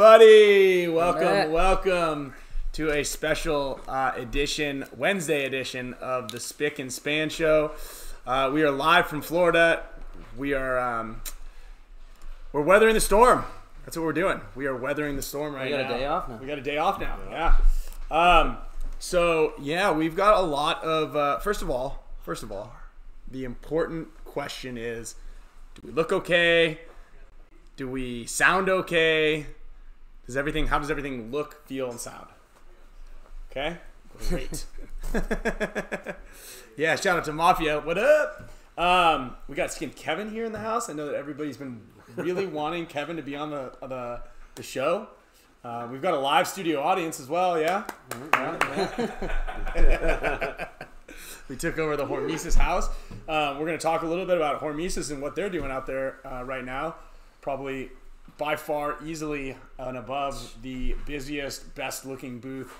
everybody. Welcome, welcome to a special uh, edition, Wednesday edition of the Spick and Span Show. Uh, we are live from Florida. We are um, we're weathering the storm. That's what we're doing. We are weathering the storm right now. We got a day off now. We got a day off now. Yeah. Um, so yeah, we've got a lot of. Uh, first of all, first of all, the important question is: Do we look okay? Do we sound okay? Does everything? How does everything look, feel, and sound? Okay. Great. yeah. Shout out to Mafia. What up? Um, we got Skin Kevin here in the house. I know that everybody's been really wanting Kevin to be on the the, the show. Uh, we've got a live studio audience as well. Yeah. Yeah, yeah. we took over the Hormesis house. Uh, we're going to talk a little bit about Hormesis and what they're doing out there uh, right now. Probably by far, easily and above the busiest, best looking booth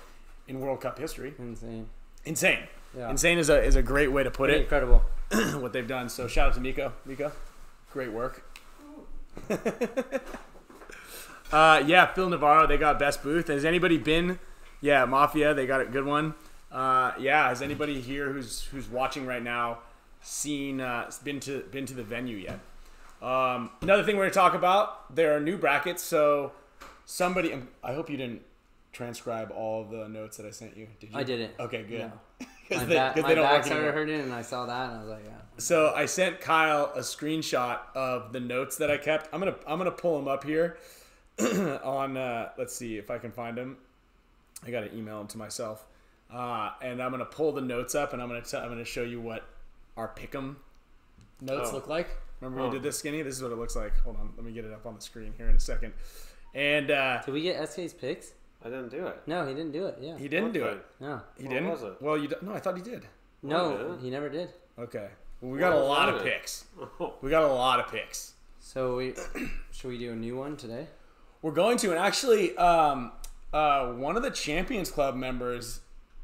in World Cup history. Insane. Insane. Yeah. Insane is a, is a great way to put Pretty it, incredible. what they've done. So shout out to Miko. Miko, great work. uh, yeah, Phil Navarro, they got best booth. Has anybody been? Yeah, Mafia, they got a good one. Uh, yeah, has anybody here who's who's watching right now seen uh, been to been to the venue yet? Um, another thing we're gonna talk about there are new brackets. So somebody, I hope you didn't transcribe all the notes that I sent you. Did you? I didn't. Okay, good. No. 'Cause My, they- my they don't back work started hurting, and I saw that, and I was like, yeah. So I sent Kyle a screenshot of the notes that I kept. I'm gonna I'm gonna pull them up here on. Uh, let's see if I can find them. I gotta email them to myself, uh, and I'm gonna pull the notes up, and I'm gonna t- I'm gonna show you what our pick'em notes Oh. look like. Remember Oh. we did this skinny? This is what it looks like. Hold on, let me get it up on the screen here in a second. And uh, Did we get SK's picks? I didn't do it. No, he didn't do it. Yeah. he didn't What do the- it. no. He What didn't. was it? Well, you d- no, I thought he did. No, he never did. Okay. Well, we got a lot of it? picks. Oh, We got a lot of picks. So we should we do a new one today? We're going to, and actually, um, uh, one of the Champions Club members.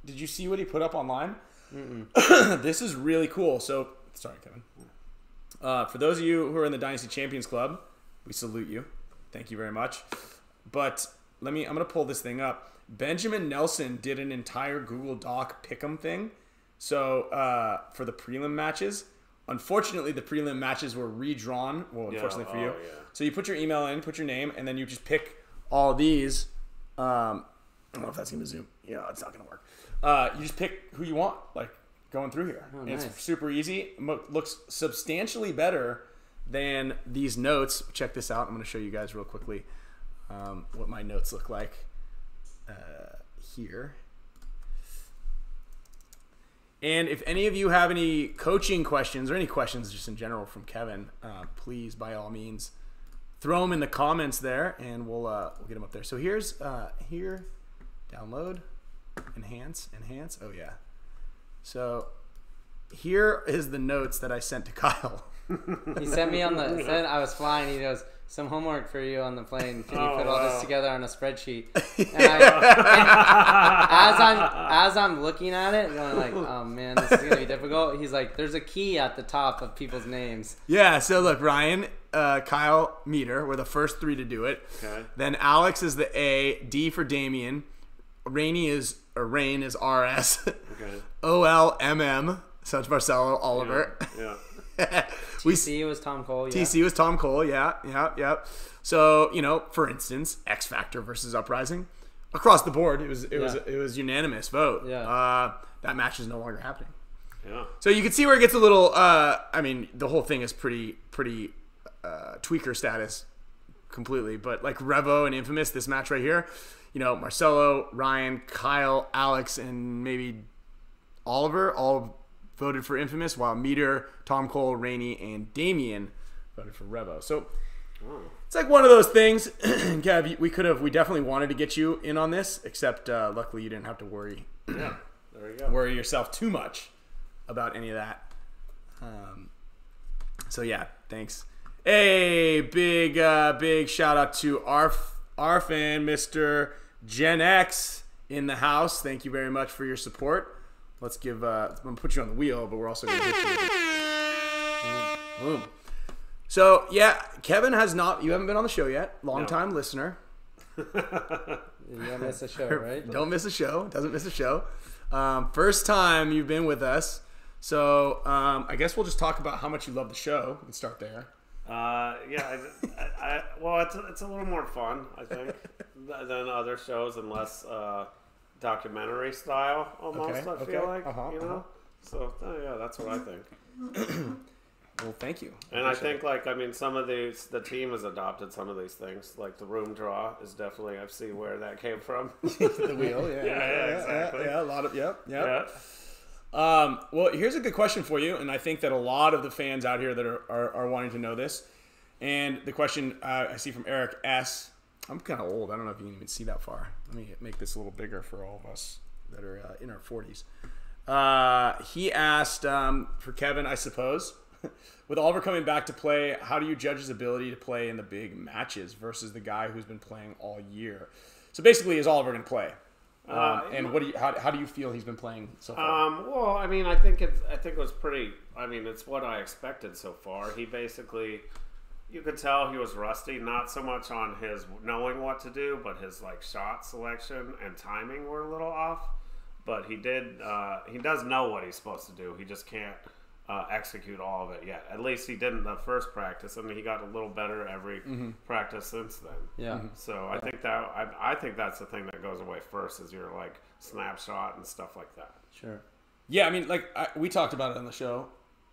Did you see what he put up online? this is really cool. So, sorry, Kevin. Uh, for those of you who are in the Dynasty Champions Club, we salute you. Thank you very much. But let me. I'm gonna pull this thing up. Benjamin Nelson did an entire Google Doc pick'em thing. So uh, for the prelim matches, unfortunately, the prelim matches were redrawn. Well, Yeah, unfortunately for oh, you. yeah. So you put your email in, put your name, and then you just pick all these. Um, I don't know if that's gonna zoom. Yeah, it's not gonna work. Uh, you just pick who you want, like going through here. Oh, nice. It's super easy. Looks substantially better than these notes. Check this out. I'm gonna show you guys real quickly um, what my notes look like uh, here. And if any of you have any coaching questions or any questions just in general from Kevin, uh, please by all means throw them in the comments there, and we'll uh, we'll get them up there. So here's uh, here, download, enhance, enhance. Oh yeah. So here is the notes that I sent to Kyle. He sent me on the. Said I was flying. He goes, "Some homework for you on the plane. Can you Oh, put all wow. this together on a spreadsheet?" And, I, and as I'm as I'm looking at it, going like, "Oh man, this is gonna be difficult." He's like, "There's a key at the top of people's names." Yeah. So look, Ryan, uh, Kyle, Meter were the first three to do it. Okay. Then Alex is the A, D for Damien, Rainy is or Rain is RS, Okay. O L M M. So it's Marcelo Oliver. Yeah. we C was Tom Cole. Yeah. TC was Tom Cole. Yeah, yeah, yeah. So you know, for instance, X Factor versus Uprising, across the board, it was it was it was unanimous vote. Yeah. Uh, that match is no longer happening. Yeah. So you can see where it gets a little. Uh, I mean, the whole thing is pretty pretty uh, tweaker status completely. But like Revo and Infamous, this match right here, you know, Marcelo, Ryan, Kyle, Alex, and maybe Oliver all voted for Infamous, while Meter, Tom Cole, Rainey, and Damien voted for Revo. So Oh. it's like one of those things. Kev, we could have, we definitely wanted to get you in on this, except uh, luckily you didn't have to worry Yeah. There you go. worry yourself too much about any of that. Um, so yeah, thanks. Hey, big uh, big shout out to our our fan, Mister Gen X, in the house. Thank you very much for your support. Let's give. Uh, I'm gonna put you on the wheel, but we're also gonna hit you. Boom. So yeah, Kevin has not. You haven't been on the show yet. Long time listener. You don't miss a show, right? Don't miss a show. Doesn't miss a show. Um, first time you've been with us. So um, I guess we'll just talk about how much you love the show. We can start there. Uh, yeah, I, I, I, well, it's, it's a little more fun, I think, than other shows, and less uh, documentary style almost. Okay, I feel okay, like uh-huh, you know. uh-huh. So uh, yeah, that's what I think. Well, thank you. And I think like I mean some of these the team has adopted some of these things. Like the room draw is definitely I've seen where that came from. the wheel. Yeah, Yeah, yeah, exactly. Yeah, a lot of yep, yep. yeah. Um, well, here's a good question for you, and I think that a lot of the fans out here that are, are, are wanting to know this. And the question uh, I see from Eric S. I'm kind of old. I don't know if you can even see that far. Let me make this a little bigger for all of us that are uh, in our 40s. Uh, he asked um, for Kevin, I suppose, with Oliver coming back to play, how do you judge his ability to play in the big matches versus the guy who's been playing all year? So basically, is Oliver going to play? Um, Uh, and what do you how, how do you feel he's been playing so far? Um, well, I mean, I think it's I think it was pretty. I mean, it's what I expected so far. He basically, you could tell he was rusty, not so much on his knowing what to do, but his like shot selection and timing were a little off. But he did. Uh, he does know what he's supposed to do. He just can't uh, execute all of it yet. At least he didn't the first practice. I mean, he got a little better every practice since then. Yeah. So I think that I, I think that's the thing that goes away first is your like snapshot and stuff like that. Sure. Yeah, I mean, like I, we talked about it on the show.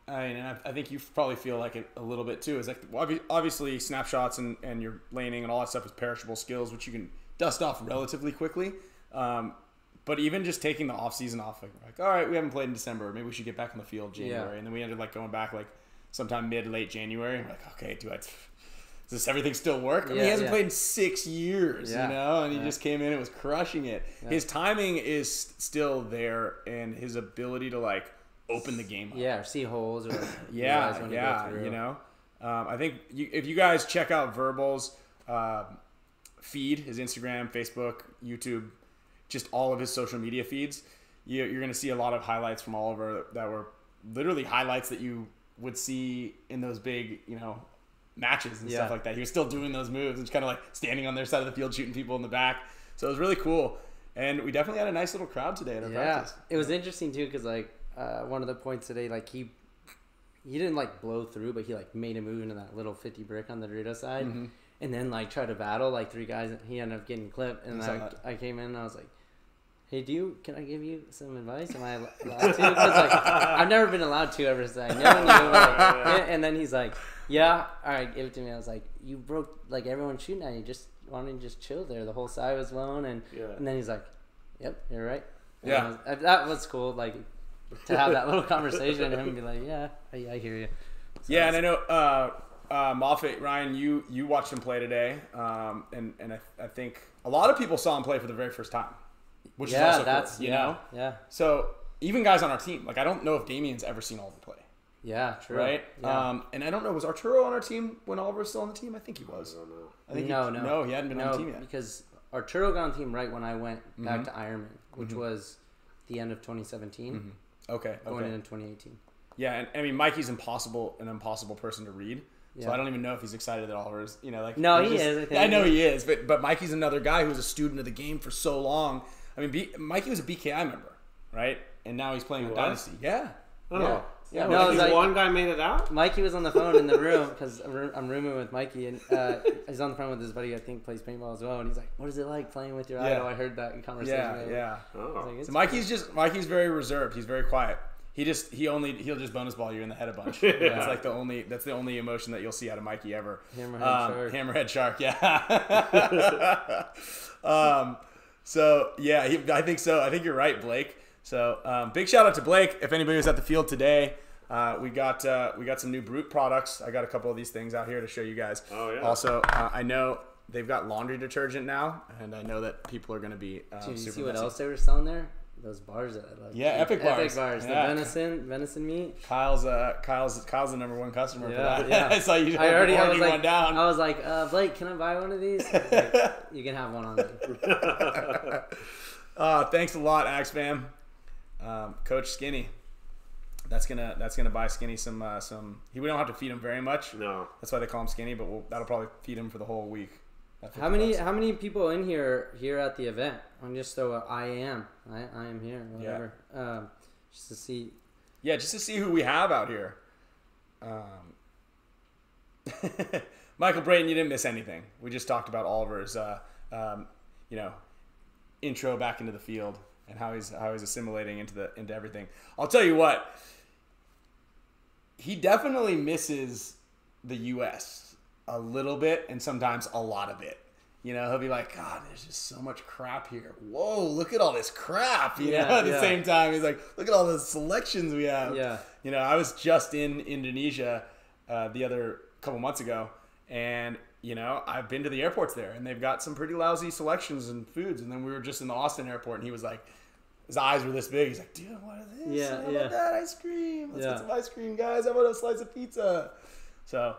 I mean, and I, I think you probably feel like it a little bit too. Is like obviously snapshots and, and your laning and all that stuff is perishable skills, which you can dust off relatively quickly. Um, but even just taking the off season off, like, like all right, we haven't played in December. Maybe we should get back on the field January, Yeah. and then we ended like going back like sometime mid late January. And we're like, okay, do I? Does this everything still work? I mean, he hasn't yeah. played in six years, Yeah. you know, and he Yeah. just came in and was crushing it. His timing is still there, and his ability to like open the game up. Yeah, or see holes or Yeah, when to go yeah, through. you know. Um, I think you, if you guys check out Verbal's um feed, his Instagram, Facebook, YouTube, just all of his social media feeds, you, you're going to see a lot of highlights from Oliver that were literally highlights that you would see in those big, you know, matches and stuff like that. He was still doing those moves and just kind of like standing on their side of the field, shooting people in the back. So it was really cool. And we definitely had a nice little crowd today at our Yeah, practice. it was interesting too because like uh, one of the points today, like he he didn't like blow through, but he like made a move into that little fifty brick on the Dorito side, Mm-hmm. and then like tried to battle like three guys. and He ended up getting clipped, and I saw I, that. I came in and I was like. Hey, do you? Can I give you some advice? Am I allowed to? like, I've never been allowed to ever since I know you. Like, and then he's like, "Yeah, all right, give it to me." I was like, "You broke like everyone's shooting at you. Just why don't you just chill there? The whole side was blown." And Yeah. and then he's like, "Yep, you're right." And Yeah. Was- that was cool. Like to have that little conversation and him and be like, "Yeah, I, I hear you." Yeah, and I know uh, uh, Moffat Ryan, you you watched him play today, um, and and I, I think a lot of people saw him play for the very first time, which yeah, is also that's cool, you yeah, know. yeah, So even guys on our team, like I don't know if Damien's ever seen Oliver play, yeah, true. right? Yeah. Um, and I don't know was Arturo on our team when Oliver was still on the team? I think he was. I don't know. I think no, he, no, no, he hadn't been on the team yet. because Arturo got on the team right when I went back Mhm. to Ironman, which was the end of 2017, Okay, going okay. into 2018. Yeah, and I mean Mikey's impossible, an impossible person to read. So I don't even know if he's excited that Oliver's, you know, like No, he's he just- is, I think. I know he is, but but Mikey's another guy who's a student of the game for so long. I mean, B, Mikey was a BKI member, right? And now he's playing He with? Dynasty. Yeah, Oh. yeah, yeah. No, Mikey's- like- one guy made it out. Mikey was on the phone in the room because I'm rooming with Mikey, and uh, he's on the phone with his buddy. I think plays paintball as well, and he's like, "What is it like playing with your Yeah. idol?" I heard that in conversation. yeah, yeah. I was Oh. like, So Mikey's just Mikey's very reserved. He's very quiet. He just he only he'll just bonus ball you in the head a bunch. That's like the only that's the only emotion that you'll see out of Mikey ever. Hammerhead Um, shark. Hammerhead shark. Yeah. um, so yeah, he, I think so. I think you're right, Blake. So um, big shout out to Blake. If anybody was at the field today, uh, we got uh, we got some new Brute products. I got a couple of these things out here to show you guys. Oh, yeah. Also, uh, I know they've got laundry detergent now, and I know that people are going to be um, Dude, you super see what messy. else they were selling there? Those bars that I love. Yeah, Epic bars. Epic bars. Yeah. The venison, venison meat. Kyle's uh Kyle's Kyle's the number one customer Yeah, for that. yeah. I saw you I already, I was one like, down. I was like, uh, Blake, can I buy one of these? Like, you can have one on me. uh, thanks a lot, Axe fam. Um, Coach Skinny. That's gonna that's gonna buy Skinny some uh, some. He we don't have to feed him very much. No. That's why they call him Skinny, but we'll, that'll probably feed him for the whole week. How many bucks. how many people in here here at the event? I'm just throw I am. I, I am here, whatever. Um, just to see. Yeah, just to see who we have out here. Um, Michael Brayton, you didn't miss anything. We just talked about Oliver's, uh, um, you know, intro back into the field and how he's how he's assimilating into the into everything. I'll tell you what, he definitely misses the U.S. a little bit and sometimes a lot of it. You know, he'll be like, God, there's just so much crap here. Whoa, look at all this crap. You Yeah, know, at the same time, he's like, look at all the selections we have. Yeah. You know, I was just in Indonesia uh, the other couple months ago, and you know, I've been to the airports there, and they've got some pretty lousy selections and foods. And then we were just in the Austin airport, and he was like, his eyes were this big. He's like, dude, what is this? Yeah, How yeah. that ice cream? Let's Yeah. get some ice cream, guys. How about a slice of pizza? So,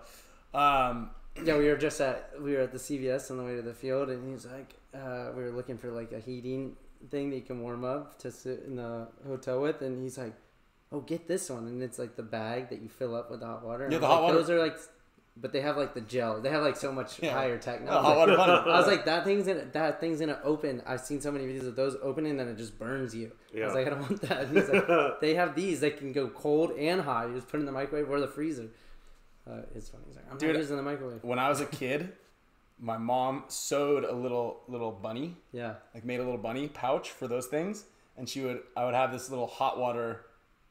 um, Yeah, we were just at we were at the CVS on the way to the field, and he's like, uh, we were looking for like a heating thing that you can warm up to sit in the hotel with, and he's like, oh, get this one, and it's like the bag that you fill up with hot water. And Yeah, the hot like, water- Those are like, but they have like the gel. They have like so much Yeah. higher technology. hot water bunny. I was like, that thing's gonna that thing's gonna open. I've seen so many videos of those opening, and then it just burns you. Yeah. I was like, I don't want that. And he's like, they have these. They can go cold and hot. You just put it in the microwave or the freezer. Uh, it's funny. He's like, I'm Dude, not using the microwave. when I was a kid, my mom sewed a little little bunny, Yeah. like made a little bunny pouch for those things, and she would I would have this little hot water,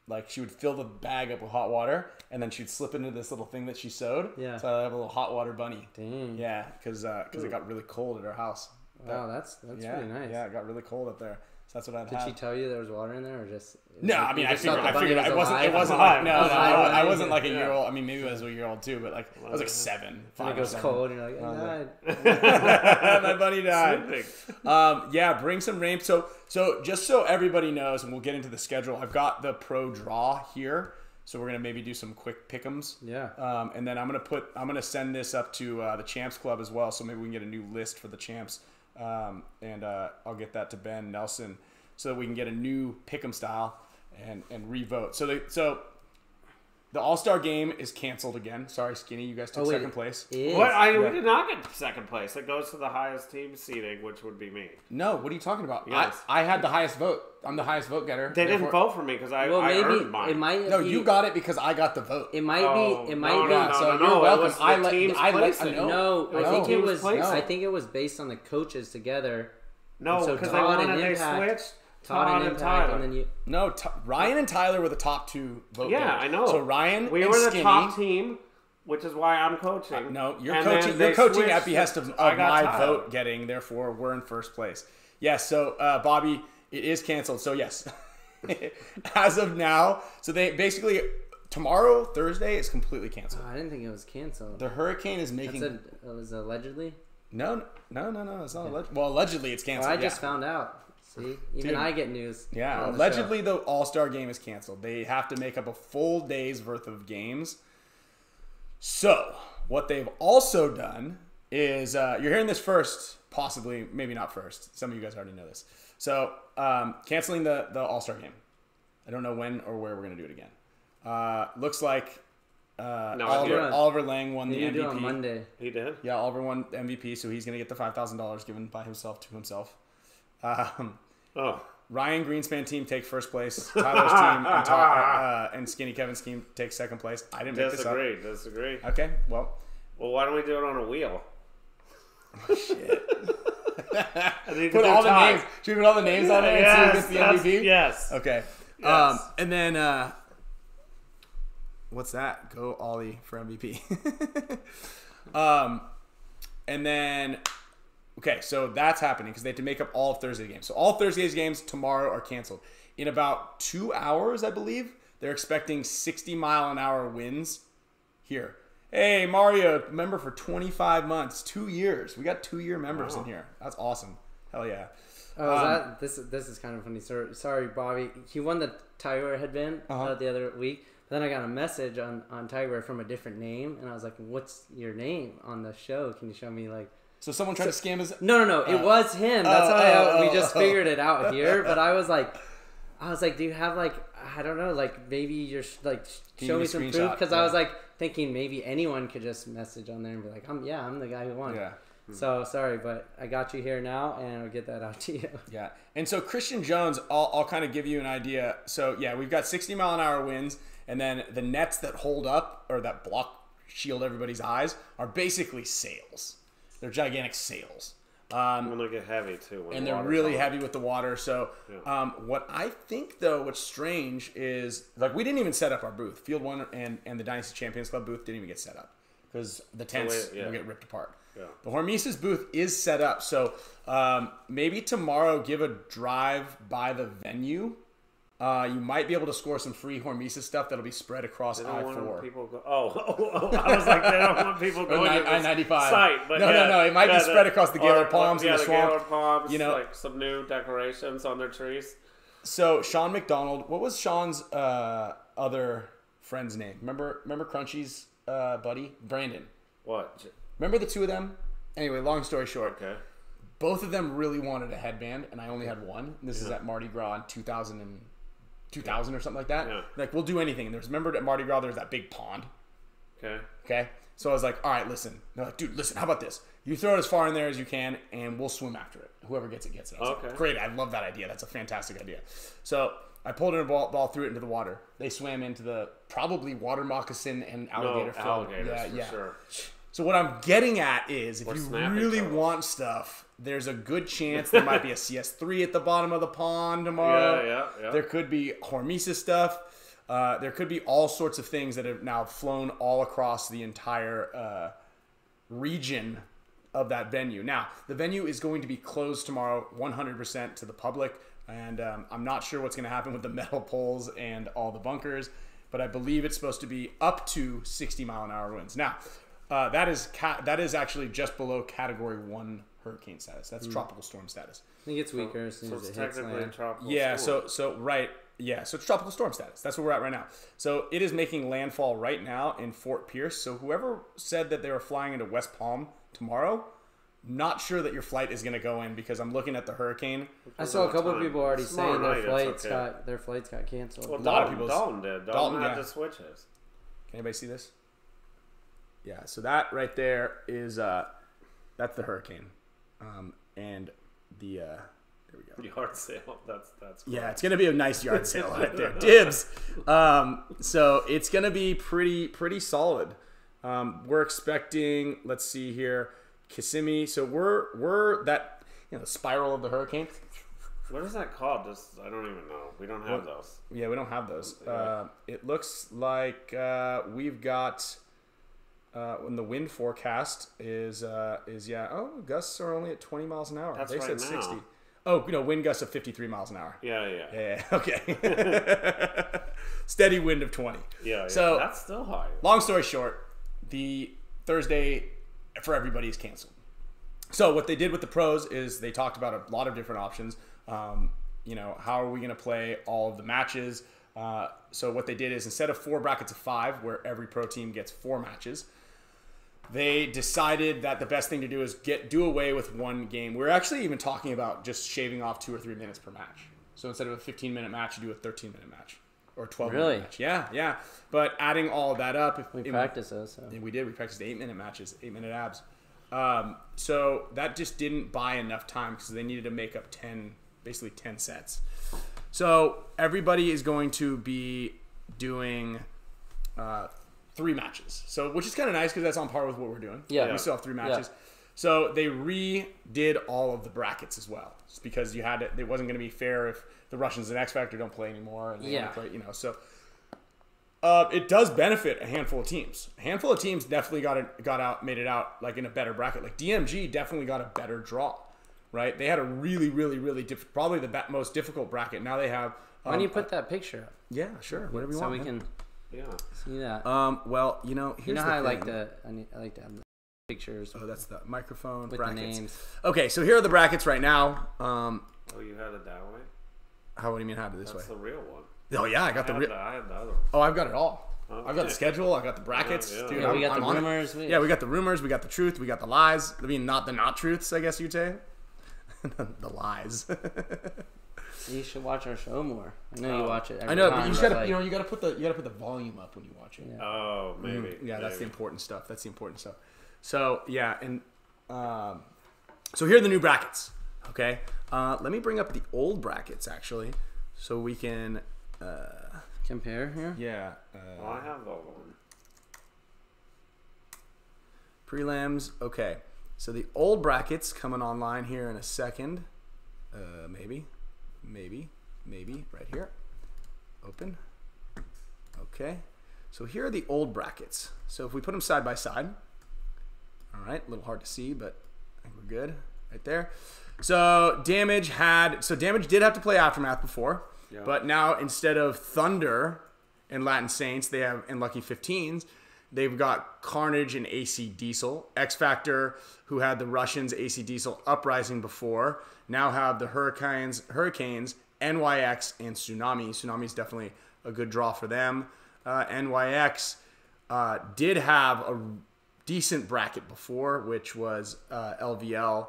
like she would fill the bag up with hot water, and then she'd slip into this little thing that she sewed. Yeah. So I have a little hot water bunny. Dang. Yeah, because it got really cold at our house. Wow, that's that's yeah, pretty nice. Yeah, it got really cold up there. So that's what I'd Did have. she tell you there was water in there, or just? No, you I mean, I just thought figured, the I bunny figured was it wasn't. It wasn't Alive. like no, no, Alive, I, I wasn't like a year Yeah. old. I mean, maybe I was a year old too, but like I was like seven, And it or goes seven. cold, and you're like, I was like- died. My bunny died. Um, yeah, bring some rain. So, so just so everybody knows, and we'll get into the schedule. I've got the pro draw here, so we're gonna maybe do some quick pickums. Yeah. Um, and then I'm gonna put I'm gonna send this up to uh, the Champs Club as well, so maybe we can get a new list for the champs. Um, and uh, I'll get that to Ben Nelson so that we can get a new pick'em style and and revote. So the so the All Star game is canceled again. Sorry, Skinny, you guys took Oh, wait. second place. What? I Yeah. we did not get second place. It goes to the highest team seating, which would be me. No, what are you talking about? Yes. I, I had the highest vote. I'm the highest vote getter. They didn't vote for me because I, well, I maybe earned mine. it might. No, be, you got it because I got the vote. It might Oh, be. It might no, be. no, no, so no, you're no, welcome. was the I let- I let- placing. no. No, I think it was. placing. I think it was based on the coaches together. No, So they Todd and wanted they switched Todd, and Impact, Tyler. and then you. No, t- Ryan and Tyler were the top two vote yeah, getters. I know. So Ryan we and were the Skinny, top team, which is why I'm coaching. No, you're And coaching. they You're coaching switched at behest of, of my Tyler. vote getting. Therefore, we're in first place. Yes. So uh, Bobby, it is canceled. So yes, as of now, so they basically tomorrow Thursday is completely canceled. Oh, I didn't think it was canceled. The hurricane is That's making a, it was allegedly. no, no, no, no. It's not alleged. Well, allegedly it's Well, canceled. I just yeah. found out. See, even Dude. I get news. Yeah, on the allegedly the All Star game is canceled. They have to make up a full day's worth of games. So, what they've also done is uh, you're hearing this first, possibly, maybe not first. Some of you guys already know this. So, um, canceling the, the All Star game. I don't know when or where we're going to do it again. Uh, looks like uh, No, Oliver. Oliver Lang won show. the You do it MVP. on Monday. He did. Yeah, Oliver won MVP, so he's going to get the $5,000 given by himself to himself. Um, Oh, Ryan Greenspan team take first place. Tyler's team and, Ta- uh, and Skinny Kevin's team take second place. I didn't make this up. disagree. Disagree. Okay, well, Well, why don't we do it on a wheel? shit. You can put all the ties. names. Should we put all the names on it and see who gets the MVP? Yes. Okay. Yes. Um, and then uh, what's that? Go Ollie for MVP. um, and then okay, so that's happening because they have to make up all of Thursday games. So all Thursday's games tomorrow are canceled. In about two hours, I believe, they're expecting 60 mile an hour winds here. Hey, Mario, member for 25 months, two years. We got two year members in here. That's awesome. Hell yeah. Oh, Um, that this? This is kind of funny. Sorry, sorry, Bobby. He won the Tiger headband Uh-huh. uh, the other week. Then I got a message on on Tiger from a different name, and I was like, "What's your name on the show? Can you show me like?" So someone tried to scam his. No, no, no. It Uh, was him. That's oh, how I, oh, we oh, just oh. figured it out here. But I was like, I was like, do you have like, I don't know, like maybe you're sh- like Can show you me some proof because I was like thinking maybe anyone could just message on there and be like, I'm yeah, I'm the guy who won. Yeah. So sorry, but I got you here now, and I'll get that out to you. Yeah. And so Christian Jones, I'll, I'll kind of give you an idea. So yeah, we've got 60 mile an hour winds, and then the nets that hold up or that block shield everybody's eyes are basically sails. They're gigantic sails. Um, When they get heavy too. And the they're really heavy with the water. So, Yeah. um, what I think though, what's strange is like we didn't even set up our booth. Field One and and the Dynasty Champions Club booth didn't even get set up because the tents yeah. will get ripped apart. Yeah. The Hormesis booth is set up, so um, maybe tomorrow give a drive by the venue. Uh, you might be able to score some free Hormesis stuff that'll be spread across I four. people go. Oh, oh, oh, I was like, they don't want people going to I ninety five. site. But no, yeah, no, no. It might yeah, be spread the- across the or- Gaylord or- Palms yeah, and the the swamp. Gaylord Palms. you know- like some new decorations on their trees. So Sean McDonald, what was Sean's uh, other friend's name? Remember, remember Crunchy's uh, buddy Brandon. What? Remember the two of them? Anyway, long story short, Okay. both of them really wanted a headband, and I only had one. This is at Mardi Gras in 2000 and 2000 or something like that. Yeah. Like we'll do anything. And there's remember at Mardi Gras there's that big pond. Okay. Okay. So I was like, all right, listen. They're like, dude, listen. How about this? You throw it as far in there as you can, and we'll swim after it. Whoever gets it gets it. I was like, Okay. Great. I love that idea. That's a fantastic idea. So I pulled in a ball, ball, threw it into the water. They swam into the probably water moccasin and alligator No film. alligators yeah, for yeah. sure. So what I'm getting at is, if Or you really want stuff, there's a good chance there might be a CS3 at the bottom of the pond tomorrow. Yeah, yeah, yeah. There could be Hormesis stuff. Uh, there could be all sorts of things that have now flown all across the entire uh, region of that venue. Now, the venue is going to be closed tomorrow 100% to the public, and um, I'm not sure what's going to happen with the metal poles and all the bunkers, but I believe it's supposed to be up to 60 mile an hour winds. Now, uh, that is ca- that is actually just below Category One hurricane status. That's tropical storm status. I think it's weaker as soon So as it's it hits technically a land. tropical Yeah, storm. so so right, yeah, so it's tropical storm status. That's where we're at right now. So it is making landfall right now in Fort Pierce. So whoever said that they were flying into West Palm tomorrow, not sure that your flight is going to go in because I'm looking at the hurricane. I saw a couple time. of people already Tomorrow saying their night, it's flights okay. got their flights got canceled. Well, a lot of Dalton, people's- Dalton did. Dalton, Dalton, had yeah. to switch his. Can anybody see this? Yeah, so that right there is uh that's the hurricane. Um and the uh there we go. Yard sale. That's that's. Yeah, it's gonna be a nice yard sale right there. Dibs. Um, so it's gonna be pretty pretty solid. Um, we're expecting. Let's see here, Kissimmee. So we're we're that you know the spiral of the hurricane. What is that called? Just I don't even know. We don't have those. Yeah, we don't have those. Uh, it looks like uh, we've got. Uh, when the wind forecast is uh, is yeah oh gusts are only at 20 miles an hour That's they right said now. 60 oh you know wind gusts of 53 miles an hour Yeah, yeah, yeah. yeah okay steady wind of 20 yeah. So- that's still high. long story short, the Thursday for everybody is canceled. So what they did with the pros is they talked about a lot of different options. Um, you know, how are we going to play all of the matches? Uh, so what they did is instead of four brackets of five, where every pro team gets four matches, they decided that the best thing to do is get do away with one game. We're actually even talking about just shaving off two or three minutes per match. So instead of a 15 minute match, you do a 13 minute match or 12 Really? minute match. Yeah, yeah. But adding all of that up, if we it- practice those. So. we did. We practiced eight minute matches, eight minute abs. Um, so that just didn't buy enough time because they needed to make up 10, basically 10 sets. So everybody is going to be doing uh, three matches. So, which is kind of nice because that's on par with what we're doing. Yeah. We still have three matches. So they redid all of the brackets as well, just because you had it. It wasn't going to be fair if the Russians and X Factor don't play anymore, and they Yeah. play, you know. So uh, it does benefit a handful of teams. A handful of teams definitely got it, got out, made it out like in a better bracket. Like DMG definitely got a better draw, right? They had a really, really, really diff- probably the most difficult bracket. Now they have. Um, When you put that picture up, yeah, sure, whatever you so want. we man. can Yeah. see that. Um, well, you know, here's you know the how I like thing. to I, need, I like to have the pictures Oh, that's the microphone with brackets. the names. Okay, so here are the brackets right now. Um, Oh, you had it that way. how what do you mean how to this That's way? That's the real one. Oh yeah, I got I the. real. Re- the, I had the other one. oh, I've got it all. Oh, I've got the schedule. I've got the brackets. Yeah, yeah. Dude, Yeah, we got I'm the on it. rumors. We, Yeah, we got the rumors, we got the truth, we got the lies. I mean, not the not truths, I guess you'd say. the lies. you should watch our show more. I know you Oh. watch it. Every I know, time, but you gotta, like, you know, you gotta put the, you gotta put the volume up when you watch it. Yeah. Oh, maybe. Yeah, that's the important stuff. That's the important stuff. So yeah, and Um, so here are the new brackets. Okay. Uh, let me bring up the old brackets actually, so we can. Uh, Compare here. yeah. Well, Uh, I have the old one. prelims. Okay. So the old brackets coming online here in a second. Uh, maybe, maybe, maybe right here. Open. Okay. So here are the old brackets. So if we put them side by side, all right, a little hard to see, but I think we're good right there. So damage had so damage did have to play aftermath before, Yeah. but now instead of Thunder and Latin Saints, they have in Lucky 15s, they've got Carnage and AC Diesel. X Factor, who had the Russians AC Diesel Uprising before, now have the Hurricanes, Hurricanes, NYX, and Tsunami. Tsunami is definitely a good draw for them. Uh, NYX uh, did have a decent bracket before, which was uh, LVL,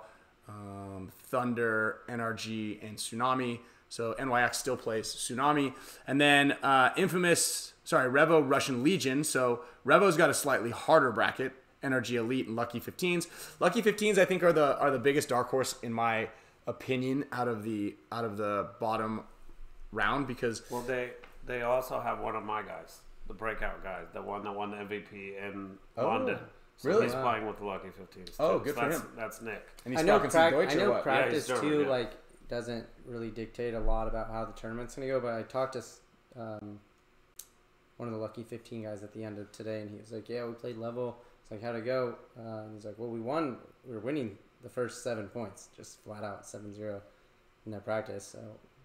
um, Thunder, NRG, and Tsunami. So NYX still plays Tsunami. And then uh, Infamous, sorry, Revo Russian Legion. So Revo's got a slightly harder bracket. Energy Elite and Lucky 15s. Lucky 15s, I think, are the are the biggest dark horse in my opinion out of the out of the bottom round because Well, they they also have one of my guys, the breakout guy, the one that won the MVP in Oh, London. So really? he's Wow. playing with the Lucky 15s. Oh, too. good So for that's, him. That's Nick. and he's I know, talking some Deutsch I or know what? practice German, too. yeah. Like doesn't really dictate a lot about how the tournament's gonna go. But I talked to um, one of the lucky 15 guys at the end of today, and he was like, "Yeah, we played level." It's like, "How'd it go?" Uh, and he's like, "Well, we won. We were winning the first seven points, just flat out 7-0 in that practice." So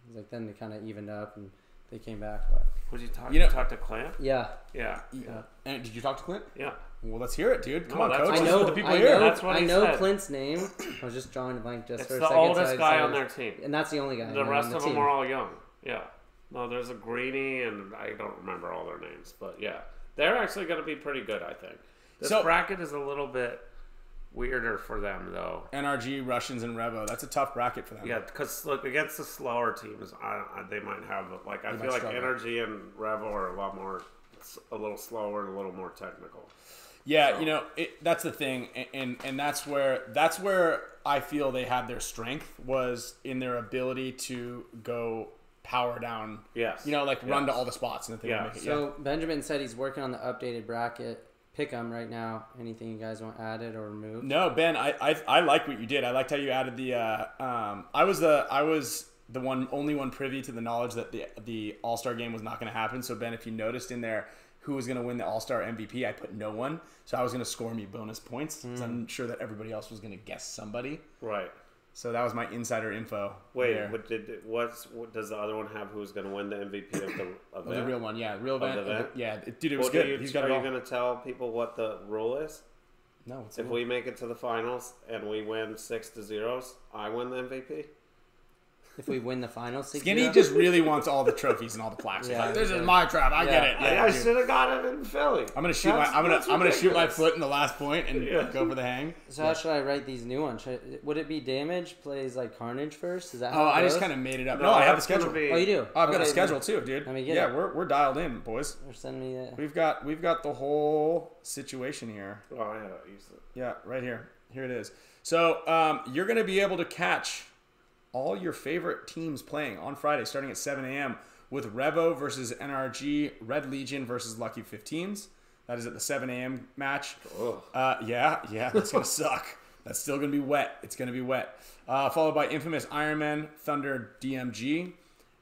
he's like, then they kind of evened up and they came back. But Would you talk? You You know- talk to Clint? yeah, Yeah. Yeah. And did you talk to Clint? Yeah. Well, let's hear it, dude. Come No, on, coach. I know. the people I hear. know. That's what I he know said. Clint's name. I was just drawing a blank just It's for a the second. so oldest I guy on their team. and that's the only guy. The rest on the of them are all young. Yeah. No, there's a Greeny, and I don't remember all their names, but yeah, they're actually going to be pretty good. I think. This So- bracket is a little bit weirder for them, though. NRG, Russians, and Revo. That's a tough bracket for them. Yeah, because look against the slower teams, I, I, they might have like I They feel like struggle. Energy and Revo are a lot more, it's a little slower and a little more technical. Yeah, So- you know, it, that's the thing, and, and and that's where that's where I feel they had their strength was in their ability to go power down. Yes. You know, like run to all the spots and the thing. Yeah. Make it, So Benjamin said he's working on the updated bracket. Pick 'em right now. Anything you guys want added or removed? No, Ben, I, I I like what you did. I liked how you added the. Uh, um, I was the I was the one only one privy to the knowledge that the the All Star game was not going to happen. So Ben, if you noticed in there who was going to win the All Star MVP, I put no one. So I was going to score me bonus points. 'cause I'm sure that everybody else was going to guess somebody. Right. So that was my insider info. Wait, there. what did what's what does the other one have? Who's going to win the MVP of the Of event? the real one, yeah, real event. of the- yeah, dude, it was Well, good. you, He's got are you going to tell people what the rule is? No, it's If we make it to the finals and we win six to zeros, I win the MVP. If we win the final six, Skinny just really wants all the trophies and all the plaques. Yeah, like, this is my trap. I get it. I, Yeah, I dude. should have got it in Philly. I'm gonna shoot That's- my. I'm gonna. that's I'm gonna shoot my foot in the last point and Yeah. go for the hang. So how should I write these new ones? Should, would it be damage plays like Carnage first? Is that? How Oh, it I just kind of made it up. No, I have the schedule. be- Oh, you do. Oh, I've got a schedule then- too, dude. Let me get yeah, it. we're we're dialed in, boys. Or send me that. We've got we've got the whole situation here. Oh, yeah, use it. Yeah, right here. Here it is. So um, you're gonna be able to catch all your favorite teams playing on Friday, starting at 7 a.m. with Revo versus NRG, Red Legion versus Lucky 15s. That is at the 7 a.m. match. Uh, yeah, yeah, that's gonna suck. That's still gonna be wet. It's gonna be wet. Uh, followed by Infamous Ironman, Thunder, DMG.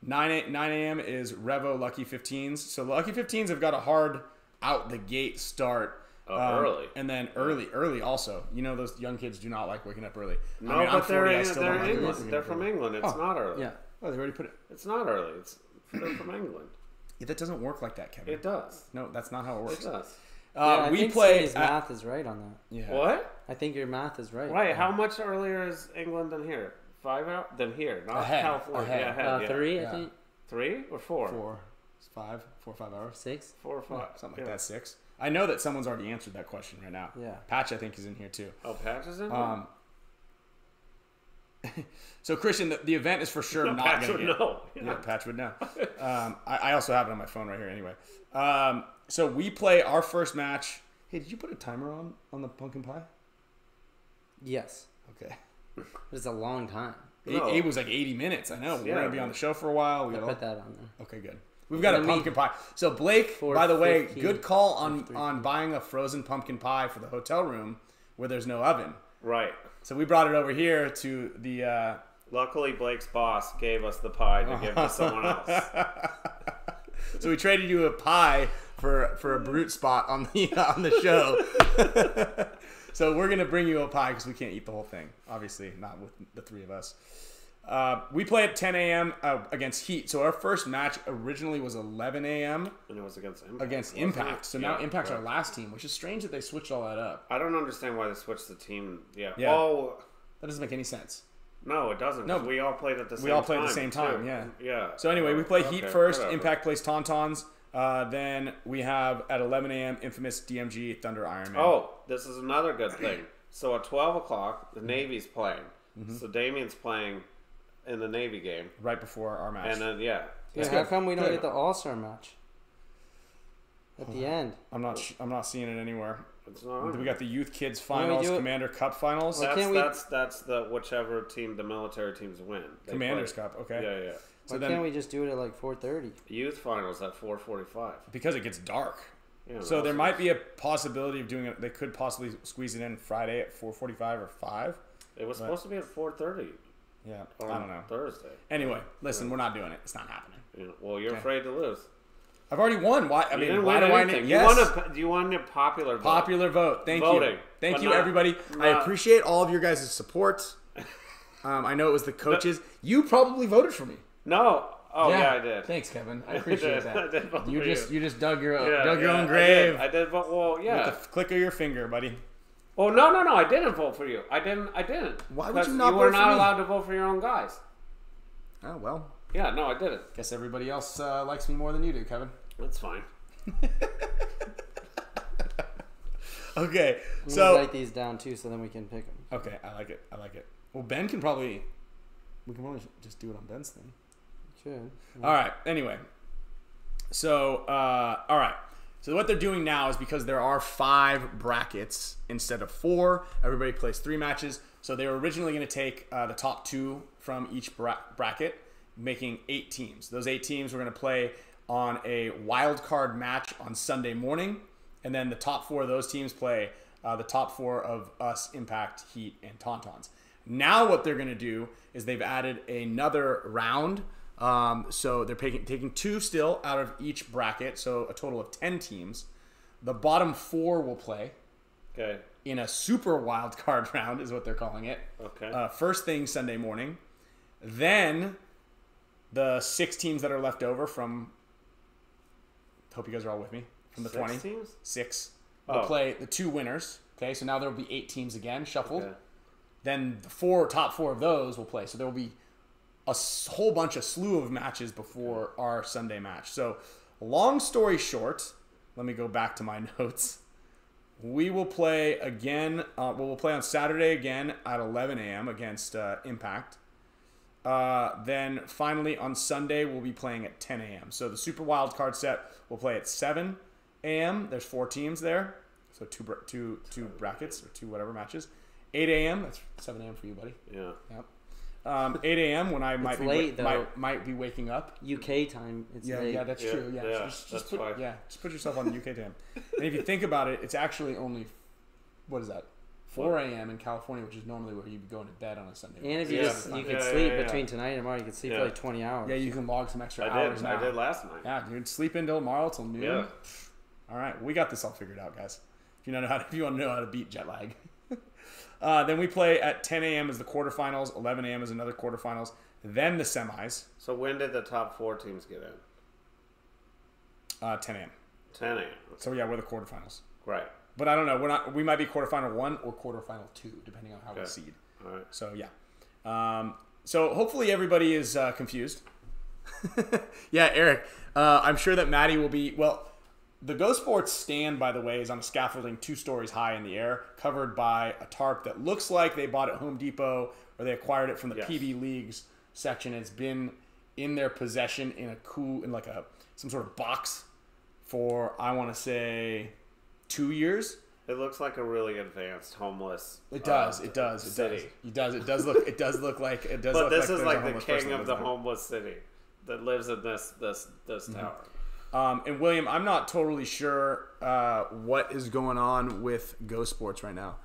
9 a, 9 a.m. is Revo Lucky 15s. So Lucky 15s have got a hard out the gate start. Oh, Um, early. and then early, early also. You know those young kids do not like waking up early. No, I mean, I'm but they're, 40, in, they're like England. They're from early. England. It's Oh. not early. Yeah. Oh, they already put it. It's not early. It's they're from England. Yeah, that doesn't work like that, Kevin. It does. no, that's not how it works. It works. does. Yeah, Uh, I we think play. Skinny's at- math is right on that. yeah. What? I think your math is right. Right. How much earlier is England than here? Five out than here, not Ahead. California. Ahead. Yeah, ahead. Uh, yeah. three, Yeah. I think. Three or four? Four, five, four or five hours. Six. Four or five. Something like yeah. that. Six. I know that someone's already answered that question right now. Yeah. Patch, I think, is in here too. Oh, Patch is in. Um, so Christian, the, the event is for sure no, not Patch going would to get. know. Yeah, Patch would know. Um, I, I also have it on my phone right here. Anyway, um, so we play our first match. Hey, did you put a timer on on the pumpkin pie? Yes, Okay. but it's a long time. It, No. it was like 80 minutes. I know. We're Yeah, gonna be on the show for a while. We I got put that on there. Okay, good. We've got a And we- pumpkin pie. So Blake, Four by the way, fifteen. good call on Four on buying a frozen pumpkin pie for the hotel room where there's no oven. Right. So we brought it over here to the. Uh, Luckily, Blake's boss gave us the pie to give to someone else. so we traded you a pie for for a brute spot on the on the show. so we're gonna bring you a pie because we can't eat the whole thing. Obviously, not with the three of us. Uh, we play at 10 a.m. Uh, against Heat. So our first match originally was 11 a.m. And it was against Impact. against Impact. So now Yeah, Impact's our last team, which is strange that they switched all that up. I don't understand why they switched the team. Yeah. Yeah. Oh, That doesn't make any sense. no, it doesn't. No. we all played at the same We all played at the same time, too. yeah. Yeah. So anyway, we play Heat first. whatever. Impact plays Tauntauns. Uh, then we have at 11 a.m. infamous DMG Thunder Iron Man. Oh, this is another good thing. So at 12 o'clock, the Navy's playing. Mm-hmm. So Damien's playing in the Navy game. right before our match. And then, yeah. Yeah, how good. come we don't Good. get the All Star match at the end? I'm not. sh- I'm not seeing it anywhere. It's not We got the Youth Kids Why don't we Finals, do it- Commander Cup Finals, Why that's, we- that's, that's the whichever team the military teams win. They Commanders play. Cup. Okay. Yeah, yeah. So Why then, can't we just do it at like four thirty? Youth finals at 4:45. because it gets dark. Yeah, So there might be a possibility of doing it. They could possibly squeeze it in Friday at 4:45 or 5. It was supposed to be at 4:30 Yeah. on I don't know. Thursday. Anyway, listen, we're not doing it. It's not happening. You know, well, you're Okay. afraid to lose. I've already won. Why? I You mean, why do I anything. need? You Yes. want a you want a popular vote. Popular vote. Thank Voting, you. Thank you, not- everybody. I appreciate all of your guys' support. Um, I know it was the coaches. You probably voted for me. No. Oh yeah, I did. Thanks, Kevin. I I appreciate did. that. I did vote you for just you. you just dug your Yeah, dug your yeah, own I grave did. I did vote. Well, yeah. with the click of your finger, buddy. Oh no, no, no! I didn't vote for you. I didn't. I didn't. Why would you not vote for You were vote for not me? allowed to vote for your own guys. Oh well. Yeah, no, I didn't. Guess everybody else uh, likes me more than you do, Kevin. That's fine. Okay, I'm so write these down too, so then we can pick them. okay, I like it. I like it. Well, Ben can probably we can probably just do it on Ben's thing. Should. All right. Anyway, so uh, all right. So what they're doing now is because there are five brackets instead of four. Everybody plays three matches. So they were originally going to take uh, the top two from each bra- bracket, making eight teams. Those eight teams were going to play on a wild card match on Sunday morning, and then the top four of those teams play uh, the top four of us, Impact, Heat, and Tauntauns. Now what they're going to do is they've added another round. Um, so they're taking, taking two still out of each bracket, so a total of 10 teams. The bottom four will play Okay. in a super wild card round, is what they're calling it. Okay. Uh, first thing Sunday morning. Then the six teams that are left over from. Hope you guys are all with me. From the Six 20. teams? Six. Will Oh. play the two winners. Okay, so now there will be eight teams again shuffled. Okay. Then the four top four of those will play. So there will be a whole bunch of slew of matches before our Sunday match. So, long story short, let me go back to my notes. We will play again. Uh, well, we'll play on Saturday again at 11 a.m. against uh, Impact. Uh, then finally on Sunday we'll be playing at 10 a.m. So the Super Wild Card set will play at 7 a.m. There's four teams there, so two two two brackets or two whatever matches. 8 a.m. That's 7 a.m. for you, buddy. Yeah. Yep. Um, 8 a.m. when I might It's be late, though. might, might be waking up. UK time. It's Yeah, late. yeah, that's Yeah, true. Yeah, yeah, just, just that's put, yeah, just put yourself on UK time. and if you think about it, it's actually only what is that? 4 a.m. in California, which is normally where you'd be going to bed on a Sunday. And if you Yeah. just you Yeah, could yeah, sleep yeah. between tonight and tomorrow, you could sleep Yeah. for like twenty hours. yeah, you can log some extra I hours did. now. I did last night. Yeah, dude, sleep until tomorrow till noon. Yeah. All right, we got this all figured out, guys. If you know how to, if you want to know how to beat jet lag. Uh, then we play at 10 a.m. as the quarterfinals, 11 a.m. is another quarterfinals, then the semis, So when did the top four teams get in? uh, 10 a.m. 10 a.m. So yeah, we're the quarterfinals. Right. But I don't know. We're not. We might be quarterfinal one or quarterfinal two, depending on how we seed. All right. So yeah. Um, so hopefully everybody is uh, confused. yeah, Eric. Uh, I'm sure that Maddie will be. Well, the Ghost Sports stand, by the way, is on a scaffolding two stories high in the air, covered by a tarp that looks like they bought it at Home Depot or they acquired it from the Yes. PB Leagues section. It's been in their possession in a cool, in like a some sort of box for I want to say two years. It looks like a really advanced homeless. It does. uh, it does. It city. does. It does. It does look. It does look like. It does. But look this like is like the king of the homeless city that lives in this this this Mm-hmm. Um, and William, I'm not totally sure uh, what is going on with Go Sports right now.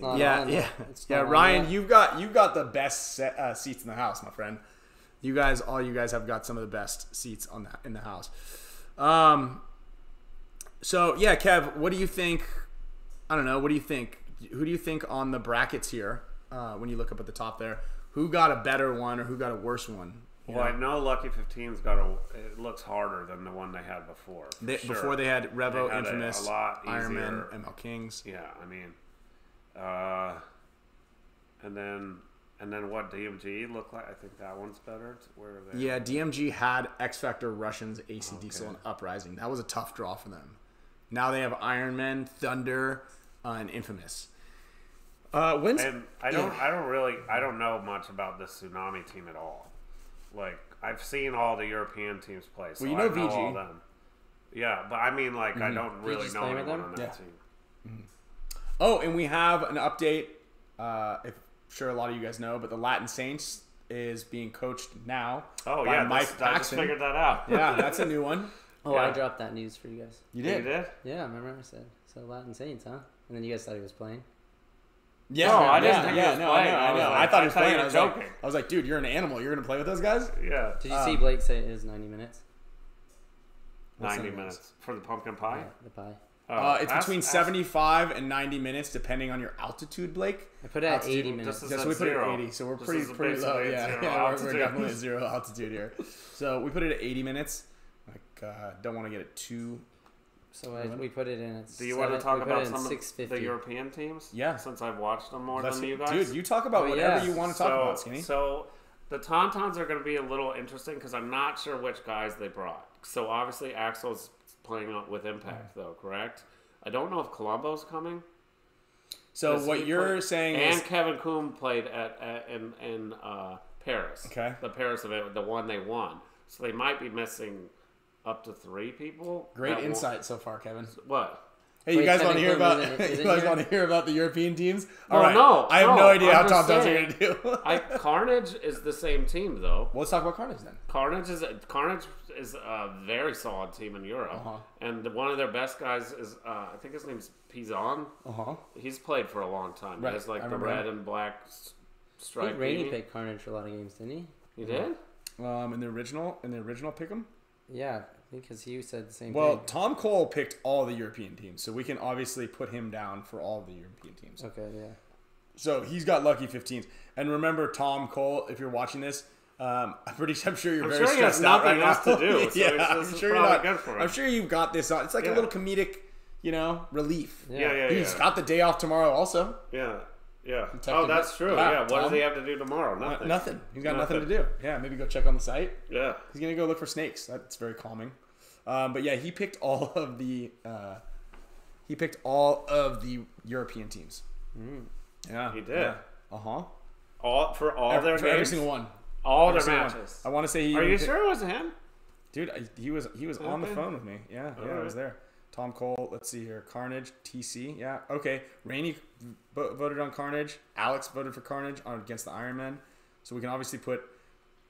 Yeah, on. yeah, It's yeah. Ryan, you've got you've got the best set, uh, seats in the house, my friend. You guys, all you guys have got some of the best seats on the in the house. Um. So yeah, Kev, what do you think? I don't know. What do you think? Who do you think on the brackets here? Uh, when you look up at the top there, who got a better one or who got a worse one? Well, know? I know Lucky 15's got a. It looks harder than the one they had before. They, sure. Before they had Revo, They had Infamous, a lot Ironman, easier. ML Kings. Yeah, I mean, uh, and then and then what DMG look like? I think that one's better. Where are they? Yeah, DMG had X Factor, Russians, AC Diesel, and Uprising. That was a tough draw for them. Now they have Iron Man, Thunder, uh, and Infamous. Uh, when's And I don't, Yeah. I don't really, I don't know much about this tsunami team at all. Like I've seen all the European teams play, so Well, you I know know VG. all them. Yeah, but I mean, like I don't really VG's know anyone them? on that Yeah. team. Oh, and we have an update. Uh, if sure a lot of you guys know, but the Latin Saints is being coached now Oh by yeah, Mike this, I just figured that out. yeah, that's a new one. Oh, I dropped that news for you guys. You You did. Yeah, Yeah, remember I said so Latin Saints, huh? And then you guys thought he was playing. Yeah, No, I yeah, didn't think he yeah, was no, playing. I know, I I know. like- I thought I he was thought playing. I was, like. I was like, dude, you're an animal. You're gonna play with those guys? Yeah, Did you Um, see Blake say it is 90 minutes? What's ninety that minutes for the pumpkin pie. Yeah, the pie. Oh, Uh, it's that's- between that's- 75 and 90 minutes, depending on your altitude, Blake. I put it at Altitude, 80 minutes. is Yeah, so we put it at 80, so we're This pretty pretty low. Yeah, yeah we're, we're definitely at zero altitude here. So we put it at 80 minutes. Like, uh, don't want to get it too. So I, we put it in at Do you want to talk about it in some of the European teams? Yeah. Since I've watched them more Let's- than you guys. dude, you talk about Oh, whatever yeah. you want to talk so, about, Skinny. So the Tauntauns are going to be a little interesting because I'm not sure which guys they brought. So obviously Axel's playing out with Impact, though, correct? I don't know if Colombo's coming. So Does what you're play- saying and is, Kevin Coombe played at, at in in uh, Paris. Okay. The Paris event, the one they won. So they might be missing up to three people. great that won't- insight so far, Kevin. What? Hey, you guys want to hear about? isn't- you isn't guys want to hear about the European teams? All Well, right. no, I have no, no, idea how I'm Top just Dogs are going to do. I Carnage is the same team though. well, let's talk about Carnage then. Carnage is Carnage is a very solid team in Europe, Uh-huh. and one of their best guys is uh, I think his name's Pizon. Uh huh. He's played for a long time. Right, He has like I the red him. and black s- I stripe. think Rainey picked Carnage for a lot of games, didn't he? You did? Um, in the original, in the original pick'em. Yeah, I think because he said the same Well, thing. Tom Cole picked all the European teams, so we can obviously put him down for all the European teams. Okay, yeah. So he's got lucky 15s. And remember, Tom Cole, if you're watching this, um, I'm pretty. I'm sure you're I'm very sure stressed out right nothing else now. to do, so yeah, I'm sure you're not. Good for him. I'm sure you've got this on. It's like a little comedic, you know, relief. Yeah. Yeah, yeah, He's yeah. got the day off tomorrow, also. Yeah, yeah. Oh, that's true. Yeah, Yeah. What Tom. does he have to do tomorrow? Nothing. nothing. He's got nothing. Nothing. to do. Yeah, maybe go check on the site. Yeah. He's gonna go look for snakes. That's very calming. Um, but yeah, he picked all of the. Uh, he picked all of the European teams. Yeah, He did. Uh huh. All for all their for every single one. all Every their single one. matches. I want to say he. Are you picked- sure it wasn't him? dude? I, he was he was on the phone with me. Yeah, yeah, I was there. Tom Cole. Let's see here. Carnage. TC. Yeah. Okay. Rainey vo- voted on Carnage. Alex voted for Carnage on against the Iron Man. So we can obviously put.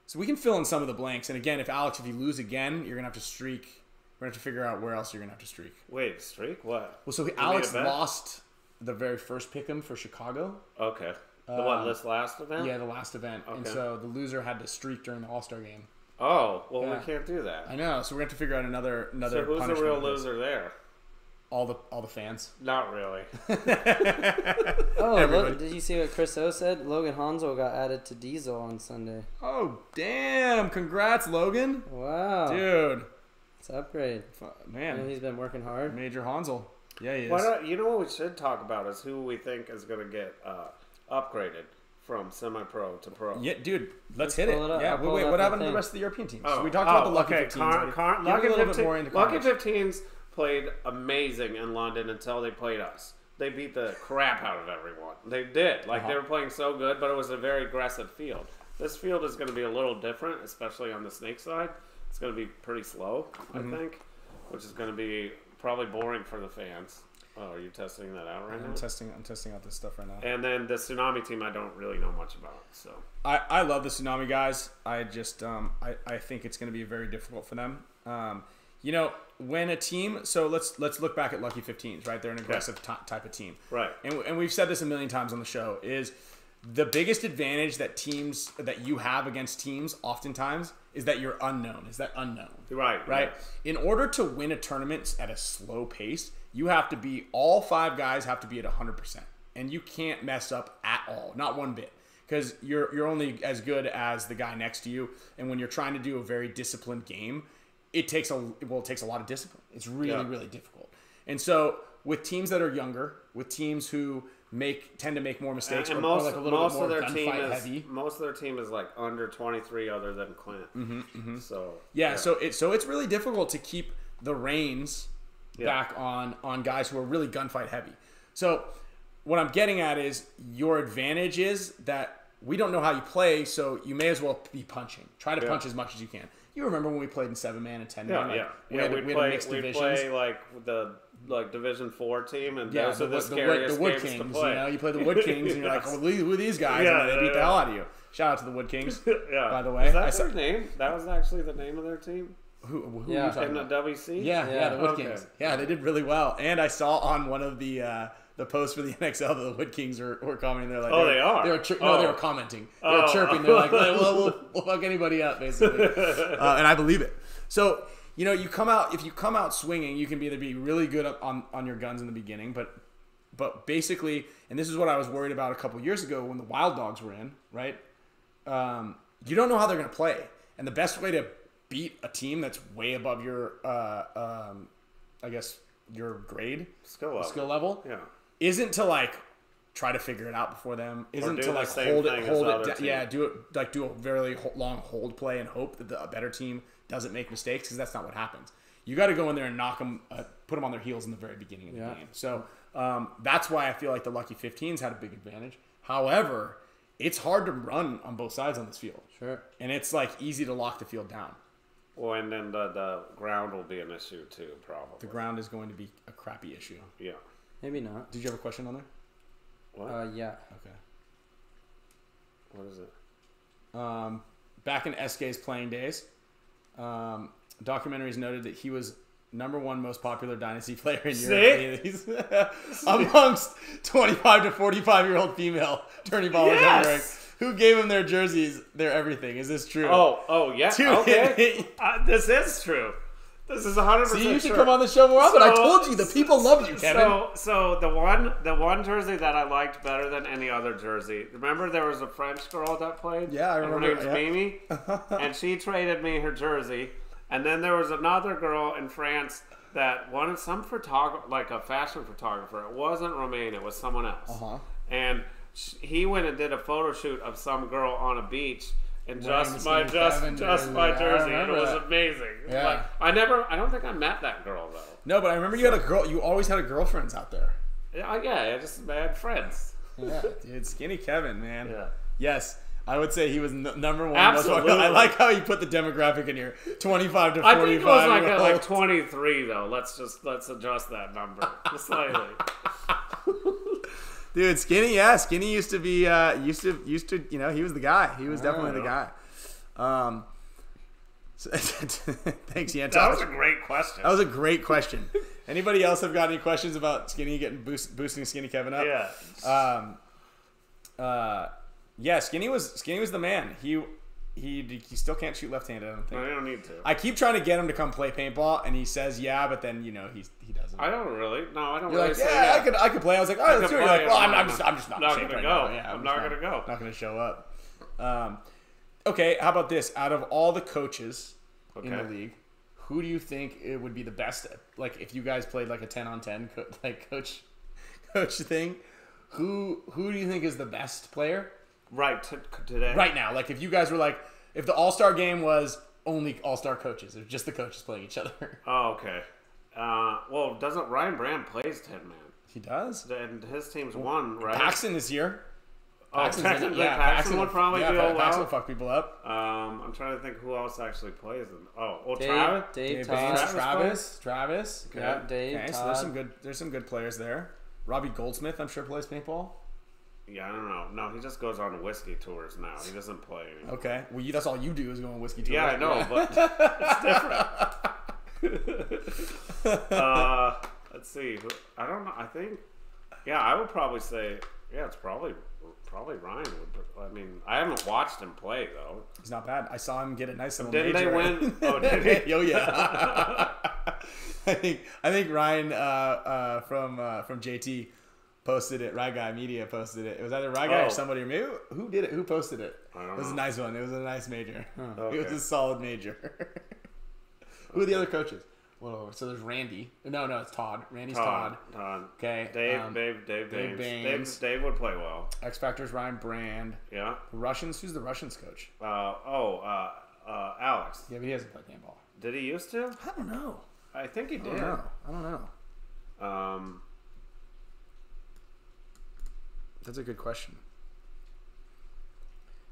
So we can fill in some of the blanks. And again, if Alex, if you lose again, you're gonna have to streak. We're gonna have to figure out where else you're gonna have to streak. Wait, streak? What? Well, so me Alex lost the very first pick'em for Chicago. Okay. The one Um, this last event? Yeah, the last event, and so the loser had to streak during the All Star game. Oh, well, Yeah. we can't do that. I know, so we're gonna have to figure out another another. So who's the punishment real of this. loser there? All the all the fans. Not really. Oh, look, did you see what Chris O said? Logan Hanzo got added to Diesel on Sunday. Oh damn! Congrats, Logan, Wow. dude. It's an upgrade. Fu- Yeah, Man, he's been working hard. Major Hansel. Yeah, he is. Why don't, you know what we should talk about is who we think is going to get uh, upgraded from semi-pro to pro. Yeah, dude. Let's Let's hit it. it. Yeah. Wait, wait. What happened to the rest of the European teams? Oh, we talked about oh, the Lucky okay. 15s. Car- Car- Lucky me a little 15 bit more into Lucky 15s played amazing in London until they played us. They beat the crap out of everyone. They did. Like they Uh-huh. were playing so good, but it was a very aggressive field. This field is going to be a little different, especially on the snake side. It's going to be pretty slow, Mm-hmm. I think, which is going to be probably boring for the fans. Oh, are you testing that out right I'm now? testing. I'm testing out this stuff right now. And then the tsunami team, I don't really know much about. So I, I love the tsunami guys. I just um, I, I think it's going to be very difficult for them. Um, you know, when a team. So let's let's look back at Lucky 15s. Right, they're an aggressive ty type of team. Right. And, and we've said this a million times on the show is the biggest advantage that teams that you have against teams oftentimes is that you're unknown. Is that unknown? right, right? In order to win a tournament at a slow pace, you have to be all five guys have to be at 100%. And you can't mess up at all, not one bit. Cuz you're you're only as good as the guy next to you, and when you're trying to do a very disciplined game, it takes a well, it takes a lot of discipline. It's really Yeah. really difficult. And so with teams that are younger, with teams who make tend to make more mistakes And or, most, or like a little most bit more of their team is heavy. most of their team is like under twenty three, other than Clint. Mm-hmm, So Yeah, so it so it's really difficult to keep the reins Yeah. back on on guys who are really gunfight heavy. So what I'm getting at is your advantage is that we don't know how you play, so you may as well be punching. Try to Yeah. punch as much as you can. You remember when we played in seven man and ten yeah, man? Like, yeah, we yeah. had, We'd we play, mixed we'd play like the like Division Four team, and yeah, those the, are the, Wood- the, scariest the Wood games Kings. You know, you play the Wood Kings, and you're like, Yes. "Oh, who are these guys?" Yeah, and they yeah, beat the hell out of you. Shout out to the Wood Kings. yeah. By the way, is that I saw- their name? That was actually the name of their team Who, who Yeah. are you talking in the about? WC. Yeah, yeah, Yeah. the Wood Okay. Kings. Yeah, they did really well. And I saw on one of the uh, the posts for the NXL that the Wood Kings were, were commenting. They're like, Oh, were- they are? They were chir- no, they Oh. were commenting. They were Oh. chirping. They're like, well, we'll, we'll fuck anybody up, basically. uh, and I believe it. So you know, you come out if you come out swinging, you can either be really good on on your guns in the beginning, but but basically, and this is what I was worried about a couple years ago when the Wild Dogs were in, right? um, you don't know how they're going to play. And the best way to beat a team that's way above your, uh, um, I guess, your grade, Skill level. skill level, Yeah. isn't to like try to figure it out before them. Isn't to like hold it, hold it. da- team. yeah, do it like do a very ho- long hold play and hope that the a better team doesn't make mistakes because that's not what happens. You got to go in there and knock them, uh, put them on their heels in the very beginning of the Yeah. game. So um, that's why I feel like the Lucky 15s had a big advantage. However, it's hard to run on both sides on this field Sure. and it's like easy to lock the field down. Well, and then the, the ground will be an issue too, probably. The ground is going to be a crappy issue. Yeah. Maybe not. Did you have a question on there? What? Uh, yeah. Okay. what is it? Um, back in SK's playing days, um, documentaries noted that he was number one most popular dynasty player in Europe He's- amongst 25 to 45 year old female tourney ballers Yes! Who gave him their jerseys, their everything? Is this true? Oh, oh yeah. Dude. Okay. uh, this is true. This is 100% See, you should true. come on the show more often. I told you the people love you, Kevin. So, so the one, the one jersey that I liked better than any other jersey. Remember, there was a French girl that played. Yeah, I remember, Her name's yeah. Mimi, and she traded me her jersey. And then there was another girl in France that wanted some photographer, like a fashion photographer. It wasn't Romain; it was someone else. Uh-huh. And he went and did a photo shoot of some girl on a beach. And Wearing just my just just my jersey, it was that. amazing. Yeah. Like I never, I don't think I met that girl though. no, but I remember you had a girl. You always had a girlfriends out there. Yeah, yeah, I just had friends. Yeah, dude, skinny Kevin, man. Yeah. Yes, I would say he was n- number one. Absolutely. I like how you put the demographic in here: twenty-five to forty-five. I think it was like at like 23 though. Let's just let's adjust that number slightly. Dude, skinny, yeah, skinny used to be, uh, used to, used to, you know, he was the guy. He was definitely the guy. Um, so- thanks, Yantosh. That was a great question. That was a great question. Anybody else have got any questions about Skinny getting boost, boosting Skinny Kevin up? yeah. Um, uh, yeah, Skinny was Skinny was the man. He he he still can't shoot left-handed. I don't think. I don't need to. I keep trying to get him to come play paintball, and he says yeah, but then you know he's he doesn't. I don't really. No, I don't You're really like, yeah, yeah. I could I could play. I was like, all right, let's do it. You're like, well, I'm I'm, I'm not- just I'm just not, not gonna right go. now. Yeah, I'm just not gonna go. Not gonna show up. Um, okay, how about this? Out of all the coaches in the league, who do you think it would be the best? Like, if you guys played like a ten on ten co- like coach coach thing, who who do you think is the best player Right t- today. right now? Like, if you guys were like, if the All Star game was only All Star coaches, or just the coaches playing each other, Oh, okay. Uh, well, doesn't Ryan Brand plays ten man? he does. And his team's won, right? Paxton is here. Oh, Paxton's gonna- Paxton, yeah, Paxton would probably yeah, do Pa- well. Paxton will fuck people up. Um, I'm trying to think who else actually plays in. Oh, well, Dave, Travis. Dave, Dave Todd. Baines, Travis Travis, Travis. Okay. Yeah, Dave, Okay, so there's some good. There's some good players there. Robbie Goldsmith, I'm sure plays paintball. Yeah, I don't know. No, he just goes on whiskey tours now. He doesn't play anymore. Okay, well, you, that's all you do is go on whiskey tours. Yeah, I know, but it's different. uh, let's see. I don't know. I think. Yeah, I would probably say. Yeah, it's probably probably Ryan. Would, I mean, I haven't watched him play though. He's not bad. I saw him get a nice little. Didn't they major. win? Oh, did he? oh yeah. I think I think Ryan uh, uh, from uh, from JT posted it. Right Guy Media posted it. It was either Right Guy Oh. or somebody or maybe who did it? Who posted it? I don't it was know. a nice one. It was a nice major. It was a solid major. who are the other coaches? Well, so there's Randy. No, no, it's Todd. Randy's Todd. Todd. Todd. Okay. Dave, um, Dave, Dave, Dave. Dave, Dave would play well. X Factor's Ryan Brand. Yeah. The Russians. Who's the Russians coach? Uh, oh, uh, uh, Alex. Yeah, but he hasn't played handball. Did he used to? I don't know. I think he I did. don't know. I don't know. Um, That's a good question.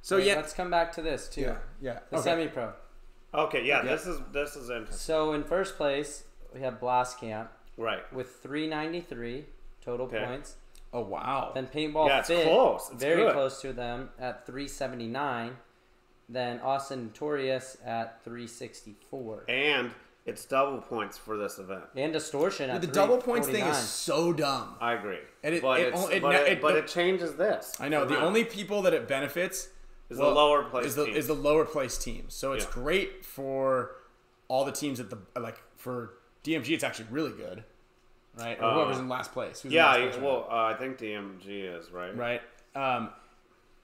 So Wait, yeah, let's come back to this too. yeah, yeah. The Okay. semi-pro. okay, yeah, Yeah. this is this is interesting. So in first place, we have Blast Camp Right. with 393 total Okay. points. Oh wow. Then Paintball Yeah, it's Fit, close. It's very good. close to them at 379. Then Austin Notorious at 364. And it's double points for this event. And Distortion at the double points thing is so dumb. I agree. And it- but it it but, it, it- but the- it changes this. I know the now. only people that it benefits is well, the lower place is the team. is the lower place teams. So it's Yeah. great for all the teams at the like for DMG. It's actually really good, right? Or Uh, whoever's in last place. Who's in yeah, last you- place right well, uh, I think DMG is right. right. Um,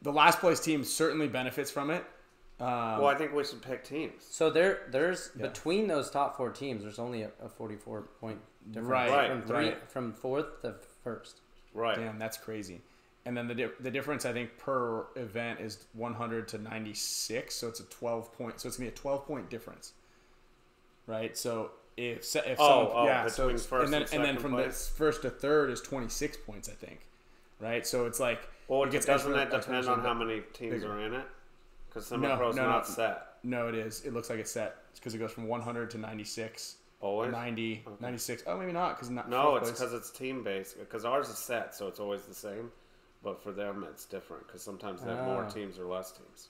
the last place team certainly benefits from it. Um, Well, I think we should pick teams. So there, there's Yeah. between those top four teams, there's only a, a 44 point difference Right, Right, from three, right. from fourth to first. Right. Damn, that's crazy. And then the di- the difference I think per event is 100 to 96, so it's a 12 point. So it's gonna be a 12 point difference, right? So if se- if Oh, someone, oh, yeah, so it's- first and then and and then from place? the first to third is 26 points, I think, right? So it's like Well, it gets doesn't extra- that depend on how many teams bigger. are in it? Because No, semi-pro's no, not no. set. No, it is. It looks like it's set It's because it goes from 100 to 96, Always. 90, 96. Oh, maybe not because not No, it's because it's team based. Because ours is set, so it's always the same. But for them, it's different because sometimes they have more Oh. teams or less teams.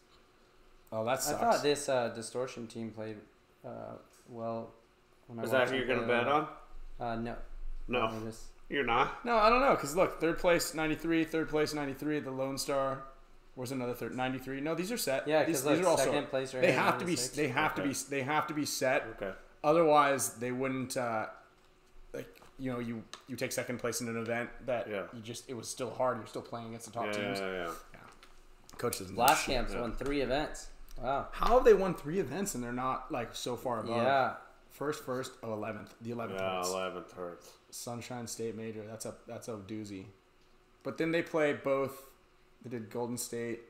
oh that I thought this uh, Distortion team played uh, well. When I Is that who you're gonna bet on? Uh, no. No, I just- you're not. No, I don't know. Because look, third place 93, third place 93 the Lone Star. Where's another third 93? No, these are set. Yeah, these, because these like are second also place right they have to be 96. they have to be they have to be set. Okay. Otherwise, they wouldn't uh, like you know you you take second place in an event that Yeah. you just it was still hard. You're still playing against the top Yeah, teams. yeah, yeah. Coach doesn't. know Blast shit. Camps yeah. won three events. Wow. How have they won three events and they're not like so far above? Yeah. First, first, oh, 11th. The 11th. Yeah, hurts. eleventh hurts. Sunshine State Major. That's a that's a doozy. But then they play both. They did Golden State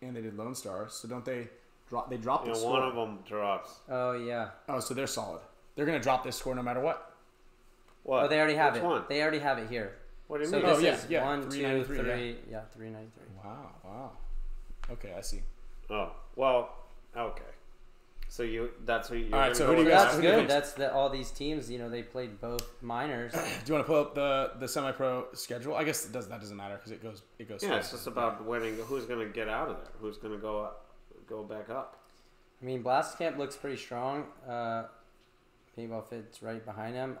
and they did Lone Star. So don't they drop? They drop You the score. one of them drops. Oh yeah. oh, so they're solid. They're gonna drop this score no matter what. What? Oh, they already have Which it. One? They already have it here. What do you So mean? this Oh, yeah, is yeah, one, two, 393, yeah. Yeah, three ninety three. Wow, wow. Okay, I see. Oh, well, okay. So you that's what you're All right, so who do you guys- That's who do you good. That's the all these teams. You know, they played both minors. Do you want to pull up the the semi pro schedule? I guess it does. That doesn't matter because it goes it goes. Yeah, it's just about winning. Who's going to get out of there? Who's going to go up, go back up? I mean, Blast Camp looks pretty strong. Uh, Paintball Fit's right behind them.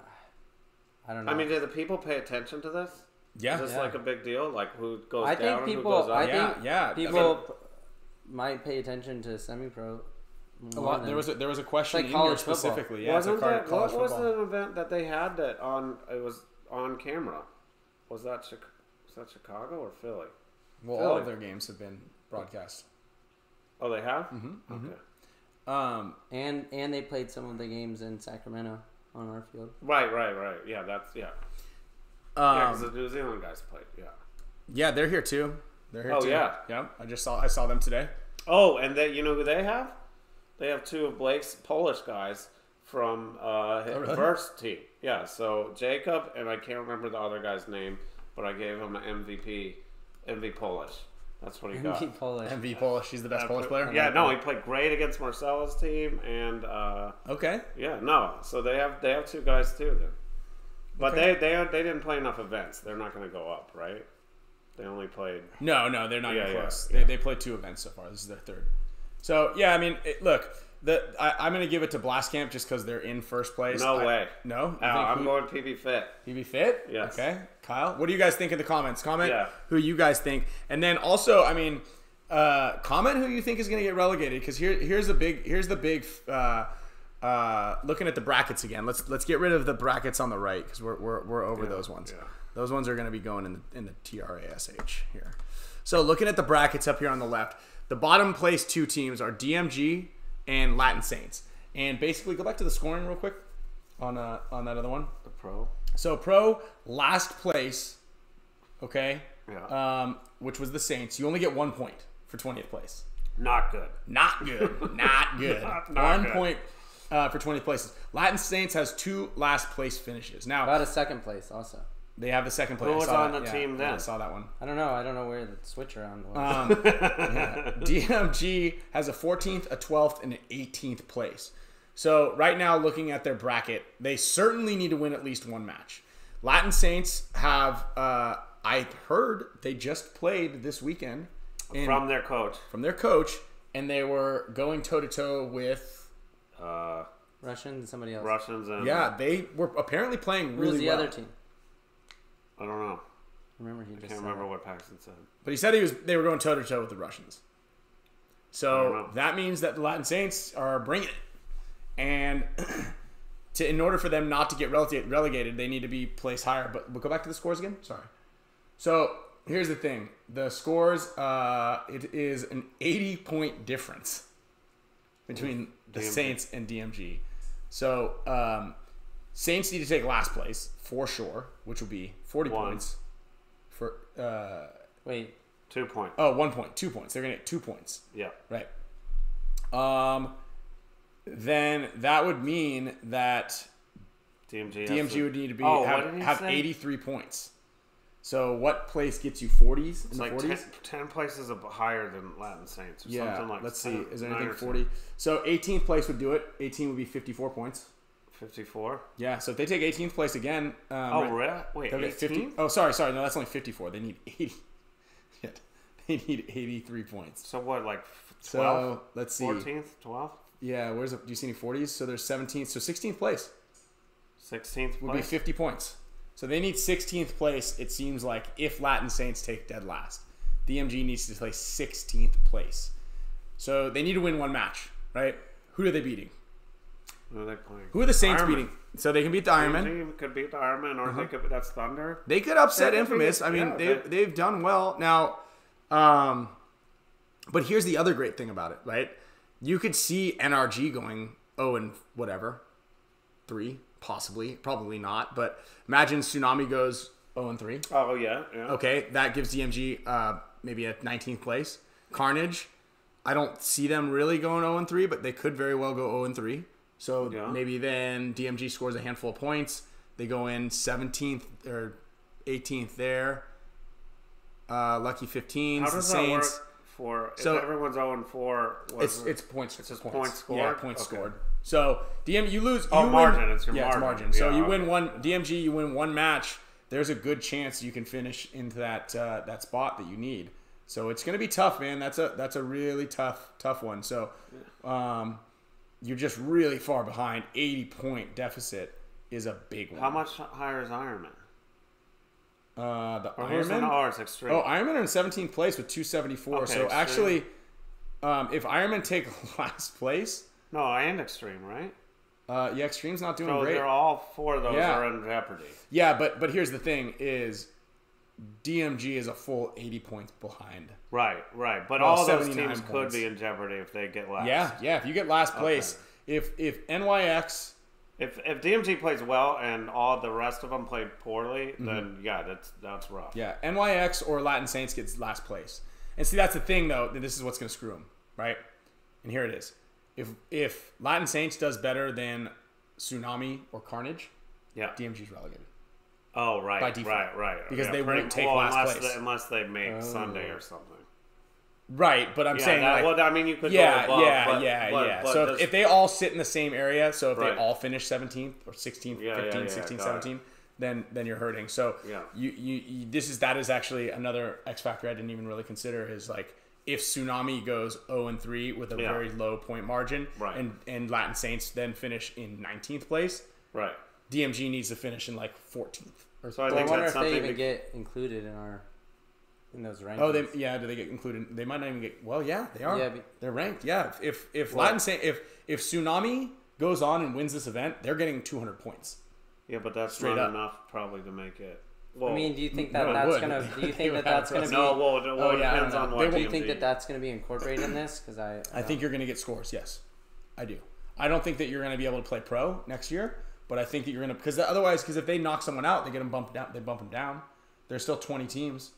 I don't know. I mean, do the people pay attention to this? yeah. Is this Yeah. like a big deal? Like who goes I down think and people. who goes up? I Yeah, think yeah. people p- might pay attention to semi-pro. A lot, than- there was a, there was a question like in here college football. specifically. Yeah, Wasn't it's car, that college what was football. the event that they had that on? It was on camera. Was that Chic- was that Chicago or Philly? Well, Philly. all of their games have been broadcast. Oh, they have. Mm-hmm, Okay. Um, and and they played some of the games in Sacramento on our field. Right, right, right. Yeah, that's yeah. Yeah, because um, the New Zealand guys played. Yeah. yeah, they're here too. They're here Oh, too. yeah. yeah. I just saw I saw them today. Oh, and they, you know who they have? They have two of Blake's Polish guys from uh, his Oh, really? first team. Yeah, so Jacob and I can't remember the other guy's name, but I gave him an MVP, MV Polish. That's what he got. MV Polish. MV Polish. She's the best Polish player. Yeah, no, he played great against Marcella's team, and uh, Okay. yeah, no. So they have they have two guys too then. But Okay. they they they didn't play enough events. They're not going to go up, right? They only played. No, no, they're not Yeah, even yeah, close. yeah. They, they played two events so far. This is their third. So yeah, I mean, it, look, the I, I'm going to give it to Blast Camp just because they're in first place. No I- way. No, Uh, I'm who- going PB Fit. Be fit? Yes. Okay. Kyle, what do you guys think in the comments? Comment Yeah. who you guys think. And then also, I mean, uh, comment who you think is going to get relegated because here, here's the big, here's the big, uh, uh, looking at the brackets again. Let's let's get rid of the brackets on the right because we're, we're, we're over those ones. yeah. Those ones are going to be going in the, in the TRASH here. So looking at the brackets up here on the left, the bottom place two teams are DMG and Latin Saints. And basically, go back to the scoring real quick on uh, on that other one. The pro. So pro last place, okay, Yeah. um, which was the Saints. You only get one point for twentieth place. Not good. Not good. Not good. Not- not one good. point uh, for twentieth places. Latin Saints has two last place finishes. Now About a second place also. They have the second place. Who was saw on that. the Yeah, team yeah, I then? saw that one. I don't know. I don't know where the switch around was. Um, yeah. DMG has a 14th, a 12th, and an 18th place. So right now, looking at their bracket, they certainly need to win at least one match. Latin Saints have, uh, I heard they just played this weekend in- From their coach. from their coach, and they were going toe to toe with. Uh, Russian and somebody else. Russians and Yeah, they were apparently playing Who really was the well. other team? I don't know. Remember he just Can't remember what Paxton said. But he said he was they were going toe to toe with the Russians. So that means that the Latin Saints are bringing it, and to in order for them not to get relegated, relegated, they need to be placed higher. But we'll go back to the scores again. Sorry. So here's the thing: the scores. Uh, it is an 80 point difference between the DMG. Saints and DMG. So um, Saints need to take last place for sure, which will be 40 One. points. For uh, Wait, Two point. Oh, one point, two points. They're gonna get two points, Yeah. right? Um, then that would mean that DMG. has DMG to- would need to be Oh, have, have 83 points. So what place gets you 40s in It's the like 40s? 10, 10 places ab- higher than Latin Saints. Or yeah. Something like let's see. Is there anything 40? So 18th place would do it. 18 would be 54 points. 54. Yeah. So if they take 18th place again, um, Oh, right- really? Wait, 50. 18? Oh, sorry, sorry. No, that's only 54. They need 80. Shit. They need 83 points. So what, like 12? So let's see. 14th? 12th? Yeah, where's the, do you see any 40s? So there's 17th. So 16th place 16th would place? be 50 points. So they need 16th place, it seems like, if Latin Saints take dead last. DMG needs to play 16th place. So they need to win one match, right? Who are they beating? Who are they playing? Who are the Saints Ironman. beating? So they can beat the Ironman. Could beat the Ironman, or they could, that's Thunder. They could upset They could Infamous. it, I mean, yeah, they've, they- they've done well. Now, um, but here's the other great thing about it, right? You could see NRG going, oh, and whatever, three, possibly, probably not. But imagine Tsunami goes 0 and 3. Oh, yeah. yeah. Okay, that gives DMG uh, maybe a 19th place. Carnage, I don't see them really going 0 and 3, but they could very well go 0 and 3. So Yeah. maybe then DMG scores a handful of points. They go in 17th or 18th there. Uh, lucky 15s. How the does that work for So- if everyone's 0 and 4? It's it's points. It's just points. points scored? Yeah, points Okay. scored. So DM, you lose. Oh, you win- it's your yeah, margin. it's margin. So Yeah, you okay. win one DMG. You win one match. There's a good chance you can finish into that uh, that spot that you need. So it's gonna be tough, man. That's a that's a really tough tough one. So um, you're just really far behind. 80 point deficit is a big one. How much higher is Ironman? Uh, the Or Ironman. ours? Extreme. Oh, Ironman are in 17th place with 274. Okay, so extreme. actually, um, if Ironman take last place, no, and Extreme, right? uh, yeah, Extreme's not doing So great. they're all four of those Yeah. are in jeopardy. Yeah, but but here's the thing: is DMG is a full 80 points behind. Right, right. But Well, all those 79 teams could be in jeopardy if they get last. Yeah, yeah. If you get last place, if if NYX, If if DMG plays well and all the rest of them play poorly, Mm-hmm. then yeah, that's that's rough. yeah, NYX or Latin Saints gets last place. And see, that's the thing though. That this is what's going to screw them, right? And here it is: if if Latin Saints does better than Tsunami or Carnage, Yeah. DMG's relegated. Oh, right, By default. right, right. Because Yeah, they pretty- won't take well, last unless place. They, unless they make Oh. Sunday or something. Right, but I'm Yeah, saying that, like, well, I mean, you could yeah, go above, yeah, but, yeah, but- yeah. but so if, if they all sit in the same area, so if Right. they all finish 17th or 16th, Yeah, yeah, 15th, yeah, 16th, 17th, then then you're hurting. So Yeah. you, you you this is that is actually another X factor I didn't even really consider is like if Tsunami goes 0 and 3 with a Yeah. very low point margin, Right. and and Latin Saints then finish in 19th place, right. DMG needs to finish in like 14th. Or So I Well, I wonder that's if they even to- get included in our in those oh, rankings. Oh, they yeah. Do they get included? They might not even get. Well, yeah, they are. Yeah, be- they're ranked. Yeah. If if Well- Latin Saint if if Tsunami goes on and wins this event, they're getting 200 points. yeah, but that's Straight not up. enough probably to make it. Well, I mean, do you think that No, that's gonna? Do you think that that's gonna be? no. Well, it, well, Oh, it yeah, I depends on know. what. They do you think that that's gonna be incorporated in this? Because I, I think um, you're going to get scores. Yes, I do. I don't think that you're going to be able to play pro next year, but I think that you're going to because otherwise, because if they knock someone out, they get them bumped down. They bump them down. There's still 20 teams.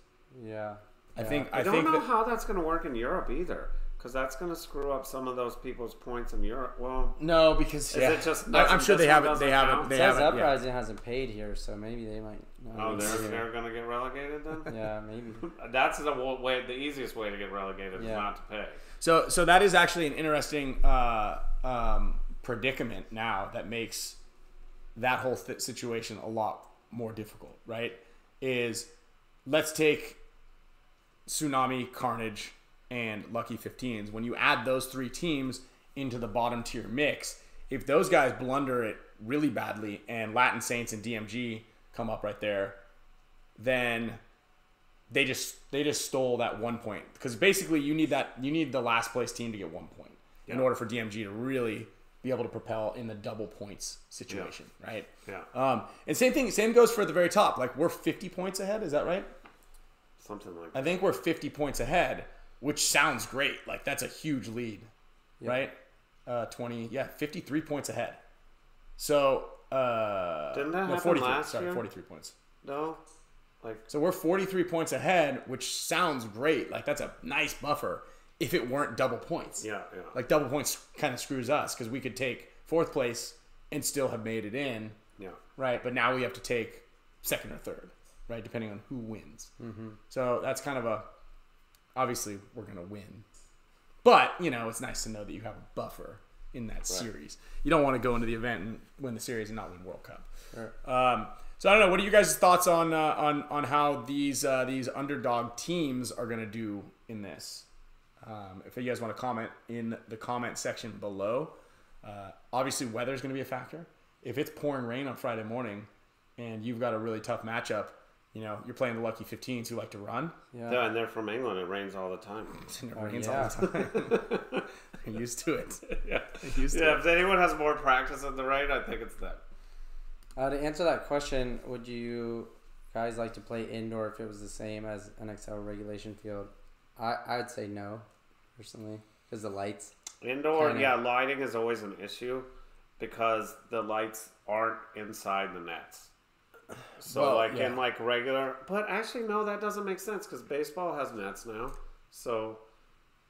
Yeah. I Yeah. think. I, I, don't think know that, how that's going to work in Europe either, because that's going to screw up some of those people's points in Europe. Well, no, because Is yeah, it just- I- I'm doesn't- sure they haven't. They doesn't haven't. They says haven't. yeah. Uprising hasn't paid here, so maybe they might. oh, they're, they- they're going to get relegated then. yeah, maybe. That's the way. The easiest way to get relegated is not to pay. So, so that is actually an interesting uh, um, predicament now that makes that whole th- situation a lot more difficult. Right? Is let's take Tsunami, Carnage, and Lucky 15s. When you add those three teams into the bottom tier mix, if those guys blunder it really badly and Latin Saints and DMG come up right there, then they just they just stole that one point because basically you need that you need the last place team to get one point in order for DMG to really be able to propel in the double points situation, right? Yeah, Um, and same thing, same goes for the very top. Like we're 50 points ahead, is that right? Something like that. I think we're 50 points ahead, which sounds great. Like that's a huge lead, right? Uh, 20, yeah, 53 points ahead. So, uh, Didn't that no, happen 43, last sorry, year? 43 points. No, like So we're 43 points ahead, which sounds great. Like that's a nice buffer if it weren't double points. yeah, yeah. Like double points kind of screws us because we could take fourth place and still have made it in, yeah. right? But now we have to take second or third, right? Depending on who wins. Mm-hmm. So that's kind of a obviously we're gonna win, but you know it's nice to know that you have a buffer in that series. You don't want to go into the event and win the series and not win World Cup. Um, so I don't know. What are you guys' thoughts on uh, on on how these uh, these underdog teams are going to do in this? Um, if you guys want to comment in the comment section below, uh, obviously weather is going to be a factor. If it's pouring rain on Friday morning and you've got a really tough matchup, you know you're playing the lucky 15s who like to run. Yeah. Yeah, and they're from England. It rains all the time. And it Oh, rains yeah. all the time. They're used to it. yeah, They're used to yeah. it. If anyone has more practice in the rain, I think it's them. Uh, to answer that question, would you guys like to play indoor if it was the same as NXL regulation field? I I'd say no, personally, because the lights. Indoor, Kinda. yeah, lighting is always an issue because the lights aren't inside the nets. So Well, like yeah. in like regular, but actually no, that doesn't make sense because baseball has nets now. So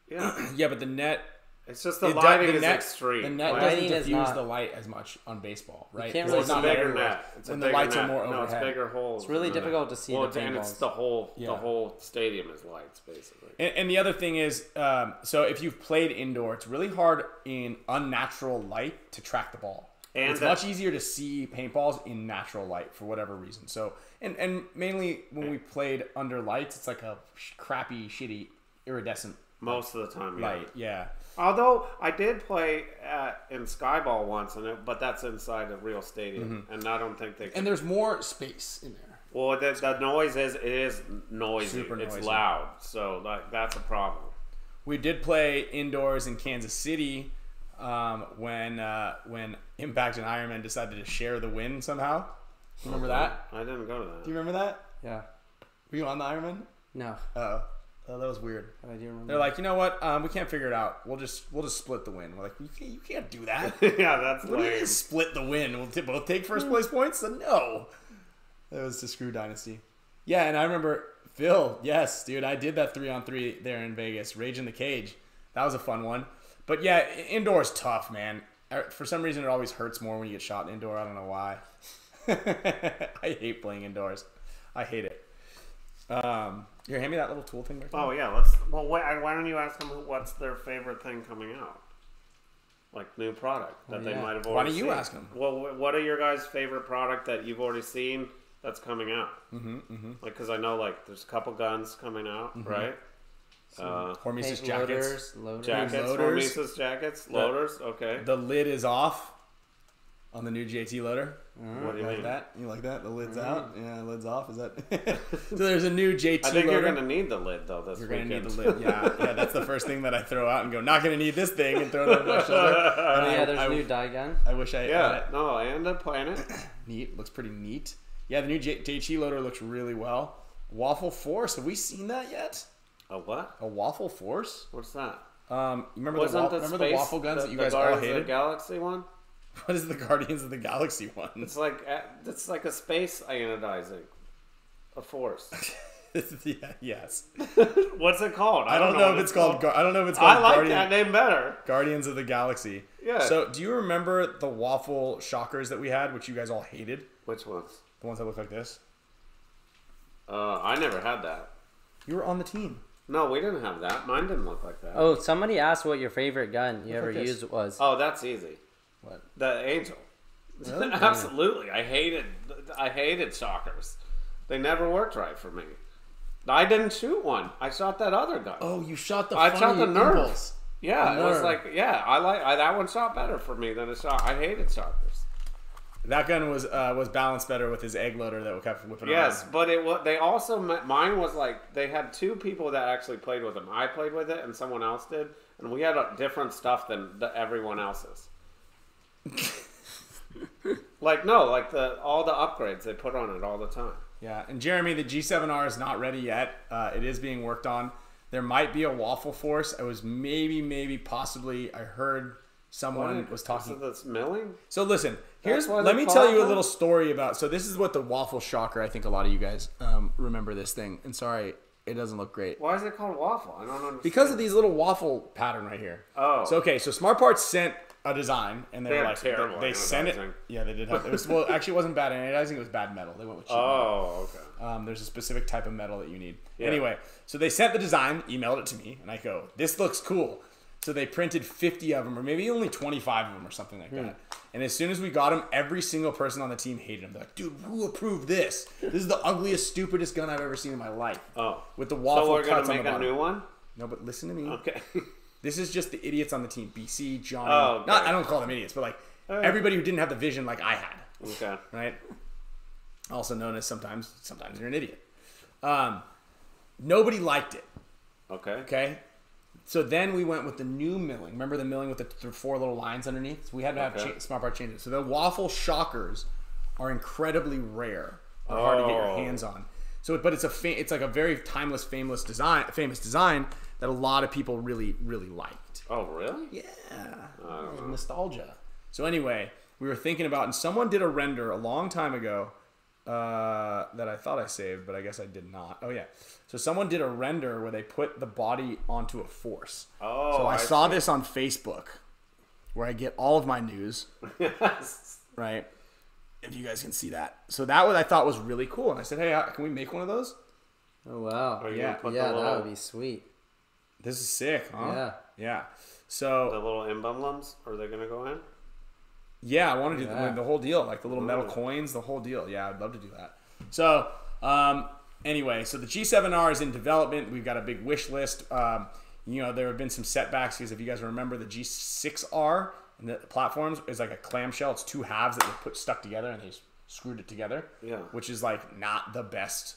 yeah, Yeah, but the net it's just the It do- lighting the is net- extreme. The net Like, doesn't diffuse not- the light as much on baseball, right? can't 'Cause well, really it's a not bigger everywhere. net. It's a and the bigger lights net. are more No, overhead. it's bigger holes. It's really difficult net. to see Well, the it's- and it's the whole Yeah. the whole stadium is lights basically. And, and the other thing is, um, so if you've played indoor, it's really hard in unnatural light to track the ball. And it's that- much easier to see paintballs in natural light for whatever reason. So, and and mainly when we played under lights, it's like a sh- crappy, shitty, iridescent Most of the time, yeah. light. Yeah. Although I did play at, in Skyball once, and it, but that's inside a real stadium, and I don't think they. Can, Mm-hmm. And there's more space in there. well, the, the noise is it is noisy. Super it's loud, so like that's a problem. We did play indoors in Kansas City um, when uh, when Impact and Ironman decided to share the win somehow. Remember that? I didn't go to that. Do you remember that? Yeah. Were you on the Ironman? No, Oh, oh, that was weird. but I do remember. They're like, you know what? Um, we can't figure it out. We'll just we'll just split the win. We're like, you can't, you can't do that. yeah, that's What do you mean lame. split the win? We'll t- both take first place points? Uh, No. That was the Screw Dynasty. Yeah, and I remember Phil. Yes, dude, I did that three on three there in Vegas. Rage in the Cage. That was a fun one. But yeah, i- indoors tough, man. For some reason, it always hurts more when you get shot indoor. I don't know why. I hate playing indoors. I hate it. Um, Here, hand me that little tool thing. There. Oh yeah, let's. Well, why, why don't you ask them what's their favorite thing coming out? Like new product that Oh, they might have already. Why don't you seen. them? Well, what are your guys' favorite product that you've already seen that's coming out? Mm-hmm. mm-hmm. Like, because I know like there's a couple guns coming out, Mm-hmm. right? Uh, Hormesis Paint jackets. loaders, loaders. jackets, Loaders. Hormesis jackets, loaders. Okay. The lid is off on the new JT loader. what do you You like mean? that? You like that? The lid's out. Yeah, the lid's off. Is that? so there's a new JT I think loader. you're gonna need the lid though. This You're gonna need the lid. Yeah, yeah. That's the first thing that I throw out and go. Not gonna need this thing and throw it over my shoulder. And Oh, I- yeah, there's I, a new Dye gun. I wish I had yeah. it. No, and a planet. Neat. Looks pretty neat. Yeah, the new J- JT loader looks really well. Waffle Force. Have we seen that yet? A what? A Waffle Force? What's that? Um, remember the, Wasn't wa- the remember space, the waffle guns the, that you guys all Guardians of hated? the Galaxy one? What is the Guardians of the Galaxy one? It's like uh, it's like a space ionizing, a force. yeah, yes. What's it called? I don't know what if it's called. Gar- I don't know if it's called I like Guardian- that name better. Guardians of the Galaxy. Yeah. So, do you remember the waffle shockers that we had, which you guys all hated? Which ones? The ones that look like this. Uh, I never had that. You were on the team. No, we didn't have that. Mine didn't look like that. Oh, somebody asked what your favorite gun you ever like this. used was. Oh, that's easy. What? The angel. Really? Absolutely. I hated. I hated shockers. They never worked right for me. I didn't shoot one. I shot that other gun. Oh, you shot the. I funny shot the nerve. impulse. yeah, the it was nerve. like yeah. I like I, that one shot better for me than a shot. I hated shockers. That gun was uh, was balanced better with his egg loader that kept whipping around. Yes, around. but it was. They also mine was like they had two people that actually played with them. I played with it, and someone else did, and we had uh, different stuff than the, everyone else's. like no, like the all the upgrades they put on it all the time. Yeah, and Jeremy, the G7R is not ready yet. Uh, it is being worked on. There might be a waffle force. I was maybe, maybe, possibly. I heard someone was talking. So that's milling. So listen, here's let me tell you a little story about. So this is what the waffle shocker. I think a lot of you guys um, remember this thing. And sorry, it doesn't look great Why is it called waffle? I don't understand. because of these little waffle pattern right here. Oh. So okay, so Smart Parts sent a design, and they, They were like, terrible they, they sent it. Yeah, they did have. It was well, actually, it wasn't bad anodizing. It was bad metal. They went with cheap metal. Oh, okay. Um, there's a specific type of metal that you need. Yeah. Anyway, so they sent the design, emailed it to me, and I go, "This looks cool." So they printed 50 of them, or maybe only 25 of them, or something like that. And as soon as we got him, every single person on the team hated him. They're like, "Dude, who approved this? This is the ugliest, stupidest gun I've ever seen in my life." Oh, With the waffle so we're cuts gonna on make the a new one. No, but listen to me. Okay. This is just the idiots on the team. BC, John. Oh, okay. Not, I don't call them idiots, but like everybody who didn't have the vision like I had okay. right? Also known as sometimes sometimes you're an idiot. Um, nobody liked it. Okay. Okay, so then we went with the new milling. Remember the milling with the th- four little lines underneath? So we had to have Okay. cha- smart part changes. So the waffle shockers are incredibly rare. They're hard to get your Oh. hands on. So, but it's a fa- it's like a very timeless, famous design, famous design that a lot of people really, really liked. Oh, really? Yeah. Nostalgia. So anyway, we were thinking about, and someone did a render a long time ago uh, that I thought I saved, but I guess I did not. Oh yeah. So someone did a render where they put the body onto a force. Oh, So I, I saw this on Facebook, where I get all of my news. Right. If you guys can see that. So that was I thought was really cool, and I said, hey, uh, can we make one of those? Oh wow. Are Yeah. gonna put yeah, the that would be sweet. This is sick, huh? Yeah. Yeah. So the So little emblems? Are they gonna go in? Yeah, I want to do Yeah. the, the whole deal, like the little metal coins, the whole deal. Yeah, I'd love to do that. So, um, anyway, so the G7R is in development. We've got a big wish list. Um, you know, there have been some setbacks because if you guys remember, the G6R and the platforms is like a clamshell. It's two halves that they put stuck together and they screwed it together. Yeah. Which is like not the best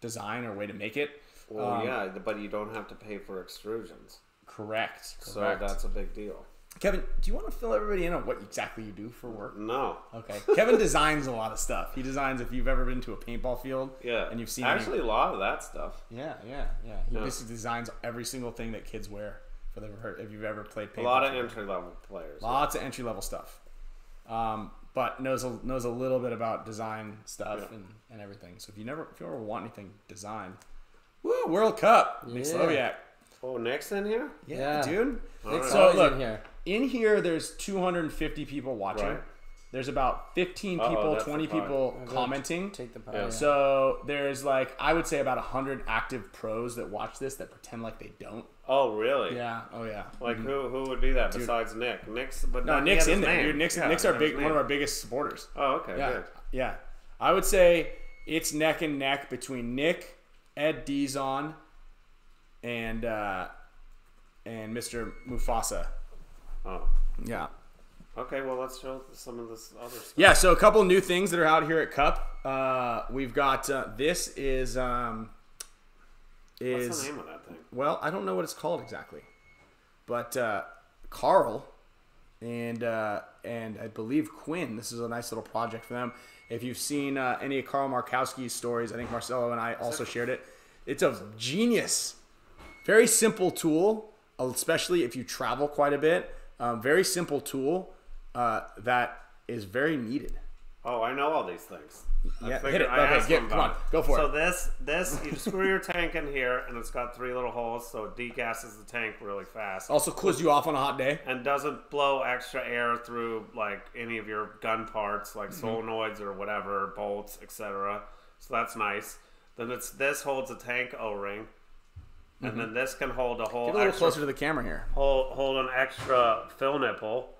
design or way to make it. Well, Um, yeah, but you don't have to pay for extrusions, Correct. so that's a big deal. Kevin, do you want to fill everybody in on what exactly you do for work? No. Okay. Kevin designs a lot of stuff. He designs if you've ever been to a paintball field. Yeah. And you've seen any- actually a lot of that stuff. Yeah, yeah, yeah. He Yeah. basically designs every single thing that kids wear. For the if you've ever played paintball. A lot of entry level players. Lots of entry level stuff. Um, but knows a, knows a little bit about design stuff Yeah. and, and everything. So if you never if you ever want anything designed, woo World Cup, Yeah. Sloviak. Oh, Nick's in here. Yeah, Yeah. dude. All right. So always look in here. in here, there's 250 people watching. Right. there's about 15 Uh-oh, people, that's 20 the pie. people go commenting. Take the pie. Yeah. yeah. So there's like I would say about 100 active pros that watch this that pretend like they don't. Oh, really? Yeah. Oh yeah. Like mm-hmm. who who would be that besides Nick? Nick's but No, he Nick's had in his there, name. dude. Nick's Yeah, Nick's he our had his big one of name. our biggest supporters. Oh, okay, Yeah, good. yeah. I would say it's neck and neck between Nick, Ed Dizon, and uh, and Mr. Mufasa. Oh, Yeah. okay. Well, let's show some of this other stuff. Yeah. So a couple new things that are out here at Cup. Uh, we've got uh, this is um, is What's the name of that thing? well, I don't know what it's called exactly, but uh, Carl and uh, and I believe Quinn. This is a nice little project for them. If you've seen uh, any of Carl Markowski's stories, I think Marcelo and I also shared it. It's a genius, very simple tool, especially if you travel quite a bit. Um, very simple tool uh, that is very needed. Oh, I know all these things. Yeah, hit it. I Okay, get- come on, go for so it. this, this, you screw your tank in here, and it's got three little holes, so it degasses the tank really fast, Also cools you off on a hot day. and doesn't blow extra air through like any of your gun parts, like Mm-hmm. solenoids or whatever, bolts, etc. So that's nice. Then it's this holds a tank O-ring, and then this can hold a whole Mm-hmm. Get a little extra closer to the camera here. hold hold an extra fill nipple.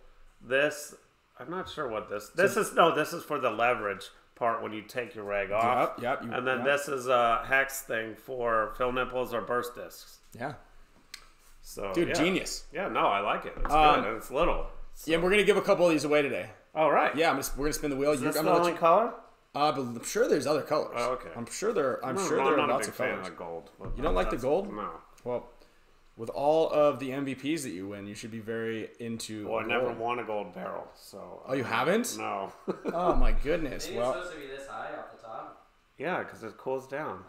This I'm not sure what this. This is no. This is for the leverage part when you take your rag off. Yep, yep, you- and then yep. this is a hex thing for fill nipples or burst discs. Yeah, So dude, yeah. genius. Yeah, no, I like it. It's Um, good and it's little. So, Yeah, we're gonna give a couple of these away today. All right. Yeah, I'm just, we're gonna spin the wheel. Is You're- this I'm the only you- color? Uh, but I'm sure there's other colors. Oh, okay. I'm sure there. I'm No, sure no, there I'm are not lots a of big fan colors. of gold. but You don't like the gold? No. Well, with all of the MVPs that you win, you should be very into. Well, I never won a gold barrel, so. Oh, you haven't? No. Oh my goodness. Maybe Well, it's supposed to be this high off the top. yeah, because it cools down.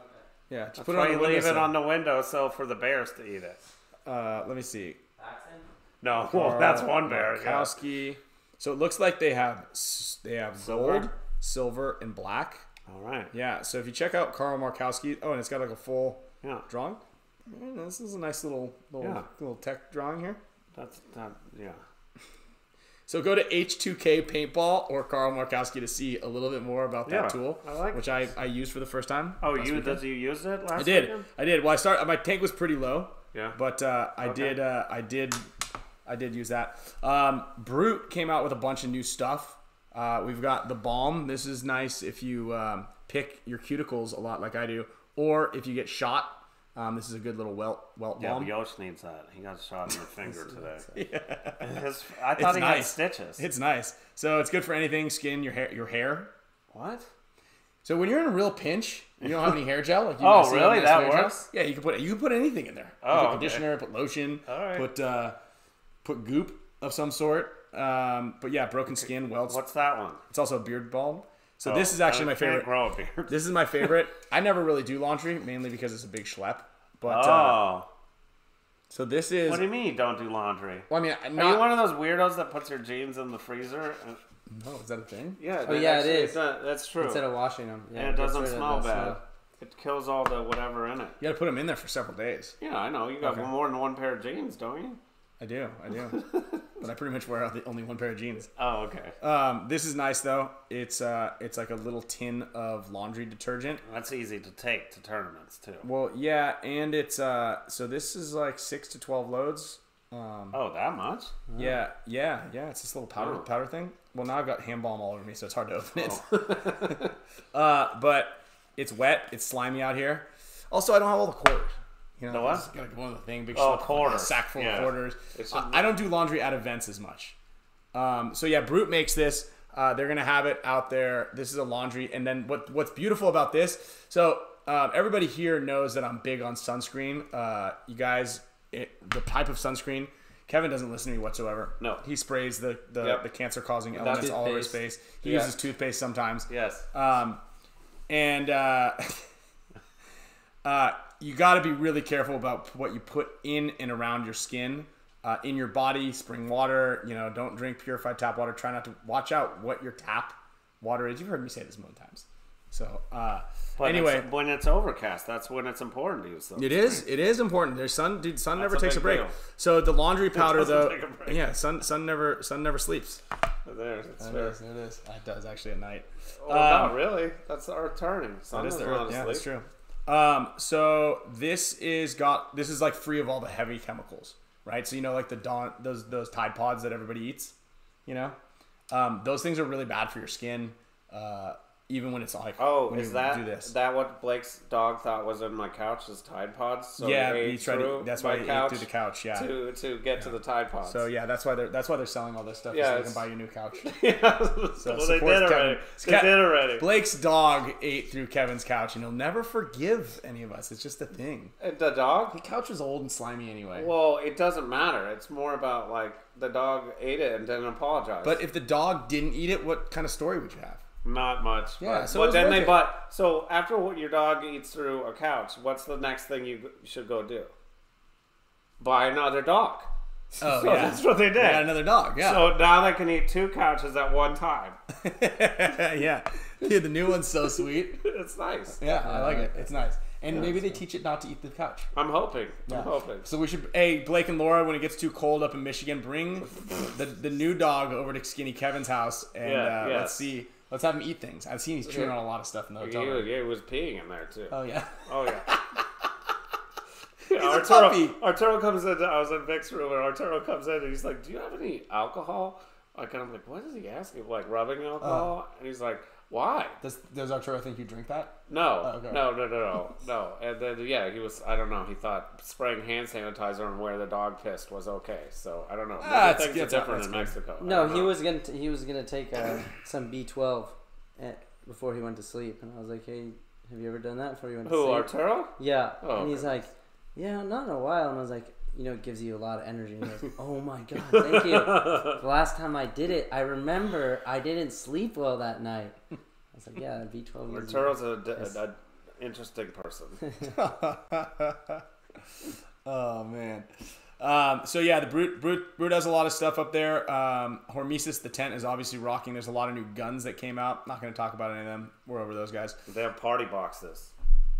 yeah. Just That's put it on the you leave it on the windowsill for the bears to eat it. Uh, let me see. Paxton? No, well, that's one bear. Yeah. So it looks like they have they have Silver? gold, silver, and black. All right. Yeah. So if you check out Carl Markowski, oh, and it's got like a full Yeah. drawing. Yeah, this is a nice little little Yeah. little tech drawing here. That's that. Yeah. So go to H2K Paintball or Carl Markowski to see a little bit more about that Yeah, tool, I like which I, I used for the first time. Oh, you weekend. did you use it last I did. weekend? I did. Well, I started. My tank was pretty low, Yeah. but uh, I Okay. did. Uh, I did. I did use that. Um, Brute came out with a bunch of new stuff. Uh, we've got the balm. This is nice if you um, pick your cuticles a lot, like I do, or if you get shot. Um, this is a good little welt welt yeah, balm. Yosh needs that. He got shot in the finger today. His, I thought It's he nice. stitches. It's nice. So it's good for anything, skin, your hair, your hair. what? So when you're in a real pinch, you don't have any hair gel. Like you Oh, really? That hair gel? works? Yeah, you can put you can put anything in there. Oh, put okay. conditioner, put lotion, All right. put uh, put goop of some sort. Um, but yeah, broken skin, welts. What's that one? It's also a beard balm. So Oh, this is actually my I can't favorite. Grow a beard. This is my favorite. I never really do laundry, mainly because it's a big schlep. But uh, oh, so this is. what do you mean? Don't do laundry? well, I mean, Are you not. one of those weirdos that puts your jeans in the freezer? And, no, is that a thing? yeah. Oh, yeah, it actually- is. that- that's true. Instead of washing them. Yeah, and it doesn't smell the bad. smell. It kills all the whatever in it. You got to put them in there for several days. Yeah, I know. You got Okay. more than one pair of jeans, don't you? I do, I do. but I pretty much wear out the only one pair of jeans. Oh, okay. Um, this is nice though. It's uh, it's like a little tin of laundry detergent. That's easy to take to tournaments too. Well, yeah, and it's uh, so this is like six to twelve loads. Um, Oh, that much? yeah, yeah, yeah. It's this little powder Oh. powder thing. Well, now I've got hand balm all over me, so it's hard to open it. Oh. uh, but it's wet. It's slimy out here. Also, I don't have all the quarters. You know, The what? just Gotta go on the thing, big Oh, like sack full Yeah. of quarters. I, I don't do laundry at events as much. Um, so yeah, Brute makes this. Uh, they're gonna have it out there. This is a laundry, and then what? What's beautiful about this? So uh, everybody here knows that I'm big on sunscreen. Uh, you guys, it, the type of sunscreen. Kevin doesn't listen to me whatsoever. No. he sprays the the, Yep. the cancer causing elements all over his face. He Yeah. uses toothpaste sometimes. Yes. Um, and uh, uh, you got to be really careful about what you put in and around your skin, uh, in your body. Spring water, you know, don't drink purified tap water. Try not to watch out what your tap water is. You've heard me say this a million times. So uh, But anyway, it's- when it's overcast, that's when it's important to use those. it is. It is important. There's sun, dude. Sun never a takes a break. deal. So the laundry powder, though, take a break. yeah, sun, sun never, sun never sleeps. There, fair. it is. It is. It does actually at night. Oh, Um, no, really? That's our turning. Sun That is the earth. Yeah, that's true. Um, so this is got this is like free of all the heavy chemicals, right? So you know, like the Dawn, those those Tide Pods that everybody eats, you know, um, those things are really bad for your skin. Uh, even when it's like Oh, when is that do this. that what Blake's dog thought was in my couch? Is Tide Pods? So yeah, he he tried to, that's why he ate through the couch. Yeah. to to get to the Tide Pods. So yeah, that's why they're that's why they're selling all this stuff. Yeah, so they can buy you a new couch. yeah. So well, they did Kevin. already. They Ke- did already. Blake's dog ate through Kevin's couch, and he'll never forgive any of us. It's just a thing. Uh, the dog? The couch was old and slimy anyway. Well, it doesn't matter. It's more about like the dog ate it and didn't apologize. but if the dog didn't eat it, what kind of story would you have? Not much. Yeah, but, so but then they it. but so after what your dog eats through a couch, what's the next thing you should go do? Buy another dog. Oh So yeah, that's what they did. They got another dog. Yeah, So now they can eat two couches at one time. yeah. Dude, the new one's so sweet. It's nice. Yeah, I like it. It's nice. And maybe they teach it not to eat the couch. I'm hoping. Yeah. I'm hoping. So we should, hey Blake and Laura, when it gets too cold up in Michigan, bring the the new dog over to Skinny Kevin's house, and Yeah, uh, yes. let's see, let's have him eat things. I've seen he's chewing Yeah. on a lot of stuff in the He, hotel. room. he was peeing in there too. Oh yeah. Oh yeah. a Arturo, puppy. Arturo comes in. I was in Vic's room, and Arturo comes in, and he's like, "Do you have any alcohol?" Like, and I'm like, "What is he asking? Like rubbing alcohol?" Uh. and he's like, "Why?" Does does Arturo think you drink that? No, Oh, okay. no, no, no, no, no. And then yeah, he was. I don't know. He thought spraying hand sanitizer on where the dog pissed was okay. So I don't know. Maybe Ah, that's- things are different in good. Mexico. No, he know. was gonna t- he was gonna take uh, some B twelve before he went to sleep, and I was like, hey, have you ever done that before you went to Who sleep? Arturo? Yeah, Oh, and he's okay. like, yeah, not in a while, and I was like, you know, it gives you a lot of energy. And he goes, oh my god, thank you. the last time I did it, I remember I didn't sleep well that night. I was like, yeah, B twelve. Arturo's a, Yes. a, a interesting person. Oh man. Um, so yeah, the brute, brute brute has a lot of stuff up there. Um, Hormesis the tent is obviously rocking. There's a lot of new guns that came out. Not going to talk about any of them. We're over those guys. They have party boxes.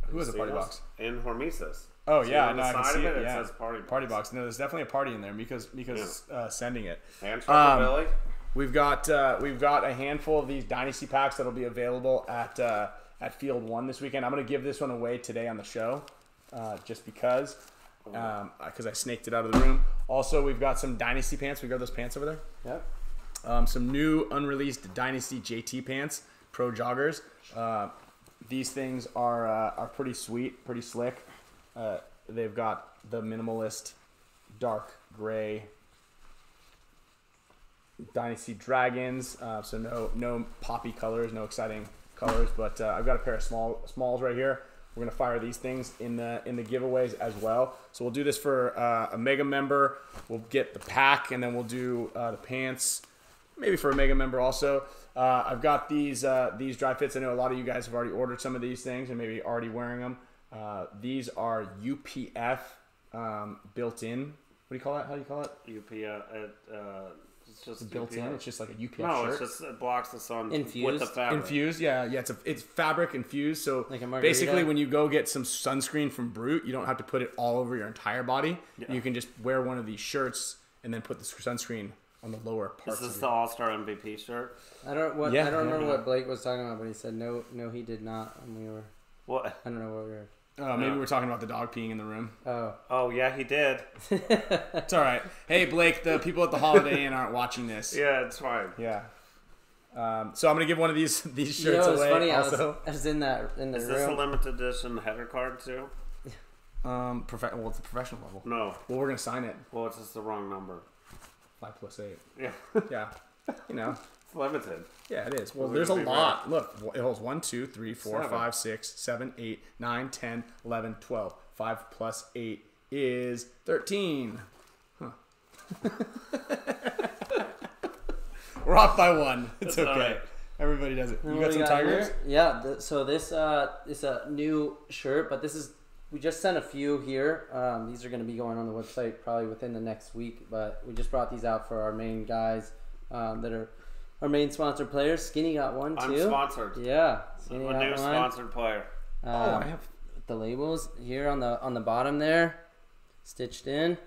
Who has a party those? box? In Hormesis. Oh See yeah, no, I can see of it. it, it yeah. says party box. Party box. No, there's definitely a party in there because because uh, sending it. And Um, Billy. We've got uh, we've got a handful of these dynasty packs that'll be available at uh, at Field One this weekend. I'm gonna give this one away today on the show, uh, just because because I snaked it out of the room. Also, we've got some dynasty pants. We got those pants over there. Yep. Um, some new unreleased Dynasty JT pants, Pro Joggers. Uh, these things are uh, are pretty sweet, pretty slick. Uh, they've got the minimalist dark gray Dynasty Dragons. Uh, so no no poppy colors, no exciting colors. But uh, I've got a pair of small smalls right here. We're gonna fire these things in the in the giveaways as well. So we'll do this for uh, a mega member. We'll get the pack, and then we'll do uh, the pants, maybe for a mega member also. Uh, I've got these these dry fits. I know a lot of you guys have already ordered some of these things and maybe already wearing them. Uh, these are UPF um, built in. What do you call that? How do you call it? UPF. It, uh, it's just Built in. It's just like a UPF no, shirt. it's just it blocks the sun with the fabric. Infused, yeah, yeah. It's a it's fabric infused. So Like basically, when you go get some sunscreen from Brute, you don't have to put it all over your entire body. Yeah. You can just wear one of these shirts and then put the sunscreen on the lower Is parts. this Of the. All Star MVP shirt? I don't what Yeah, I don't yeah, remember yeah. what Blake was talking about, but he said no, no, he did not, and we were. What? I don't know what we were. Oh, maybe Yeah. we're talking about the dog peeing in the room. Oh, Oh yeah, he did. It's all right. Hey, Blake, the people at the Holiday Inn aren't watching this. Yeah, it's fine. Yeah. Um, so I'm gonna give one of these these you shirts know, away. funny. I also, was, I was in that in the Is this a limited edition header card too? um, prof- well, it's a professional level. No. Well, we're gonna sign it Well, it's just the wrong number. five plus eight. Yeah, Yeah, you know. It's limited. Yeah, it is. Well, Well, there's a we'd be lot. Look, it holds 1, 2, 3, 4, Seven. 5, 6, 7, 8, 9, 10, 11, 12. 5 plus 8 is 13. Huh. We're off by one. It's That's okay. all right. Everybody does it. You got we some tigers? here? Yeah. th so this uh is a new shirt, but this is we just sent a few here. Um, these are going to be going on the website probably within the next week, but we just brought these out for our main guys um, that are our main sponsored player. Skinny got one I'm too. sponsored. Yeah, I'm Skinny a got new one. sponsored player. Oh, Um, I have. the labels here on the on the bottom there, stitched in.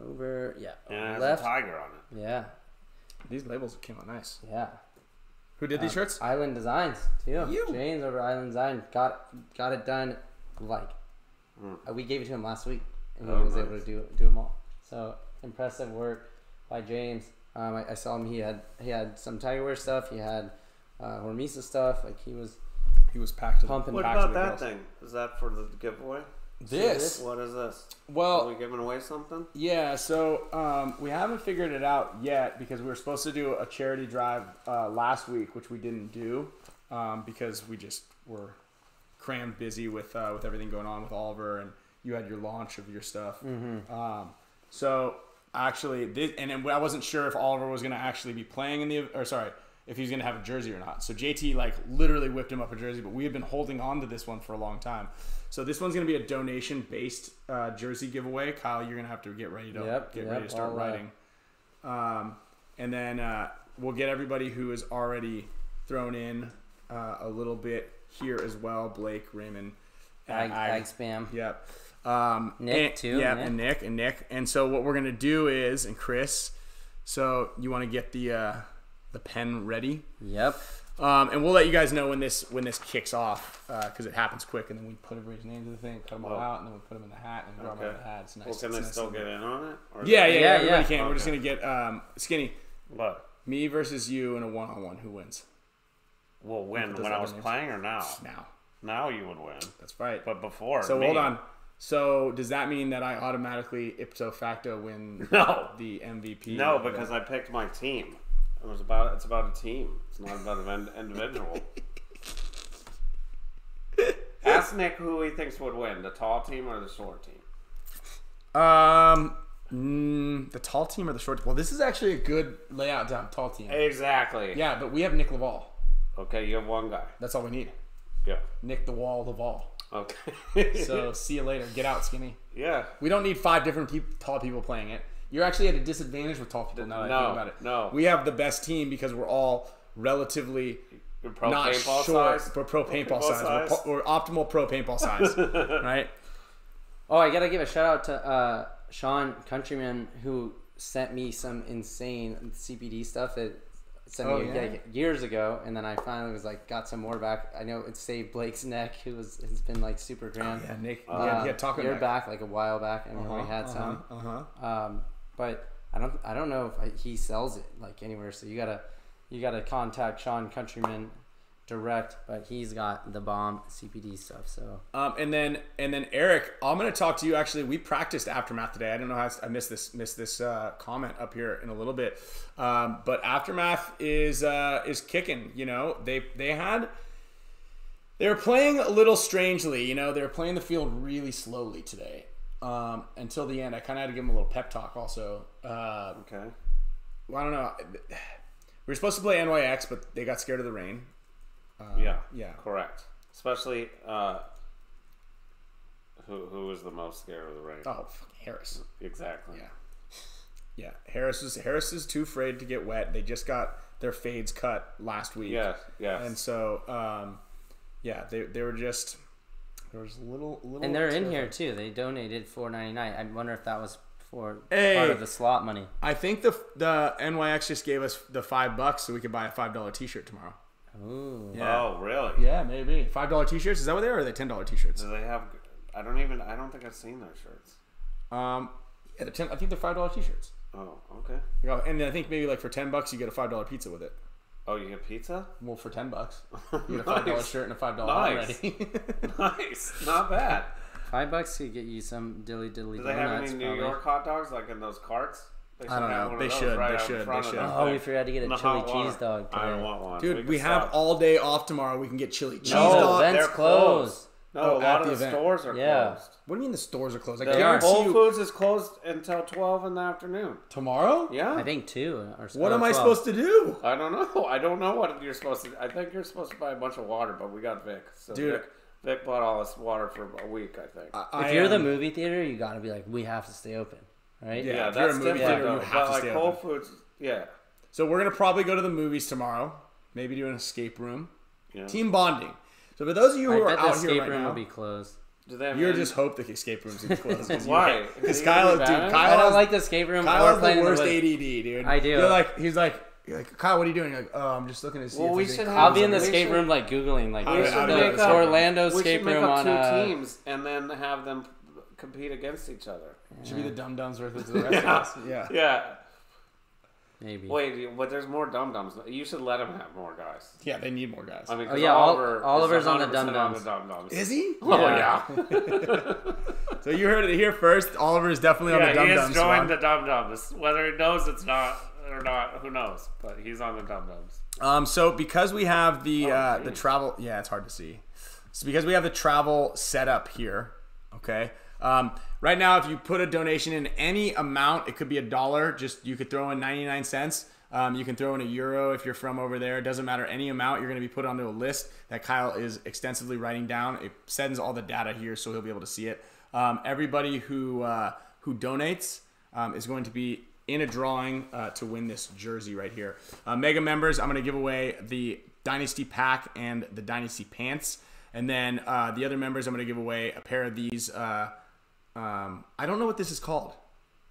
Over yeah, Yeah, over left. a tiger on it. Yeah. These labels came out nice. Yeah. Who did these Um, shirts? Island Designs too. You. James over Island Design got got it done. Like uh, we gave it to him last week, and he. Oh, was nice. able to do do them all. So impressive work by James. Um, I, I saw him. He had he had some Tiger Wear stuff. He had uh, Hormesis stuff. Like he was He was packed to the pumping. What Back about that girls. thing? Is that for the giveaway? This. What is this? Well, Are Well, we giving away something? yeah. So um, we haven't figured it out yet because we were supposed to do a charity drive uh, last week, which we didn't do um, because we just were crammed busy with uh, with everything going on with Oliver, and you had your launch of your stuff. Um, so actually, this, and then I wasn't sure if Oliver was going to actually be playing in the, or sorry, if he's going to have a jersey or not. So JT like literally whipped him up a jersey, but we had been holding on to this one for a long time. So this one's going to be a donation based uh, jersey giveaway. Kyle, you're going to have to get ready to Yep, get yep, ready to start writing. Um, and then uh, we'll get everybody who is already thrown in uh, a little bit here as well. Blake, Raymond, ag, Ag- ag spam. Yep. Um, Nick, and- too, Yep, Nick. and Nick and Nick. And so what we're gonna do is, and Chris, so you want to get the uh, the pen ready, Yep. um, and we'll let you guys know when this when this kicks off because it happens quick, and then we put everybody's names in the thing, cut them all Oh. out, and then we put them in the hat and draw them out the hat. It's nice. Well, can it's they nice still get in on it? Or Yeah, yeah, yeah. Yeah, Everybody yeah. can. We're just gonna get um, skinny. What? Me versus you in a one on one. Who wins? Will win when I was names. playing or now? Now. Now you would win. That's right. But before. So me. hold on. So does that mean that I automatically ipso facto win No. the MVP? No, because I picked my team. It was about. It's about a team. It's not about an individual. Ask Nick who he thinks would win: the tall team or the short team. Um, mm, the tall team or the short? Well, this is actually a good layout down tall team. Exactly. Yeah, but we have Nick Laval. Okay, you have one guy. That's all we need. Yeah. Nick the Wall Laval. Okay. So see you later. Get out, skinny. yeah. We don't need five different peop tall people playing it. You're actually at a disadvantage with tall people now that I No, think about it. no. We have the best team because we're all relatively Your pro not paintball short, size. but pro paintball paintball size. We're, po- we're optimal pro paintball size, right? Oh, I gotta give a shout out to uh, Sean Countryman who sent me some insane CBD stuff that sent Oh, me yeah? like, years ago, and then I finally was like got some more back. I know it saved Blake's neck, who was has been like super grand. Yeah, Nick. Uh, yeah, had taco year neck. back, like a while back. I remember we had uh-huh, some. Uh-huh. Um, but I don't I don't know if I, he sells it like anywhere. So you gotta you gotta contact Sean Countryman direct. But he's got the bomb CBD stuff. So Um, and then and then Eric, I'm gonna talk to you. Actually, we practiced aftermath today. I don't know how I missed this missed this uh, comment up here in a little bit, um, but aftermath is uh, is kicking. You know, they they had they were playing a little strangely. You know, they were playing the field really slowly today um, until the end. I kind of had to give them a little pep talk. Also, uh, Okay. well, I don't know. We were supposed to play NYX, but they got scared of the rain. Yeah. yeah. Correct. Especially uh, who who was the most scared of the rain? Oh, Harris. Exactly. Yeah. Yeah, Harris is Harris is too afraid to get wet. They just got their fades cut last week. Yeah, yeah. And so, um, yeah, they, they were just there was a little little. and they're in here too. They donated four ninety nine. I wonder if that was for Hey. part of the slot money. I think the the NYX just gave us the five bucks so we could buy a five dollar t shirt tomorrow. Ooh. Yeah. Oh, really? Yeah, maybe five dollar t shirts. Is that what they are? Or are they ten dollar t shirts? Do they have? I don't even. I don't think I've seen their shirts. Um, yeah, they're 10, I think they're five dollar t shirts. Oh, okay. And then I think maybe like for ten bucks you get a five dollar pizza with it. Oh, you get pizza? Well, for ten bucks, you get a five dollar Nice. shirt and a five dollar Nice. already. nice. Not bad. Five bucks could get you some dilly dilly Do they have any New probably. York hot dogs like in those carts? They I don't know. They should. right They should. They should. Oh, we forgot to get a the chili cheese dog. I today. want one. Dude, can we, have stop. all day off tomorrow. We can get chili cheese No, dog. event's they're closed. closed. No, Oh, a lot of the the event. stores are Yeah. closed. What do you mean the stores are closed? I The guarantee Whole you Foods is closed until twelve in the afternoon. tomorrow. Yeah. I think two or What or am I supposed to do? I don't know. I don't know what you're supposed to. I think you're supposed to buy a bunch of water, but we got Vic. So Dude. Vic, Vic bought all this water for a week. I think. I, If you're the movie theater, you gotta be like, we have to stay open, right? Yeah. yeah, if you're a that's movie different. theater, you have but to like stay Whole open. Foods, yeah. So we're gonna probably go to the movies tomorrow. Maybe do an escape room. yeah. Team bonding. So for those of you I who are bet the out escape here right room now, will be closed. Do they have you're any- just hope the escape rooms are closed. 'cause you Why? Because Is he Kyle, dude. Kyle I don't like the escape room Kyle or the in the worst. ADD, dude. I do. You're like, he's like, you're like Kyle, what are you doing? You're like, oh, I'm just looking to see. Well, if we should have- I'll be in the escape room like googling like I We I should don't make know. up, Orlando we escape should make room up on two uh, teams and then have them compete against each other. Should be the dum dums versus the rest of us. Yeah. Yeah. maybe. Wait, but there's more dum dums. You should let them have more guys. Yeah, they need more guys. I mean, Oh, 'cause yeah, Ol- Oliver is Oliver's on the 100% dum-dums. dum-dums. is he? Oh Yeah. yeah. So you heard it here first. Oliver is definitely on the yeah, dum he dum has squad. joined the dum dums. Whether he knows it's not or not, who knows? But he's on the dum dums. Um, so because we have the Oh, uh, the geez. travel, yeah, it's hard to see. So because we have the travel set up here, okay. Um, right now, if you put a donation in any amount, it could be a dollar. Just you could throw in ninety nine cents. Um, you can throw in a euro if you're from over there. It doesn't matter any amount. You're going to be put onto a list that Kyle is extensively writing down. It sends all the data here, so he'll be able to see it. Um, everybody who uh, who donates um, is going to be in a drawing uh, to win this jersey right here. Uh, Mega members, I'm going to give away the Dynasty pack and the Dynasty pants, and then uh, the other members, I'm going to give away a pair of these. Uh, um, I don't know what this is called.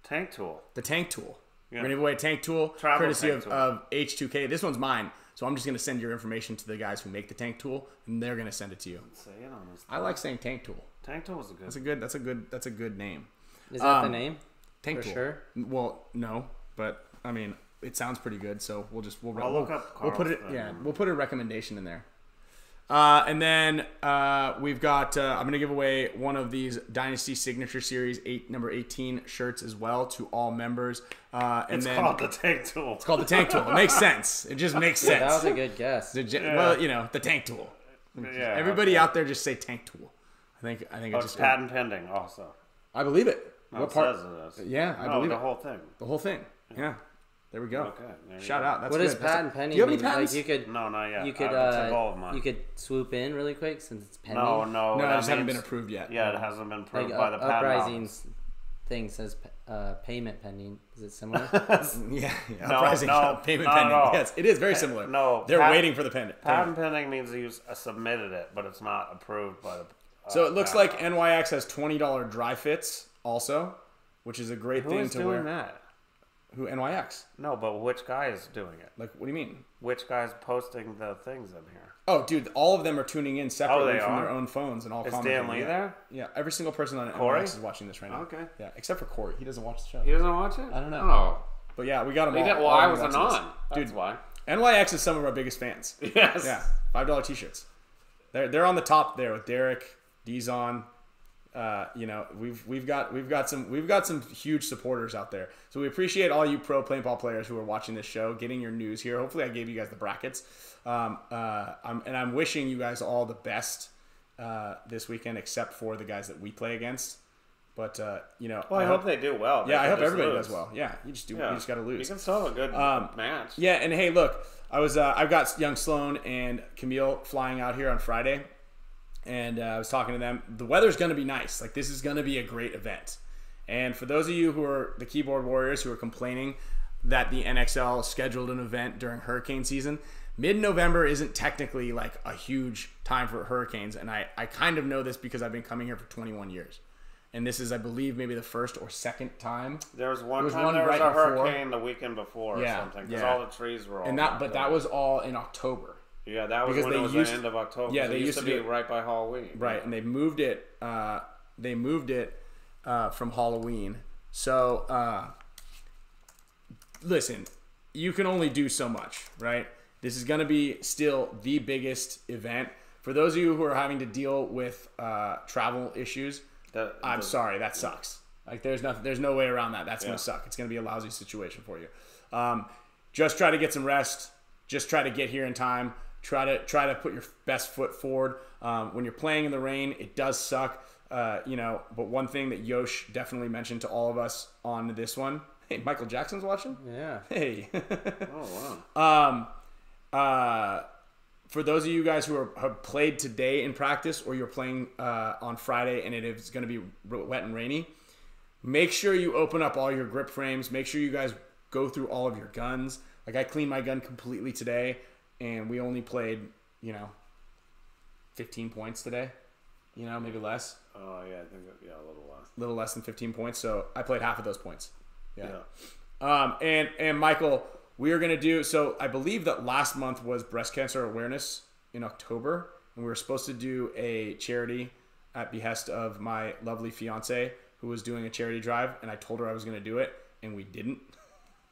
Tank tool. The tank tool. We're gonna give away a tank tool, Travel courtesy tank of, tool. of H2K. This one's mine, so I'm just gonna send your information to the guys who make the tank tool, and they're gonna send it to you. Say it on his. I like saying tank tool. Tank tool is a good. That's a good. That's a good. That's a good name. Is that the um, name? Tank For tool. sure? Well, no, but I mean, it sounds pretty good. So we'll just we'll I'll we'll, look up we'll put it. Carl's Yeah, we'll put a recommendation in there. Uh, and then uh, we've got. Uh, I'm gonna give away one of these Dynasty Signature Series eight number 18 shirts as well to all members. Uh, and it's then called the tank tool. It's called the tank tool. It makes sense. It just makes sense. That was a good guess. The ge- Well, you know, the tank tool. Yeah, Everybody okay. out there just say tank tool. I think I think Oh, it it's just patent pending also. I believe it. No, what it part? says it is. Yeah, I no, believe the it. whole thing. The whole thing. Yeah. There we go. Okay, there Shout go. out. That's What good. does That's a- patent pending Do you have any mean? Like you could, No, not yet. you could, I, it's a of uh, mine. you could swoop in really quick since it's pending. no, no, no, that it just haven't been approved yet. Yeah, it hasn't been Like approved by the up, patent uprising's thing says uh, payment pending. Is it similar? Yeah, yeah. No, Uprising no, payment not at pending. all. Yes, it is very similar. no, they're pat- waiting for the pendant. Patent pending means you uh, submitted it, but it's not approved by the. Uh, So it looks patent like NYX has twenty dollar dry fits also, which is a great Who thing is to doing wear. that? Who NYX? No, but which guy is doing it? Like, what do you mean? Which guy's posting the things in here? Oh, dude, all of them are tuning in separately Oh, from are? their own phones and all. Is. Dan Lee yeah. there? Yeah, every single person on Corey? NYX is watching this right now. Okay. Yeah, except for Corey, he doesn't watch the show. He doesn't watch it. I don't know. Oh, But yeah, we got him. all. did, well, all I wasn't on. That's Dude, why. NYX is some of our biggest fans. Yes. Yeah, five dollar t-shirts. They're they're on the top there with Derek, Dizon. Uh, you know, we've we've got we've got some we've got some huge supporters out there. So we appreciate all you pro paintball players who are watching this show, getting your news here. Hopefully, I gave you guys the brackets. Um, uh, I'm, and I'm wishing you guys all the best uh, this weekend, except for the guys that we play against. But uh, you know, Well, I hope they do well. They yeah, I hope everybody lose. does well. Yeah, you just do. Yeah. You just got to lose. You can still have a good Um, match. Yeah, and hey, look, I was uh, I've got young Sloan and Camille flying out here on Friday, and uh, I was talking to them. The weather's going to be nice. Like this is going to be a great event. And for those of you who are the keyboard warriors who are complaining that the NXL scheduled an event during hurricane season, mid-November isn't technically like a huge time for hurricanes, and I I kind of know this because I've been coming here for 21 years. And this is, I believe, maybe the first or second time There was one was time one there was a before. hurricane the weekend before or Yeah, something because yeah. all the trees were all. and that but that was all in October. Yeah that was because when they it was used- the end of October. yeah, Yeah, they it used, used to be do- right by Halloween. Right, and they moved it. Uh, they moved it uh, from Halloween. So uh, listen, you can only do so much, right? This is going to be still the biggest event for those of you who are having to deal with uh, travel issues. The- I'm the- sorry, that sucks. Like there's nothing, there's no way around that. That's Yeah. gonna suck. It's gonna be a lousy situation for you. Um, just try to get some rest. Just try to get here in time. Try to try to put your best foot forward. Um, when you're playing in the rain, it does suck. Uh, you know, but one thing that Yosh definitely mentioned to all of us on this one. Hey, Michael Jackson's watching. yeah. Hey. Oh wow. Um, uh, for those of you guys who are, have played today in practice or you're playing uh, on Friday and it is going to be wet and rainy, make sure you open up all your grip frames. Make sure you guys go through all of your guns. Like I cleaned my gun completely today, and we only played, you know, 15 points today. You know, maybe less, Oh yeah, I think yeah a little less. a little less than 15 points. So I played half of those points. Yeah. Yeah. Um, and and Michael, we are gonna do. So I believe that last month was breast cancer awareness in October, and we were supposed to do a charity at behest of my lovely fiance who was doing a charity drive, and I told her I was gonna do it, and we didn't.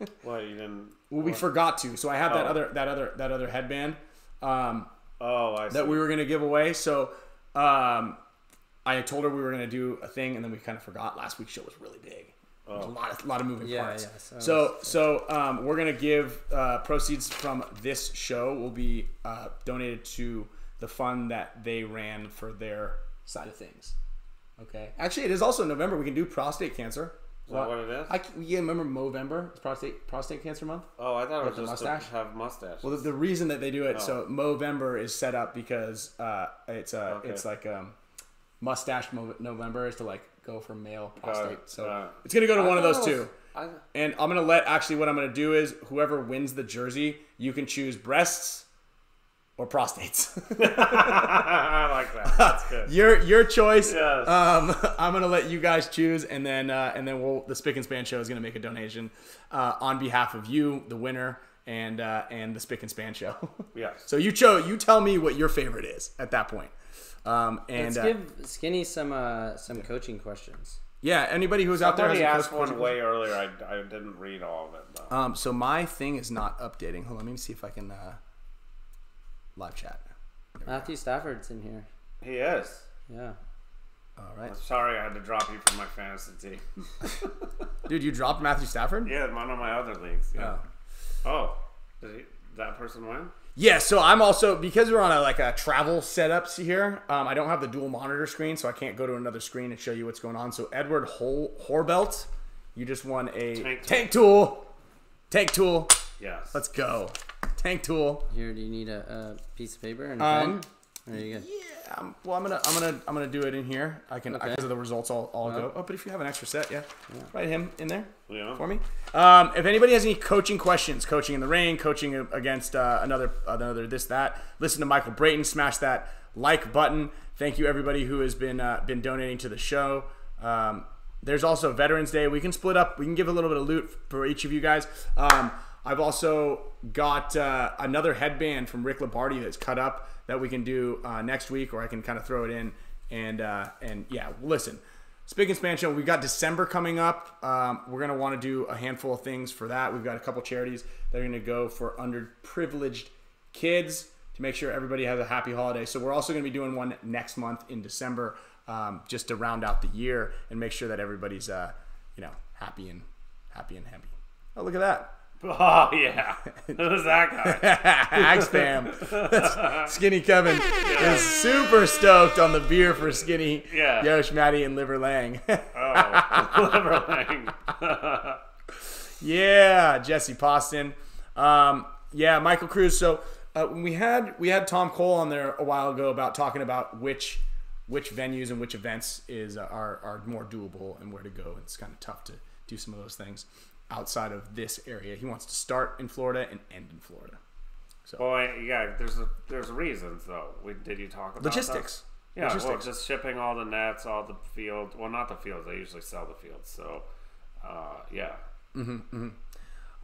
What you didn't? Well, we forgot to. So I have that Oh. other that other that other headband. Um, Oh, I see. that we were gonna give away. So um, I told her we were gonna do a thing, and then we kind of forgot. Last week's show was really big. There was a lot of lot of moving Yeah, parts. yeah, so- So so um, we're gonna give uh, proceeds from this show will be uh, donated to the fund that they ran for their side of things. Okay. Actually, it is also November. We can do prostate cancer. Is that what it is? I can, yeah, remember Movember? It's prostate prostate cancer month. oh, I thought it was the just mustache? to have mustache. Well, the, the reason that they do it, Oh. so Movember is set up because uh, it's uh, Okay. it's like um, mustache November is to like go for male prostate. it. So it's gonna go to I one of those two. I, And I'm gonna let actually what I'm gonna do is whoever wins the jersey, you can choose breasts or prostates. I like that. That's good. your your choice. Yes. Um, I'm gonna let you guys choose, and then uh, and then we'll the Spick and Span show is gonna make a donation uh, on behalf of you, the winner, and uh, and the Spick and Span show. Yes. So you chose. You tell me what your favorite is at that point. Um, and Let's uh, give Skinny some uh, some coaching questions. yeah, anybody who's out there. Somebody has a asked coach- one way earlier. I, I didn't read all of it though. Um, so my thing is not updating. Hold on, let me see if I can uh, live chat. Matthew Stafford's in here. he is. Yeah. All right, I'm sorry I had to drop you from my fantasy team. dude, you dropped Matthew Stafford. yeah, one of my other leagues. Yeah. Oh. Oh, did, he, that person win? Yeah, so I'm also because we're on a like a travel setups here. Um, I don't have the dual monitor screen, so I can't go to another screen and show you what's going on. So Edward Hol- Horbelt, you just won a Tank tank, tool. tool. Tank tool. Yes. Let's go. Tank tool. Here, do you need a, a piece of paper and a Um, pen? There you go. Yeah, um, well, I'm gonna, I'm gonna, I'm gonna do it in here. I can, Okay. because of the results, I'll, I'll go. Oh, but if you have an extra set, yeah, write him in there Yeah. for me. Um, if anybody has any coaching questions, coaching in the rain, coaching against uh, another, another this that, listen to Michael Brayton. Smash that like button. Thank you everybody who has been uh, been donating to the show. Um, there's also Veterans Day. We can split up. We can give a little bit of loot for each of you guys. Um, I've also got uh, another headband from Rick Labardi that's cut up that we can do uh, next week, or I can kind of throw it in. And uh, and yeah, listen, Spick and Span Show. We've got December coming up. Um, we're gonna want to do a handful of things for that. We've got a couple charities that are gonna go for underprivileged kids to make sure everybody has a happy holiday. So we're also gonna be doing one next month in December, um, just to round out the year and make sure that everybody's uh, you know happy and happy and happy. Oh, look at that. Oh yeah. Who's that guy? Hag spam. Skinny Kevin is super stoked on the beer for Skinny Yeah. Yosh, Maddie, and Liver Lang. Oh, Liverlang. yeah, Jesse Poston. Um, yeah, Michael Cruz. So uh, we had we had Tom Cole on there a while ago about talking about which which venues and which events is uh, are are more doable and where to go. It's kind of tough to do some of those things outside of this area. He wants to start in Florida and end in Florida. So, boy, yeah. There's a there's reasons though. We, did you talk about Logistics. That? Yeah, well, just shipping all the nets, all the fields. Well, not the fields. They usually sell the fields. So, uh, yeah.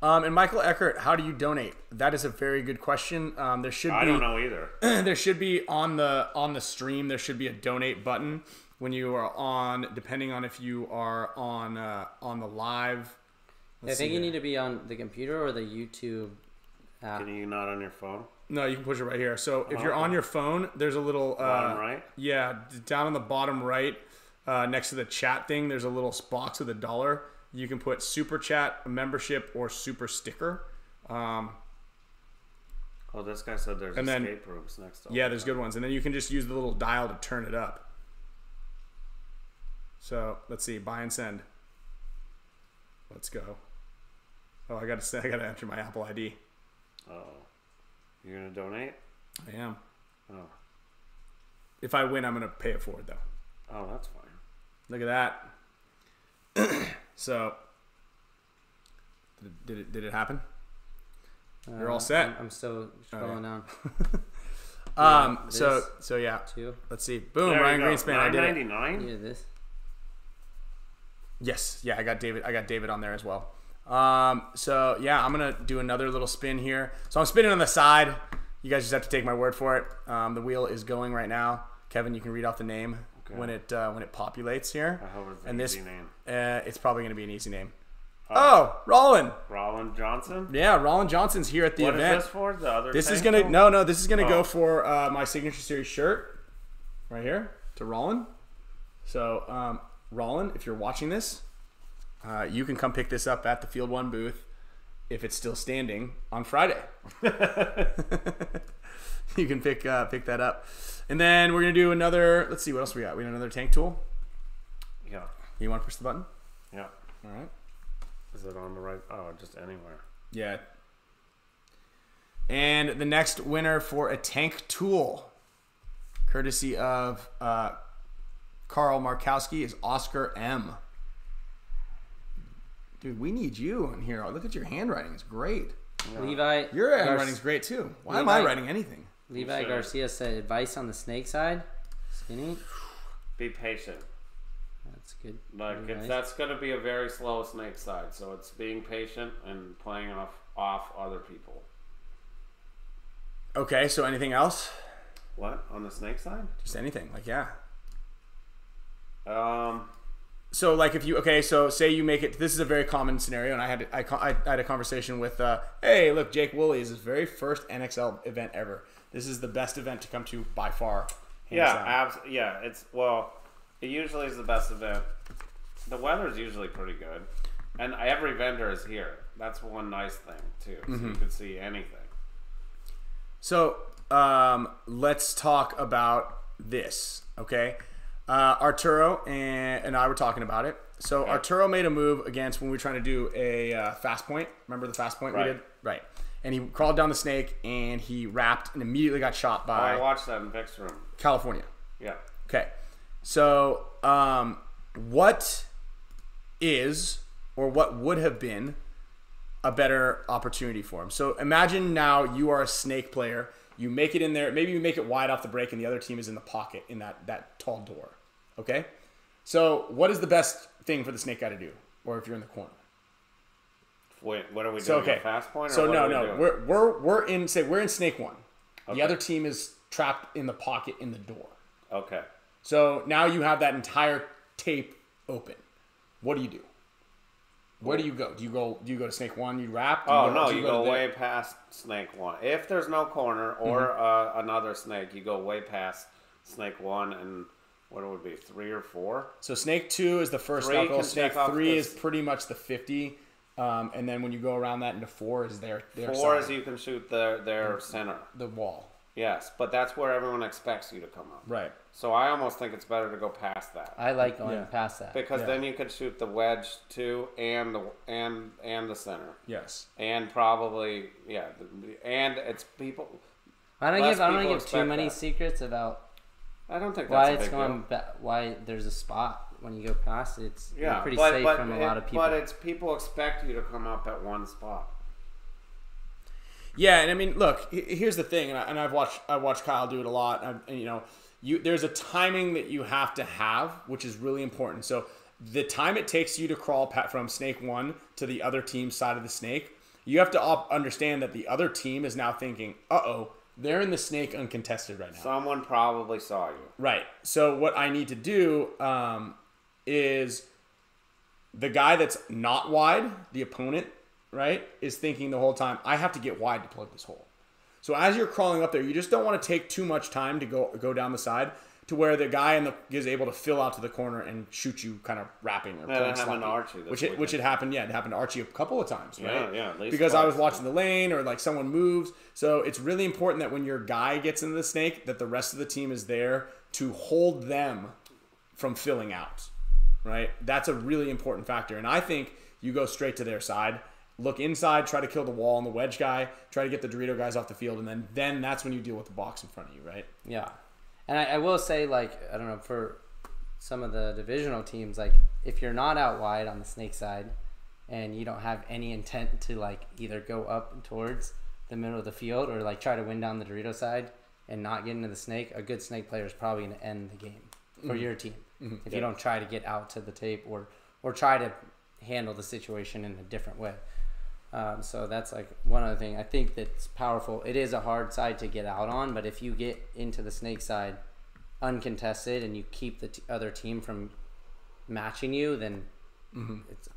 Um, and Michael Eckert, how do you donate? That is a very good question. Um, there should I don't know either. there should be on the on the stream there should be a donate button when you are on depending on if you are on uh, on the live. I think you need to be on the computer or the YouTube app. Can you not on your phone? No, you can push it right here. So if you're Oh. on your phone, there's a little uh, Bottom right? Yeah, down on the bottom right, uh, next to the chat thing, there's a little box with a dollar. You can put super chat, membership, or super sticker. Um, Oh, this guy said there's And then- escape rooms next to. Yeah, there's good ones. And then you can just use the little dial to turn it up. So let's see, buy and send. Let's go. Oh, I gotta say, I gotta enter my Apple ID. Oh, you're gonna donate? I am. Oh, If I win, I'm gonna pay it forward though. oh, that's fine. Look at that. so, did it, did it did it happen? You're all Uh, set. I'm, I'm still scrolling down. Um. So this. so yeah. Two. Let's see. Boom. There Ryan. Greenspan. I did it. $9.99? Yeah, this. Yes, yeah, I got David. I got David on there as well. Um, so yeah, I'm gonna do another little spin here. So I'm spinning on the side. You guys just have to take my word for it. Um, the wheel is going right now. Kevin, you can read off the name Okay. when it uh, when it populates here. I hope it's an and this, easy name. Uh, it's probably gonna be an easy name. oh, Rollin. Roland Johnson. Yeah, Rollin Johnson's here at the What is event. this for? The other. This is gonna no no. This is gonna go Oh. for uh, my signature series shirt, right here to Rollin. So um, Rollin, if you're watching this, uh, you can come pick this up at the Field One booth if it's still standing on Friday. you can pick uh, pick that up, and then we're gonna do another. Let's see what else we got. We got another tank tool. Yeah. You want to push the button? Yeah. All right. Is it on the right? Oh, just anywhere. Yeah. And the next winner for a tank tool, courtesy of uh, Carl Markowski, is Oscar M. Dude, we need you in here. Look at your handwriting; it's great. Levi. Your Gar- handwriting's great too. Why am I writing anything? Levi Sure. Garcia said advice on the snake side. Skinny. Be patient. That's good. Like Very it's, that's going to be a very slow snake side. So it's being patient and playing off off other people. Okay, so anything else? What on the snake side? Just anything, like yeah. Um. So like if you okay so say you make it this is a very common scenario and i had i, co- I had a conversation with uh, hey look jake woolley is his very first nxl event ever this is the best event to come to by far Yeah. down. Abs- yeah. It's well. It usually is the best event. The weather's usually pretty good, and every vendor is here. That's one nice thing too. So Mm-hmm. you can see anything. So um, let's talk about this, okay? Uh, Arturo and, and I were talking about it. So Arturo made a move against when we were trying to do a uh, fast point. Remember the fast point Right. we did? Right. And he crawled down the snake and he wrapped and immediately got shot Oh, I watched that in Vic's room. California. Yeah. Okay. So, um, what is or what would have been a better opportunity for him? So, imagine now you are a snake player. You make it in there. Maybe you make it wide off the break, and the other team is in the pocket in that that tall door. Okay. So, what is the best thing for the snake guy to do, or if you're in the corner? Wait, what are we doing? So, okay. Fast point? Or So no, we no, doing? we're we're we're in say we're in snake one. Okay. The other team is trapped in the pocket in the door. okay. So now you have that entire tape open. What do you do? Where do you go? Do you go? Do you go to snake one? You wrap? Do Oh go, no, you to go the- way past snake one. If there's no corner or Mm-hmm. uh, another snake, you go way past snake one and what it would be three or four. So snake two is the first Three knuckle. Snake three this. is pretty much the fifty, um, and then when you go around that into four is their their Four side, is you can shoot their their center. the wall. Yes, but that's where everyone expects you to come up. Right. So I almost think it's better to go past that I like going Yeah. past that. because Yeah. then you could shoot the wedge too and the and and the center Yes. and probably yeah and it's people. I don't give. I don't give too many that. secrets about I don't think that's why a it's going. Ba- why there's a spot when you go past it. It's you're Yeah, pretty but, safe but from a lot of people. But it's people expect you to come up at one spot. Yeah, and I mean, look, here's the thing, and, I, and I've watched I watched Kyle do it a lot. And, and, you know, you there's a timing that you have to have, which is really important. So the time it takes you to crawl from snake one to the other team's side of the snake, you have to understand that the other team is now thinking, "Uh oh, they're in the snake uncontested right now." Someone probably saw you. Right. So what I need to do um, is the guy that's not wide, the opponent, right, is thinking the whole time, I have to get wide to plug this hole. So as you're crawling up there, you just don't want to take too much time to go go down the side to where the guy in the is able to fill out to the corner and shoot you kind of wrapping or that happened to. Archie which it, which had happened. Yeah, it happened to Archie a couple of times, right? Yeah, yeah, at least because I was watching the lane or like someone moves. So it's really important that when your guy gets into the snake, that the rest of the team is there to hold them from filling out. Right? That's a really important factor. And I think you go straight to their side, look inside, try to kill the wall and the wedge guy, try to get the Dorito guys off the field, and then then that's when you deal with the box in front of you, right? Yeah, and I, I will say, like, I don't know for some of the divisional teams, like, if you're not out wide on the snake side, and you don't have any intent to like either go up towards the middle of the field or like try to win down the Dorito side and not get into the snake, a good snake player is probably going to end the game for mm-hmm. your team. Mm-hmm. If you don't try to get out to the tape or or try to handle the situation in a different way. Um, so that's like one other thing I think that's powerful. It is a hard side to get out on, but if you get into the snake side uncontested and you keep the t- other team from matching you, then it's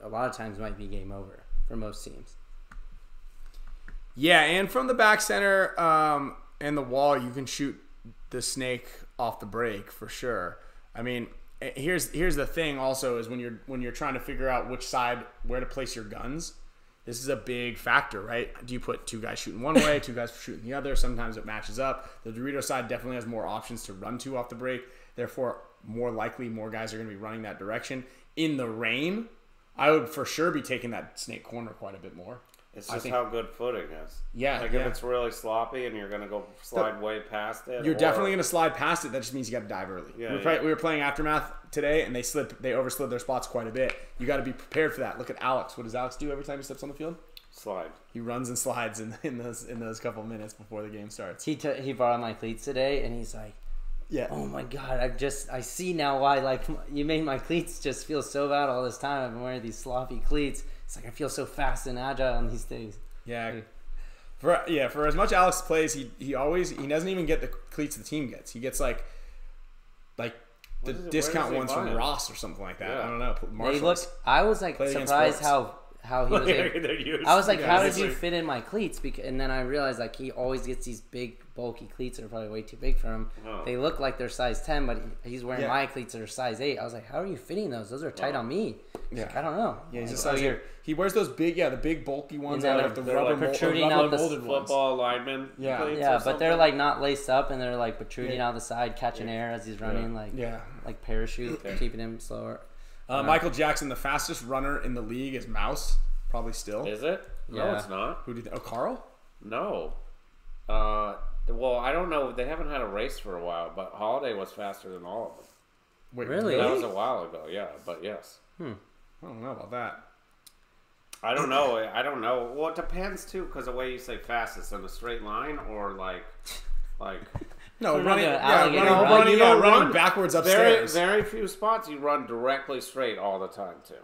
a lot of times might be game over for most teams. Yeah, and from the back center um, and the wall, you can shoot the snake off the break for sure. I mean, eh, here's here's the thing. Also, is when you're when you're trying to figure out which side where to place your guns. This is a big factor, right? Do you put two guys shooting one way, two guys shooting the other? Sometimes it matches up. The Dorito side definitely has more options to run to off the break. Therefore, more likely, more guys are going to be running that direction. In the rain, I would for sure be taking that snake corner quite a bit more. It's just think- how good footing is. Yeah, Like yeah. if it's really sloppy and you're gonna go slide way past it. You're or- definitely going to slide past it. That just means you got to dive early. Yeah, we, were yeah. play- we were playing aftermath today, and they slid, they overslid their spots quite a bit. You got to be prepared for that. Look at Alex. What does Alex do every time he steps on the field? slide. He runs and slides in, in those in those couple minutes before the game starts. He t- he borrowed my cleats today, and he's like, Yeah. "Oh my god, I just I see now why like you made my cleats just feel so bad all this time. I've been wearing these sloppy cleats. It's like I feel so fast and agile on these things." Yeah. For yeah, for as much Alex plays, he he always he doesn't even get the cleats the team gets. He gets like like the it- discount ones from? Ross or something like that. Yeah. I don't know. They Marshalls. look. I was like surprised how how he was. able, I was like, Yeah, how did you like- fit in my cleats? Because, and then I realized like he always gets these big bulky cleats that are probably way too big for him. Oh. They look like they're size ten, but he, he's wearing Yeah. my cleats that are size eight. I was like, how are you fitting those? Those are tight on me. Yeah. like, I don't know. Yeah, he's Like, just oh, like, he wears those big, yeah, the big bulky ones And that then are like the rubber, like protruding rubber out the molded ones. football lineman. Yeah. yeah, or but they're like not laced up and they're like protruding Yeah. out the side, catching air as he's running, like Yeah. like parachute, keeping him slower. Uh, Michael Jackson, the fastest runner in the league, is Mouse. Probably still. Is it? No, Yeah. it's not. Who do you think? Oh, Carl. No. Uh, well, I don't know. They haven't had a race for a while, but Holiday was faster than all of them. Wait, Really? That was a while ago, yeah. But yes, I don't know about that. I don't know. I don't know. Well, it depends too, because the way you say fastest in a straight line or like, like No, We're running, gonna yeah, running, run. running, yeah, don't running run backwards very, upstairs. very few spots you run directly straight all the time too.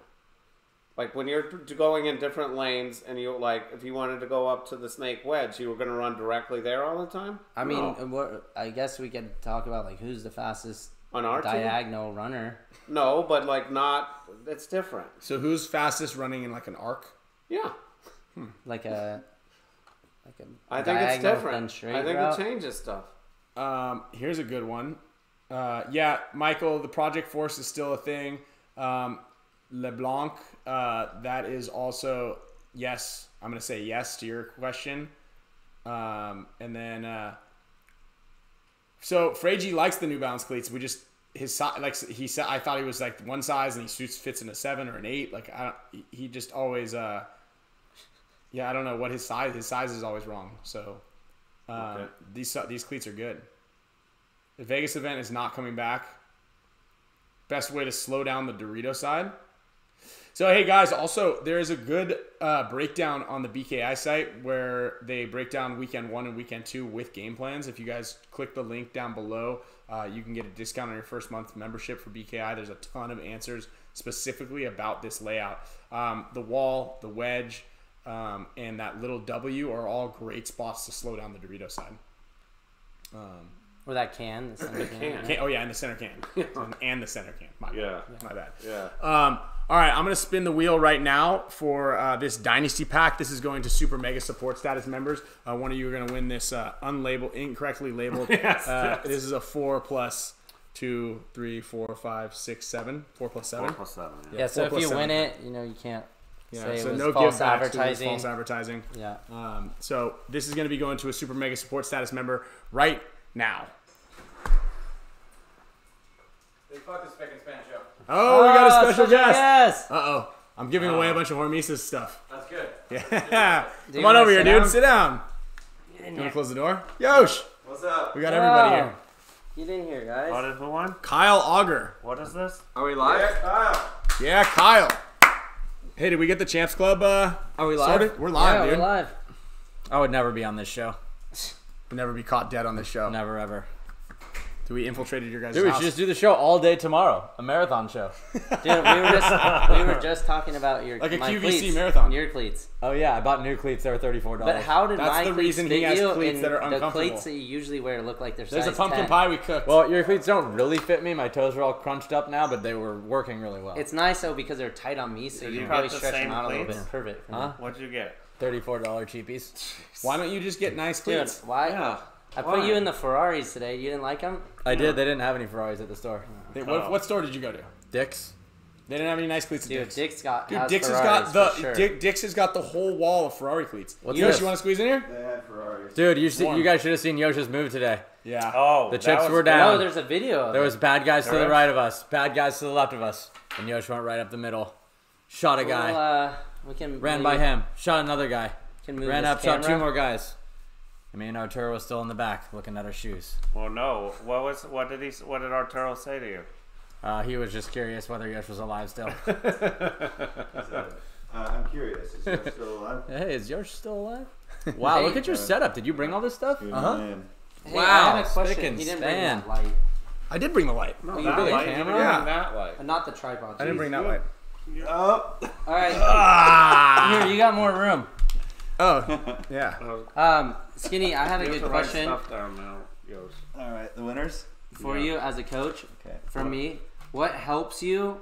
Like when you're going in different lanes, and you like, if you wanted to go up to the snake wedge, you were going to run directly there all the time. I mean, No. what, I guess we could talk about like who's the fastest on our team. diagonal runner. No, but like not. It's different. so who's fastest running in like an arc? Yeah, hmm. like a like a I think it's different. I think route. it changes stuff. Um, here's a good one. Uh, yeah, Michael, the Project Force is still a thing. Um, LeBlanc, uh, that is also yes. I'm gonna say yes to your question. Um, and then uh, so Fragi likes the New Balance cleats. We just his size, like he said, I thought he was like one size, and he suits fits in a seven or an eight. Like I, he just always, uh, yeah, I don't know what his size. His size is always wrong. So um, Okay. these these cleats are good. The Vegas event is not coming back. Best way to slow down the Dorito side. So hey guys, also there is a good uh, breakdown on the BKI site where they break down weekend one and weekend two with game plans. If you guys click the link down below, uh, you can get a discount on your first month membership for BKI. There's a ton of answers specifically about this layout. Um, the wall, the wedge, um, and that little W are all great spots to slow down the Dorito side. Um, Or that can. The center can. Can. right? can, oh yeah, and the center can, and, and the center can. My Yeah. bad. my bad. Yeah. Um, all right, I'm going to spin the wheel right now for uh, this Dynasty Pack. This is going to Super Mega Support Status members. Uh, one of you are going to win this uh, unlabeled, incorrectly labeled. Yes, uh, yes. This is a four plus two, three, four, five, six, seven. Four plus seven. Four plus seven. Yeah. Yeah, so if you seven. win it, you know you can't Yeah, say so it was no false give back advertising. false advertising. yeah. Um, so this is going to be going to a Super Mega Support Status member right now. They fucked the Spick and Span show. Oh, we got a Oh, special guest. Yes. Uh oh, I'm giving away a bunch of Hormesis stuff. That's good. Yeah, come on over here, sit dude. down? Sit down. You want to close the door? Yosh, What's up? we got everybody Wow. here. Get in here, guys. What is the one? Kyle Auger. What is this? Are we live? Yeah, Kyle. Yeah, Kyle. Hey, did we get the Champs Club uh, Are we live? sorted? We're live, yeah, dude. we're live. I would never be on this show. We'll never be caught dead on this show. Never ever. Do we infiltrated your guys' Dude, we house? should just do the show all day tomorrow. A marathon show. Dude, we were just we were just talking about your Like a my QVC cleats, marathon. Your cleats. Oh yeah, I bought new cleats. They were thirty-four dollars. But how did That's my the cleats reason fit he has you? cleats and that are the uncomfortable. cleats that you usually wear look like they're so. There's a size pumpkin 10. pie we cooked. Well, your cleats don't really fit me. My toes are all crunched up now, but they were working really well. It's nice though because they're tight on me, so you you can probably get the stretch them same out a little cleats? bit. Perfect. huh? What'd you get? Thirty-four dollar cheapies. Why don't you just get nice Dude, cleats? why? Yeah. I put you in the Ferraris today. You didn't like them? I did. They didn't have any Ferraris at the store. They- what, Oh. what store did you go to? Dick's. They didn't have any nice cleats at Dude, Dick's. Dick's got Dude, has Dick's has got the for sure. Dick, Dick's has got the whole wall of Ferrari cleats. What's Yosh, this? you want to squeeze in here? They had Ferraris. Dude, you see, you guys should have seen Yosha's move today. Yeah. Oh, The that chips was were down. No, there's a video. Of There it. was bad guys to There the is? right of us, bad guys to the left of us, and Yosh went right up the middle. Shot a guy. We'll, uh, we can ran maybe- by him. Shot another guy. Can move Ran this up, shot two more guys. I mean, Arturo was still in the back, looking at our shoes. Well, no. What was? What did he? What did Arturo say to you? Uh, he was just curious whether Yosh was alive still. Uh, I'm curious. Is Yosh still alive? hey, is Yosh still alive? Wow, look at your setup. Did you bring all this stuff? Uh-huh. Hey, Wow, I have a question. He didn't bring span. that light, I did bring the light. No, you that bring a light. Camera? didn't Yeah. bring that light. Uh, not the tripod. I didn't bring that light. Oh, All right, Ah. here you got more room. Oh, yeah. Um, Skinny, I have a good to question stuff down now, Yosh. all right. The winners. for Yeah. you as a coach. Okay. For me, what helps you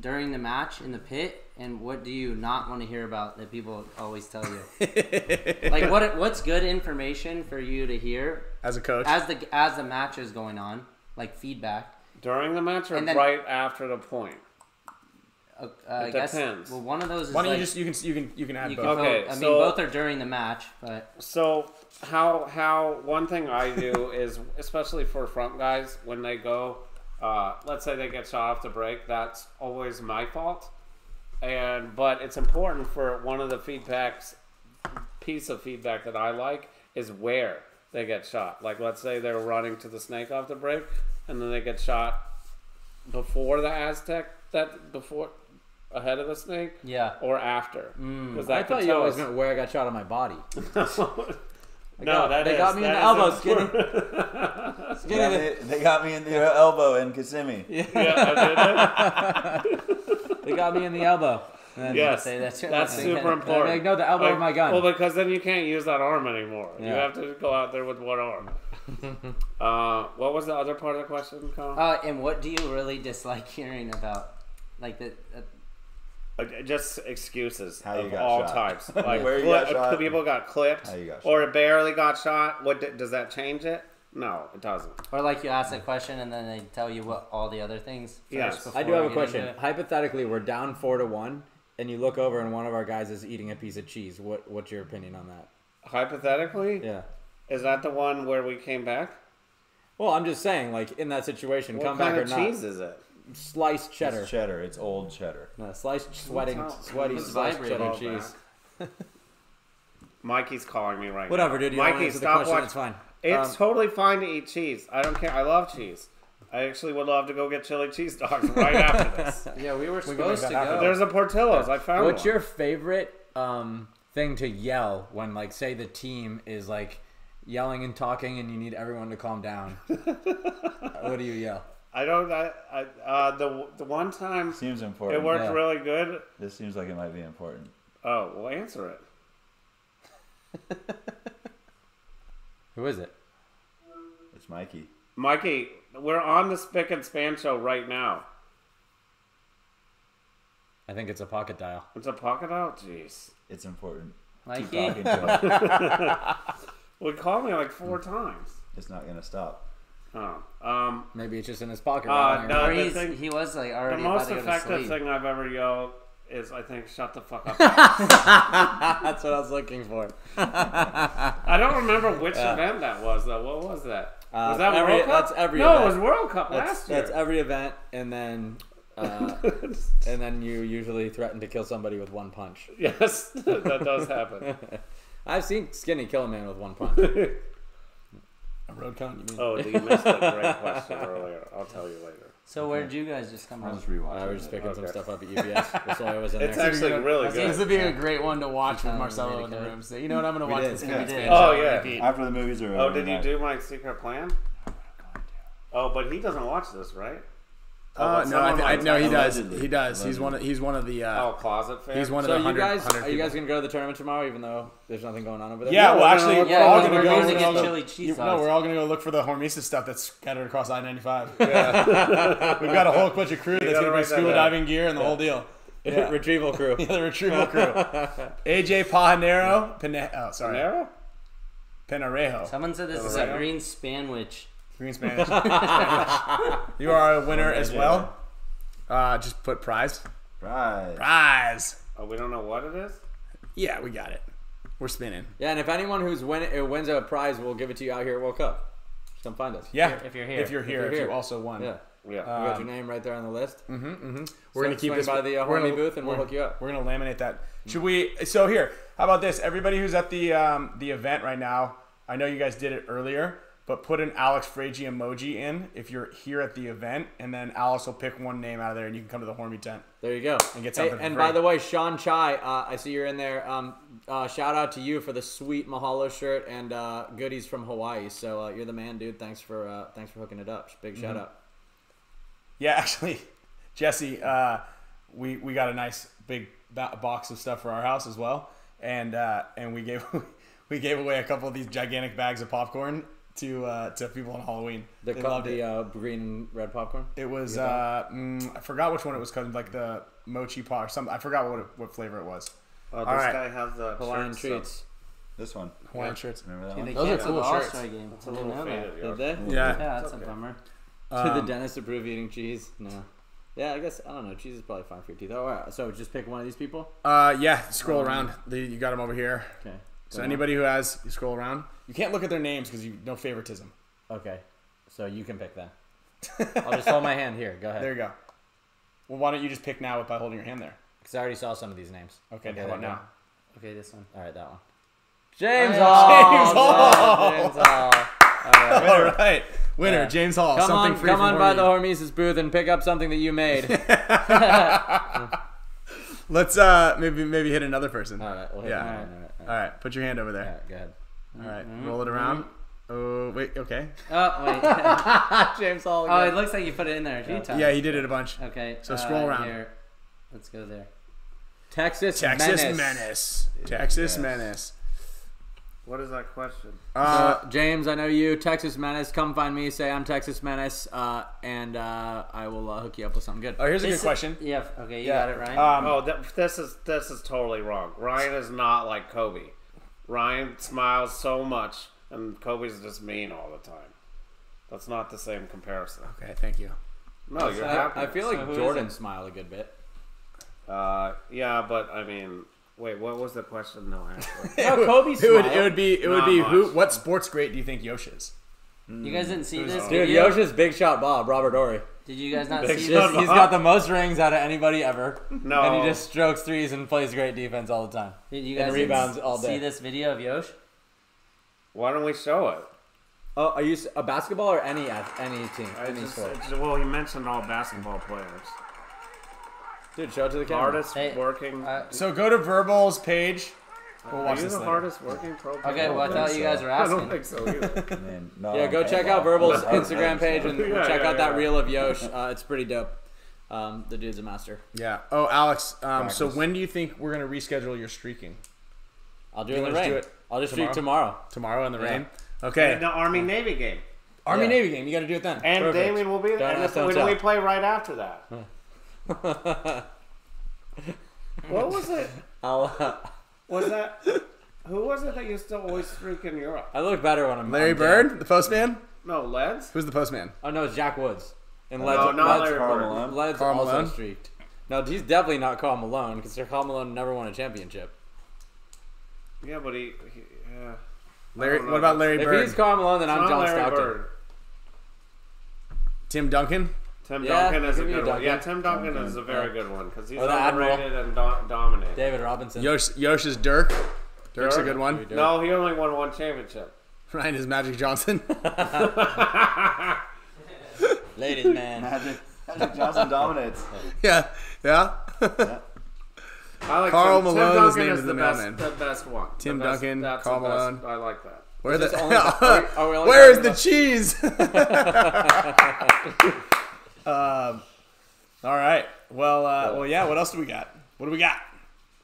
during the match in the pit, and what do you not want to hear about that people always tell you? like what what's good information for you to hear As a coach. as the as the match is going on, like feedback. During the match or And then- right after the point? Uh, I It guess. depends. Well, one of those is Why don't like, you just you can you can you can add you both. can Okay, vote- I mean, both are during the match, but So how how one thing I do is especially for front guys when they go, uh, let's say they get shot off the break, that's always my fault. And but it's important for one of the feedbacks piece of feedback that I like is where they get shot. Like let's say they're running to the snake off the break, and then they get shot before the Aztec that before ahead of the snake yeah. or after. Because I thought you always meant where I got shot on my body. no, got- that they is- got me in the elbow, Skinny. important. Skinny, Yeah, they, they, they got me in the elbow in Kissimmee. yeah, I did it. they got me in the elbow. And Yes, say that's that's, your last thing. super And And I'm important. like, no, the elbow Like, of my gun. Well, because then you can't use that arm anymore. You have to go out there with one arm. uh, what was the other part of the question, Colin? Uh, and what do you really dislike hearing about? Like the. Uh, Uh, just excuses How you of got all shot. types. Like Where you cli- got uh, shot. people got clipped, How you got or barely got shot. What does that change it? No, it doesn't. or like you ask a question and then they tell you what all the other things. Yes. I do have a question. Hypothetically, we're down four to one, and you look over and one of our guys is eating a piece of cheese. What What's your opinion on that? Hypothetically, Yeah. is that the one where we came back? Well, I'm just saying, like in that situation, What come back or not. What kind of not. cheese is it? Sliced cheddar. It's cheddar. It's old cheddar. No, sliced, sweating, What's up? sweaty, It's sliced vibrating. cheddar All cheese. Mikey's calling me right now. Whatever, now. dude. You don't Mikey, answer the stop question. watching. It's fine. It's Um, totally fine to eat cheese. I don't care. I love cheese. I actually would love to go get chili cheese dogs right after this. Yeah, we were can supposed make to that happen. go. There's a Portillo's. I found What's one. your favorite um, thing to yell when, like, say the team is like yelling and talking, and you need everyone to calm down? what do you yell? I don't. I, I uh, the the one time Seems important. it worked Yeah. really good. This seems like it might be important. Oh, well, answer it. Who is it? It's Mikey. Mikey, we're on the Spick and Span show right now. I think it's a pocket dial. It's a pocket dial. Jeez. It's important. Mikey? Keep talking to him. Called me like four times. It's not gonna stop. Oh, um, Maybe it's just in his pocket. Uh, right no, Or the he's, thing- he was like the already most about to go to effective sleep. thing I've ever yelled is I think "Shut the fuck up." That's what I was looking for. I don't remember which event that was though. What was that? Uh, was that every- World Cup? that's every no, event. it was World Cup That's, last year. that's every event, and then uh, and then you usually threaten to kill somebody with one punch. yes, that does happen. I've seen Skinny kill a man with one punch. A road count, you mean? Oh, you missed a great question earlier. I'll tell you later. So where did you guys just come from? I'll from? just rewatch. I was just picking some stuff up at UPS. That's why I was in It's there. It's actually really Okay. This would be a great one to watch with Um, Marcelo in the room. So you know what? I'm gonna watch did. this Yeah. Spin and Span We show Oh, yeah. repeat. After the movies are over. Oh, did you do my secret plan? Oh, but he doesn't watch this, right? Oh, Uh, no, I, someone th- I no, he does. Allegedly. He does. He's one. Of, he's one of the. Uh, Oh, closet fan. he's one of So the you guys, hundred are you guys gonna go to the tournament tomorrow, even though there's nothing going on over there? Yeah, well, we're actually, look- we're Yeah, all we're gonna gonna go. go we're get gonna- chili cheese you- No, we're all gonna go look for the Hormesis stuff that's scattered across I ninety five. We've got a whole bunch of crew that's gonna bring scuba diving gear and the whole deal. Yeah. Retrieval crew. Yeah, the retrieval crew. AJ Pajanero. Pine- oh, sorry. Panera? Penarejo. Someone said this is a green spanwich. Green Spanish. you are a winner as well. Uh, just put prize. Prize. Prize. Oh, we don't know what it is. Yeah, we got it. We're spinning. Yeah, and if anyone who's win who wins a prize, we'll give it to you out here at World Cup. Just come find us. Yeah. If you're here. If you're here. you're If, here. you also won. Yeah. Yeah. You got your name right there on the list. Mhm. Mhm. We're So gonna keep swing this by the uh, we're gonna- booth and we'll hook you up. We're gonna laminate that. Should we? So here, how about this? Everybody who's at the um, the event right now, I know you guys did it earlier, but put an Alex Fragy emoji in if you're here at the event, and then Alex will pick one name out of there, and you can come to the Hormy tent. There you go. And get something for and by the way, Sean Chai, uh, I see you're in there. Um, uh, shout out to you for the sweet Mahalo shirt and uh, goodies from Hawaii. So uh, you're the man, dude. Thanks for uh, thanks for hooking it up. Big shout Mm-hmm. out. Yeah, actually, Jesse, uh, we we got a nice big box of stuff for our house as well, and uh, and we gave we gave away a couple of these gigantic bags of popcorn to uh, to people on Halloween. The, They co- loved the it. uh, green and red popcorn. It was uh, mm, I forgot which one it was called, like the mochi pot or something. I forgot what it, what flavor it was. This All right. guy has the Hawaiian shirt, so treats. This one. Hawaiian shirts. Remember that They one? Those are cool the shirts. All-Star game. It's a I little didn't know that. faded. Did yeah. they? Yeah. Yeah, that's a bummer. Did Um, the dentist approve eating cheese? No. Yeah, I guess I don't know. Cheese is probably fine for your teeth. Oh, all right. So just pick one of these people. Uh, yeah. Scroll around. The, you got them over here. Okay. So Go on. anybody who has, you scroll around. You can't look at their names because you no favoritism. Okay. So you can pick them. I'll just hold my hand here. Go ahead. There you go. Well, why don't you just pick now by holding your hand there? Because I already saw some of these names. Okay, Okay, how about there you now? Okay, this one. All right, that one. James Hey, Hall. James Hall. James Hall. All right. All right, winner Yeah. James Hall. Come something on, free come on by the Horny. Hormesis booth and pick up something that you made. Let's uh maybe maybe hit another person. All right, we'll hit Yeah. all right, all right, all All right, put your hand over there. right, go ahead. All right, roll it around. Oh wait, okay. Oh, wait. James Hall. oh, it looks like you put it in there a few times. Yeah, he did it a bunch. Okay. So uh, scroll around. Here. Let's go there. Texas, Texas Menace. Menace. Texas Yes. Menace. What is that question? Uh, Uh, James, I know you. Texas Menace. Come find me. Say I'm Texas Menace, uh, and uh, I will uh, hook you up with something good. oh, here's a This good question. is- yeah. Okay, you Yeah. got it, Ryan. Um, oh, th- this is this is totally wrong. Ryan is not like Kobe. Ryan smiles so much, and Kobe's just mean all the time. That's not the same comparison. okay, thank you. No, you're I, happy. I feel like So Jordan smiled a good bit. Uh, yeah, but I mean, wait, what was the question? No, actually. oh, Kobe It would, it would be it would Not be who what sports great do you think Yosh is? You guys didn't see this Dude, video? Yosha's big shot Bob, Robert Horry. Did you guys not Big see shot this? He's got the most rings out of anybody ever. No. And he just strokes threes and plays great defense all the time. Did you and guys rebounds didn't all day. see this video of Yosh? Why don't we show it? Oh, are you s- a basketball or any ath- any team, I any just, sport? it's- well, he mentioned all basketball players. Dude, show it to the camera. Hardest Hey, working. Uh, So go to Verbal's page. We'll Are watch you this the later. hardest working pro? okay, player? well, I thought you guys were asking. I don't think so either. I mean, no, Yeah, go I'm check out Verbal's I'm- I'm- Instagram page and Yeah, check yeah, out that yeah. reel of Yosh. Uh, it's pretty dope. Um, the dude's a master. Yeah. Oh, Alex. Um, so Practice. when do you think we're gonna reschedule your streaking? I'll do it in the wanna rain. do it I'll just streak tomorrow. Tomorrow in the Yeah. rain. Okay. the Army Navy game. Army Yeah. Navy game. You got to do it then. And Perfect. Damien will be there. Don't And ask, if, don't when tell. we play right after that. what was it? I'll, uh, Was that? Who was it that used to always streak in Europe? I look better when I'm Larry I'm Bird, the postman. No, Leds? Who's the postman? Oh no, it's Jack Woods. And Led's, No, not Led's, Larry Karl Bird. Malone. Led's Karl also Malone? streaked. No, he's definitely not Karl Malone because Karl Malone never won a championship. Yeah, but he. he yeah. Larry. What about Larry Bird? If he's Carl Malone, then I'm Not John Larry Stockton. Bird. Tim Duncan. Tim Yeah, Duncan is a good a one. Yeah, Tim Duncan Duncan, is a very yeah. good one because he's Or the Admiral. underrated and do- dominated. David Robinson. Yosh, Yosh is Dirk. Dirk's a good one. Dirk. No, he only won one championship. Ryan is Magic Johnson. Ladies man. Magic, Magic Johnson dominates. yeah. Yeah. I like Karl Tim, Malone Tim is Duncan named is the the best, mailman. the best one. Tim best- Duncan, that's Karl the best. Malone. I like that. Where the only- are we- are we Where is talking the cheese? Um, all right. Well, uh, well, yeah. What else do we got? What do we got?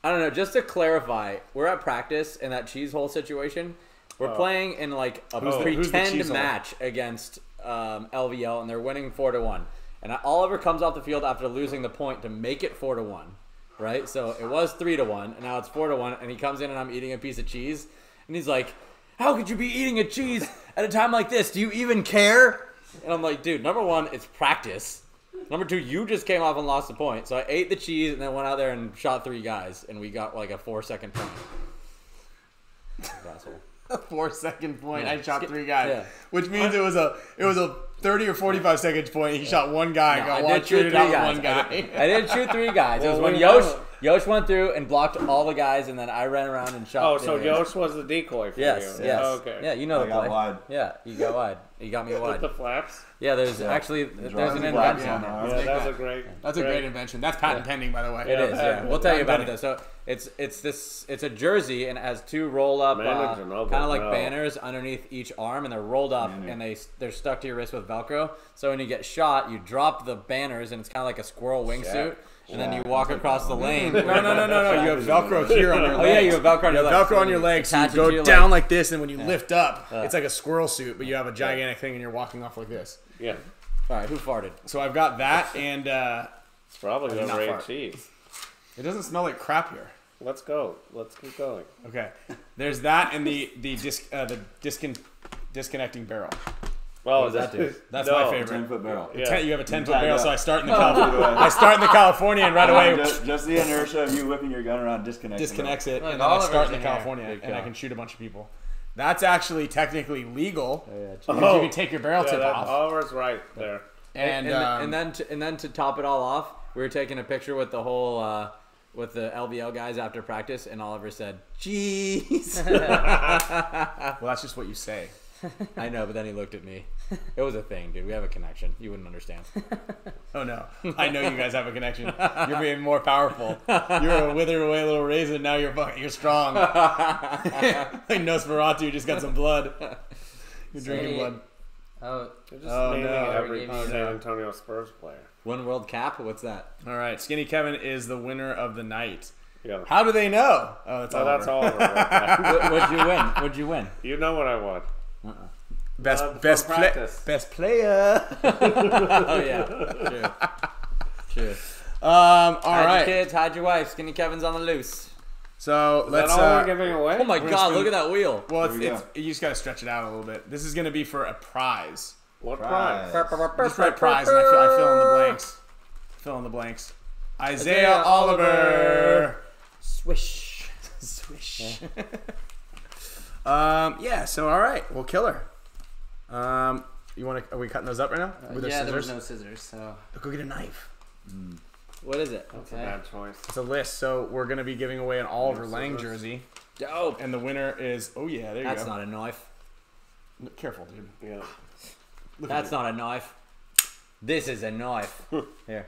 I don't know. Just to clarify, we're at practice in that cheese hole situation. We're playing in like a Who's the- the pretend hole? match against um, LVL, and they're winning four to one. And Oliver comes off the field after losing the point to make it four to one, right? So it was three to one, and now it's four to one. And he comes in, and I'm eating a piece of cheese, and he's like, "How could you be eating a cheese at a time like this? Do you even care?" And I'm like, "Dude, number one, it's practice." Number two, you just came off and lost the point. So I ate the cheese and then went out there and shot three guys, and we got like a four second point. Asshole. A four second point. Yeah. I shot three guys, Yeah. which means it was a it was a thirty or forty five seconds point. He shot one guy. No, got I one did shoot three guys. one I guy. did- I didn't shoot three guys. it was Well, when Yosh. Yosh went through and blocked all the guys, and then I ran around and shot. Oh, so guys. Yosh was the decoy for Yes, you. yes. Okay. Yeah, you know I the got play. wide. Yeah, you got wide. You got me With wide. the flaps. Yeah, there's Yeah. actually The there's drawings an invention. on the. Yeah, that's that. a great. That's a great invention. That's patent pending, by the way. It is. Yeah, Yeah, we'll tell you about it though. So it's it's this it's a jersey and it has two roll up uh, kind of like no. banners underneath each arm and they're rolled up Banner. and they they're stuck to your wrist with Velcro. So when you get shot, you drop the banners and it's kind of like a squirrel wingsuit. And then you walk across the lane. No, no, no, no, no. You have Velcro here on your Oh legs. yeah, you have Velcro on You your have legs. Velcro on your legs. So you Attach it go your down leg. like this, and when you lift up, it's like a squirrel suit, but you have a gigantic thing, and you're walking off like this. Yeah. All right, who farted? So I've got that, and uh, It's probably did gonna not rain fart. cheese. it doesn't smell like crap here. Let's go. Let's keep going. Okay, there's that, and the the disc uh, the discon- disconnecting barrel. Well, does that do? That's no. my Ten favorite. foot barrel. Yeah. Ten- you have a ten foot barrel, yeah. so I start in the California. I start in the California, and right away just, just the inertia of you whipping your gun around disconnects. disconnects it, Look, and then I Oliver's start in the in here. California, Big and I can shoot a bunch of people. That's actually technically legal. Oh, yeah, Oh. you can take your barrel Yeah, tip that, off, Oliver's right there. and and, um, and then to, and then to top it all off, we were taking a picture with the whole uh, with the LVL guys after practice, and Oliver said, "Jeez." well, that's just what you say. I know, but then he looked at me. It was a thing, dude. We have a connection. You wouldn't understand. Oh no, I know you guys have a connection. You're being more powerful. You're a withered away little raisin. Now you're fucking, you're strong. like Nosferatu just got some blood. You're drinking Say- blood. Oh, They're just Oh, naming no. every Oh, San no. Antonio Spurs player. One world cap. What's that? All right, Skinny Kevin is the winner of the night. Yeah. How do they know? Oh, that's Oh, all. that's Oliver. right there. What, what'd you win? What'd you win? you know what I want. Best Uh, best play, best player. Oh yeah, true. True. Um. All hide your right. kids, hide your wife. Skinny Kevin's on the loose. So Is let's. that all uh, we're giving away? Oh my We're god, gonna look at that wheel. well, it's, we it's, you just gotta stretch it out a little bit. This is gonna be for a prize. What Prize. prize? Just write prize, and I fill, I fill in the blanks. Fill in the blanks. Isaiah, Isaiah Oliver. Swish. Swish. um. Yeah. So all right, we'll kill her. Um. You want to? Are we cutting those up right now? uh, With our yeah, there was scissors? no scissors, so Go get a knife. What is it? That's a bad choice. It's a list. So we're gonna be giving away an Oliver Lang jersey, Dope. and the winner is. Oh yeah, there you That's go. That's not a knife. Careful, dude. Yeah. Look That's not a knife. This is a knife. Here.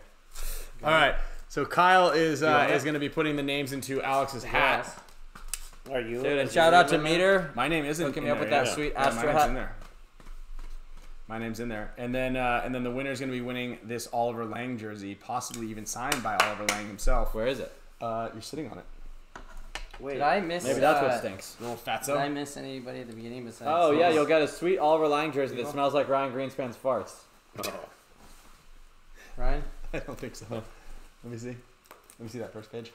All right. So Kyle is uh, is going to be putting the names into Alex's hat. Yes. Are you? Dude, and shout out to name Meter. My name isn't Hooking me up there with yet. that sweet Yeah, Astro my name's hat. In there. My name's in there, and then uh, and then the winner is going to be winning this Oliver Lang jersey, possibly even signed by Oliver Lang himself. Where is it? Uh, you're sitting on it, Wait. Did I miss? Maybe that's uh, what stinks. little fatso. Did I miss anybody at the beginning besides? Oh yeah, you'll get a sweet Oliver Lang jersey that smells like Ryan Greenspan's farts. Oh. Ryan. I don't think so. Let me see. Let me see that first page.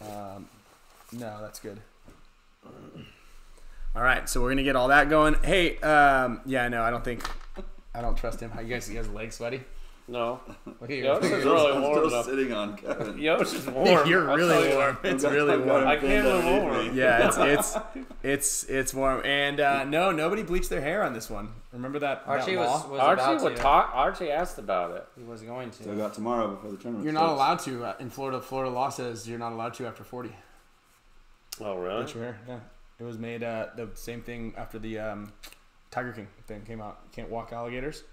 Um, no, that's good. All right, so we're gonna get all that going. Hey, um, yeah, no, I don't think, I don't trust him. How you guys, you guys legs sweaty? No. Look at you. Yosh is I'm really still warm enough. sitting on Kevin. Yosh is warm. You're really you warm. that. It's really warm. I can't pinned move over. Yeah, it's it's it's it's warm. And uh, no, nobody bleached their hair on this one. Remember that, that Archie law? was, was about Archie would to. talk. Archie asked about it. He was going to. So I got tomorrow before the tournament. You're not starts. allowed to uh, in Florida. Florida law says you're not allowed to after 40. Oh really? Bleach your hair. Yeah, it was made uh, the same thing after the um, Tiger King thing came out. You can't walk alligators.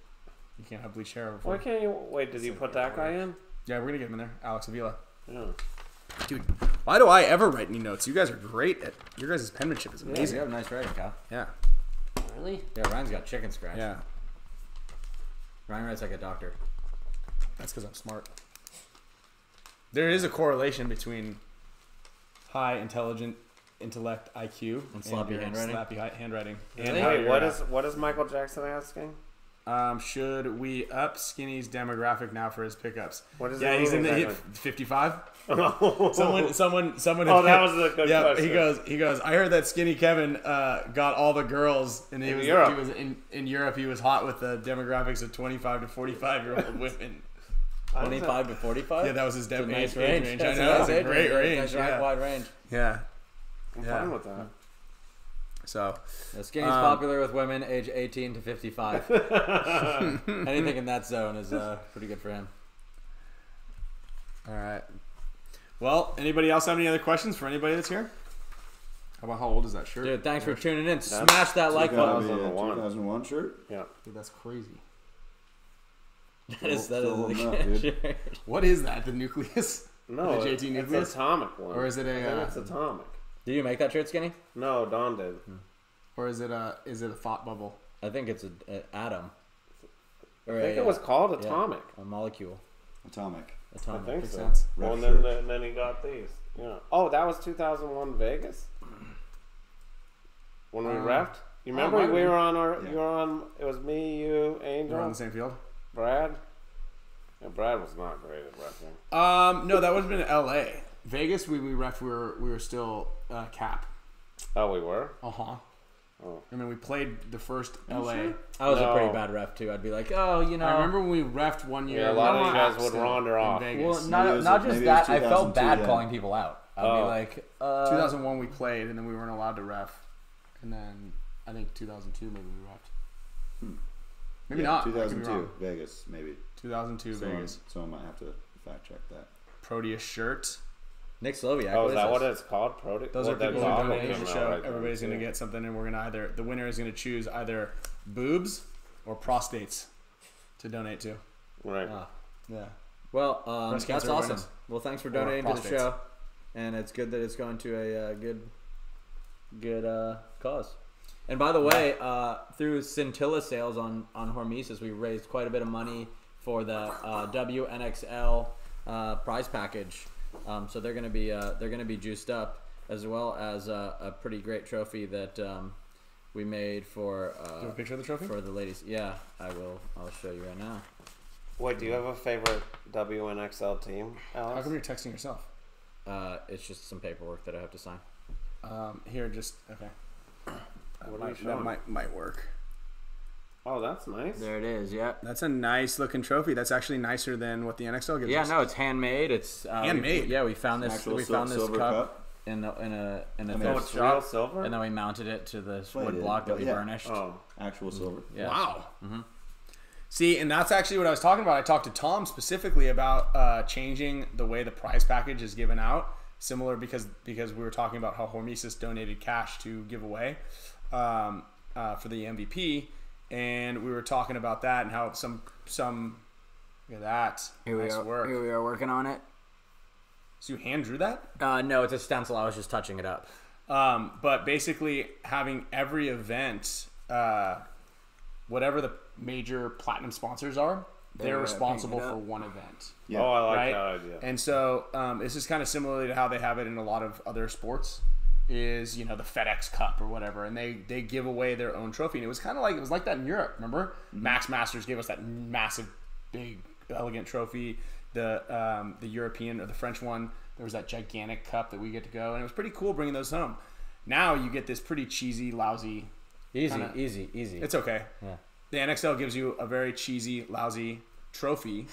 You can't have bleached hair over Why can't you wait? Did you put that guy in? Yeah, we're gonna get him in there. Alex Avila. Yeah. Dude, why do I ever write any notes? You guys are great at your guys' penmanship is amazing. You amazing. have nice writing, Kyle. Yeah. Really? Yeah, Ryan's got chicken scratch. Yeah. Ryan writes like a doctor. That's because I'm smart. There is a correlation between high intelligent intellect IQ And sloppy your handwriting? Sloppy handwriting. And Wait, you're, what is what is Michael Jackson asking? Um, should we up Skinny's demographic now for his pickups? What does yeah, he's in mean the 55. oh, Someone, someone, someone. Oh, that was a good yeah, question. he goes, he goes. I heard that Skinny Kevin uh, got all the girls, and he In was, Europe. he was in, in Europe. He was hot with the demographics of 25 to 45 year old women. 25 to 45? Yeah, that was his That's a dem- nice age, age range. range. I know, that's a great age range. Yeah. wide range. yeah. I'm Yeah. fine with that. So Yeah, Skinny's Um, popular with women age 18 to 55. Anything in that zone is uh, pretty good for him. All right. Well, anybody else have any other questions for anybody that's here? How about how old is that shirt? Dude, thanks for tuning in. Smash that like button. 2001. 2001 shirt. Yeah. Dude, that's crazy. That is, that Still is up, dude. What is that? The nucleus? No, The JT it's nucleus? atomic one. Or is it a, I think uh, it's atomic. Do you make that shirt, Skinny? No, Don did. Or is it a is it a thought bubble? I think it's an atom. Or I think a, it was uh, called yeah, atomic. a molecule. Atomic. Atomic. I Atomic. think Makes so. sense. Well, and then, then then he got these. Yeah. Oh, that was 2001 Vegas. When we Um, refed. You oh, remember might we were on our. Yeah. You were on. It was me, you, We're Angel, on the same field. Brad. Yeah, Brad was not great at refing. Um, no, that would have been L.A. Vegas. We we ref. We were we were still uh, cap. Oh, we were. Uh huh. Oh. I mean, we played the first L.A. I was a pretty bad ref, too. I'd be like, oh, you know. I remember when we refed one year. Yeah, a lot of you guys would still wander off. Vegas. Well, Maybe not, it was- not just maybe it was that. I felt bad then. calling people out. I'd be Oh. like, uh, 2001 we played, and then we weren't allowed to ref, and then I think 2002 maybe we refed. Maybe Yeah, not. I could be 2002. Vegas, maybe. 2002 Someone, Vegas. someone might have to fact check that. Proteus shirt. Nick Sloviak. Oh, what is that what it's called? Prodi- Those well, are people that's who all donate to the show. right Everybody's gonna too. get something, and we're gonna either the winner is gonna choose either boobs or prostates to donate to. Right. Ah. Yeah. Well, um, that's awesome. awareness. Well, thanks for donating to the show, and it's good that it's going to a uh, good, good uh, cause. And by the way, uh, through Scintilla sales on on Hormesis, we raised quite a bit of money for the uh, WNXL uh, prize package. Um, so they're gonna be uh, they're gonna be juiced up, as well as uh, a pretty great trophy that um, we made for Do you have uh, a picture of the trophy? for the ladies. Yeah, I will. I'll show you right now. Wait, do you have a favorite WNXL team, How Alex? come you're texting yourself? Uh, it's just some paperwork that I have to sign. Um, here, just okay. That, What are you might, that showing? might might work. Oh, that's nice. There it is. Yeah. That's a nice looking trophy. That's actually nicer than what the NXL gives Yeah, us. no, it's handmade. It's uh, we- Handmade? yeah, we found this. We sil- found this silver cup, cup. in the in a in a I mean, thrift shop, silver. and then we mounted it to this wood block that we yeah. burnished. oh, Actual silver. Yeah. Wow. Mhm. See, and that's actually what I was talking about. I talked to Tom specifically about uh, changing the way the prize package is given out, similar because because we were talking about how Hormesis donated cash to give away um, uh, for the MVP, and we were talking about that and how some some look at that nice work. here we are working on it. So you hand drew that? Uh, no, it's a stencil. I was just touching it up. Um, but basically, having every event, uh, whatever the major platinum sponsors are, they're uh, responsible for one event. Yeah. oh, I like right? that idea. And so um, this is kind of similarly to how they have it in a lot of other sports. Is you know the FedEx Cup or whatever, and they they give away their own trophy, and it was kind of like it was like that in Europe. Remember, Max Masters gave us that massive, big, elegant trophy. The um, the European or the French one, there was that gigantic cup that we get to go, and it was pretty cool bringing those home. Now you get this pretty cheesy, lousy. Easy, Kinda- easy, easy. It's okay. Yeah. The NXL gives you a very cheesy, lousy trophy,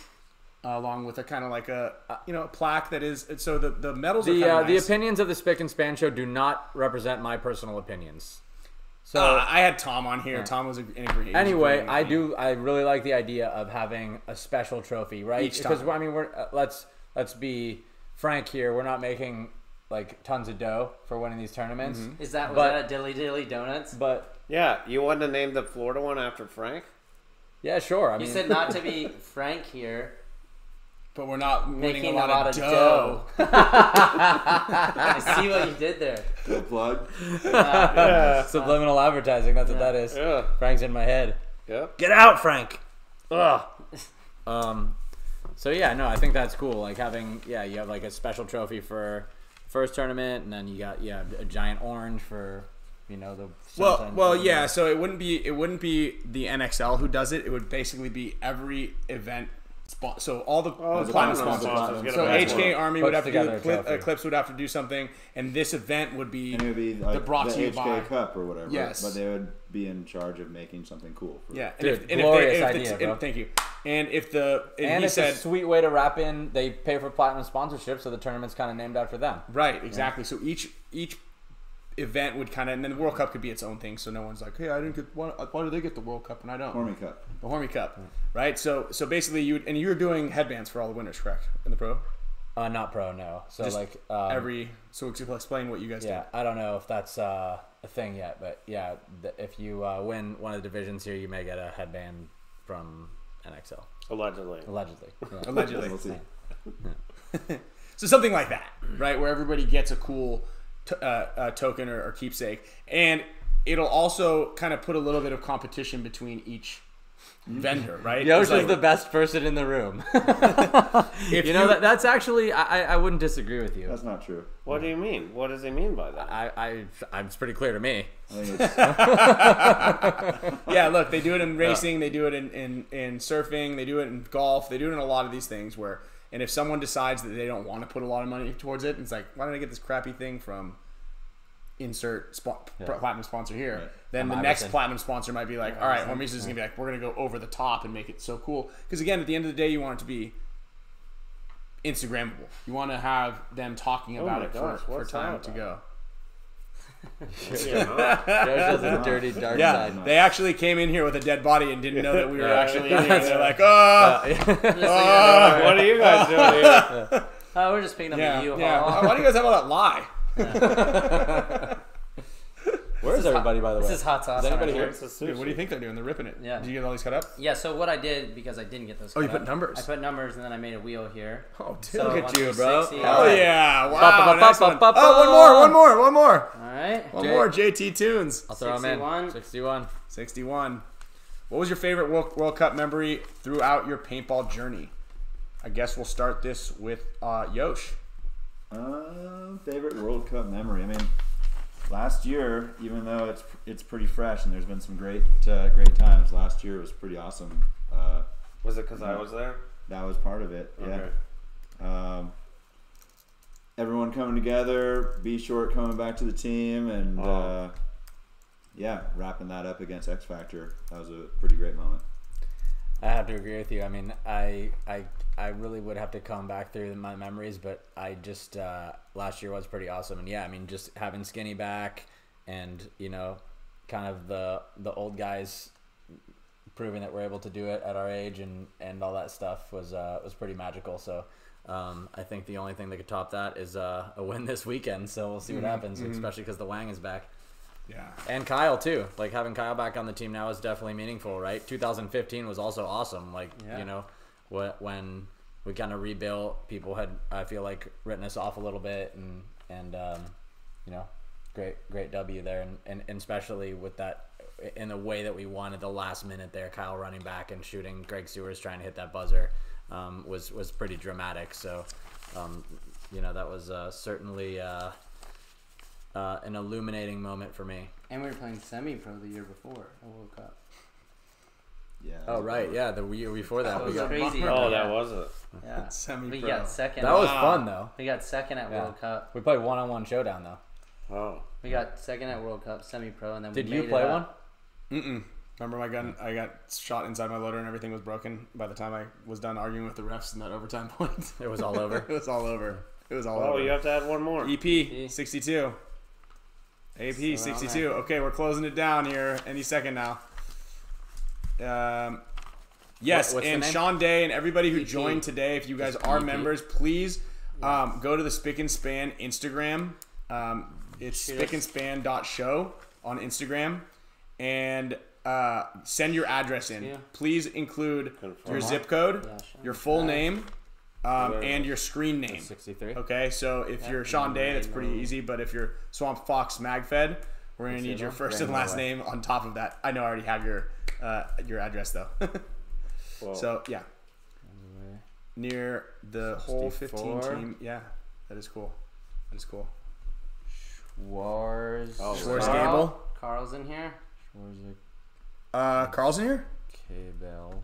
uh, along with a kind of like a uh, you know a plaque that is. So the the medals the kind uh, of the opinions of the Spick and Span show do not represent my personal opinions. So Uh, I had Tom on here. Tom was in agreement. anyway, I do. I really like the idea of having a special trophy, right? Each because time. I mean, we're uh, let's let's be frank here. We're not making like tons of dough for winning these tournaments, Mm-hmm. Is that was But- that a dilly dilly donuts? but yeah, you wouldn't have the Florida one after Frank? yeah, sure. I You mean, said not to be frank here. But we're not winning Making a lot, of, dough. dough. I see what you did there. Good plug. Yeah. Subliminal advertising. That's what that is. Yeah. Frank's in my head. Yep. Get out, Frank. Ugh. Um. So yeah, no, I think that's cool. Like having yeah, you have like a special trophy for first tournament, and then you got yeah a giant orange for you know the Well, well, yeah. So it wouldn't be it wouldn't be the NXL who does it. It would basically be every event. Spo- so all the Oh, the platinum platinum sponsors. sponsors So badge. HK Army Puts would have to do together a Clip, uh, would have to do something, and this event would be And it would be like the brought the to you HK by. Cup or whatever. Yes. But they would be in charge of making something cool. For Yeah, and Dude, if, and glorious if they, if idea, the, bro. and- thank you. And if the and, And he it's said a sweet way to wrap in. They pay for platinum sponsorship, so the tournament's kind of named after them. right, exactly. So each each event would kind of, and then the World Cup could be its own thing. So no one's like, hey, I didn't get why, why do they get the World Cup and I don't? Hormy Cup. The Hormy Cup, right? So so basically, you and you were doing headbands for all the winners, correct? In the pro, Uh, not pro, no. So Just like um, every. So explain what you guys Yeah, I don't know if that's uh, a thing yet, but yeah, th- if you uh, win one of the divisions here, you may get a headband from NXL, Allegedly. allegedly. Yeah. Allegedly. We'll see. So something like that, right? Where everybody gets a cool t- uh, uh, token or, or keepsake, and it'll also kind of put a little bit of competition between each vendor, right? Yosh It's is like- the best person in the room. if you know that that's actually I, I- I wouldn't disagree with you. That's not true. What do you mean? What does he mean by that? I, I, I it's pretty clear to me. I think it's yeah, look, they do it in racing, they do it in, in, in surfing, they do it in golf, they do it in a lot of these things where, and if someone decides that they don't want to put a lot of money towards it, it's like, why did I get this crappy thing from insert spo- platinum sponsor here? Right. Then From the next Iverson. platinum sponsor might be like, all right, Hormesis is going to be like, we're going to go over the top and make it so cool. Because again, at the end of the day, you want it to be Instagrammable. You want to have them talking oh about it gosh, for, for what's time to go. Yeah, no. Has a dirty dark Yeah, side. they actually came in here with a dead body and didn't know that we were Yeah. actually in here. They're like, oh, Just so you know, what are you guys doing here? oh, we're just picking up yeah, a U-Haul. yeah. Oh, why do you guys have all that lie? Where's everybody, by the way? This is hot sauce. Is anybody here? Dude, what do you think they're doing? They're ripping it. Yeah. Did you get all these cut up? Yeah, so what I did because I didn't get those. Oh, you cut put up, numbers. I put numbers and then I made a wheel here. Oh, dude, So look at you, bro. 60. Hell yeah! Wow, nice one. Oh, one more, one more, one more, All right. one Jay- more. JT Tunes, I'll throw him in. 61. 61. sixty-one. What was your favorite World, World Cup memory throughout your paintball journey? I guess we'll start this with uh, Yosh. Uh, favorite World Cup memory. I mean, last year, even though it's it's pretty fresh and there's been some great uh, great times. Last year was pretty awesome. Uh, Was it because I was there? that was part of it. Okay. Yeah. Um, everyone coming together. B short coming back to the team, and Oh. uh, yeah, wrapping that up against X Factor. That was a pretty great moment. I have to agree with you. I mean, I I I really would have to come back through my memories, but I just uh, last year was pretty awesome, and yeah, I mean, just having Skinny back, and you know, kind of the the old guys proving that we're able to do it at our age and and all that stuff was uh, was pretty magical. So. Um, I think the only thing that could top that is uh, a win this weekend. So we'll see what happens, especially because the Wang is back. Yeah. And Kyle too. Like having Kyle back on the team now is definitely meaningful, right? 2015 was also awesome. Like Yeah. you know, when we kind of rebuilt, people had I feel like written us off a little bit, and and um, you know, great great W there, and, and and especially with that in the way that we won at the last minute there, Kyle running back and shooting, Greg Stewart's trying to hit that buzzer um, was was pretty dramatic. So. Um, you know that was uh, certainly uh, uh, an illuminating moment for me. And we were playing semi-pro the year before the World Cup. Yeah. Oh right, yeah, the year before that. That we got, crazy. Oh, that was it. Yeah. Semi-pro. We got second. that was Wow. fun though. We got second at Yeah. World Cup. We played one on one showdown though. Oh. We got second at World Cup semi-pro, and then Did we you play it one? Mm-mm. Remember my gun? I got shot inside my loader and everything was broken by the time I was done arguing with the refs in that overtime point. It was all over. it was all over. It was all Oh, over. Oh, you have to add one more. EP 62. AP on 62. Okay, we're closing it down here any second now. Um, yes, What- and? Sean Day and everybody who EP. joined today, if you guys are EP. members, please um, go to the Spick and Span Instagram. Um, it's spickandspan.show on Instagram. And uh, send your address in. Please include your zip code, your full name, um, and your screen name. 63. Okay, so if you're Sean Day, that's pretty easy. But if you're Swamp Fox Magfed, we're gonna need your though? first and last name on top of that. I know I already have your uh, your address though. So yeah, near the whole 15 team. Yeah, that is cool. That is cool. Wars. Oh, Where's Carl? Gamble? Carl's in here. Schwarzer, Uh, Carl's in here. K-Bell.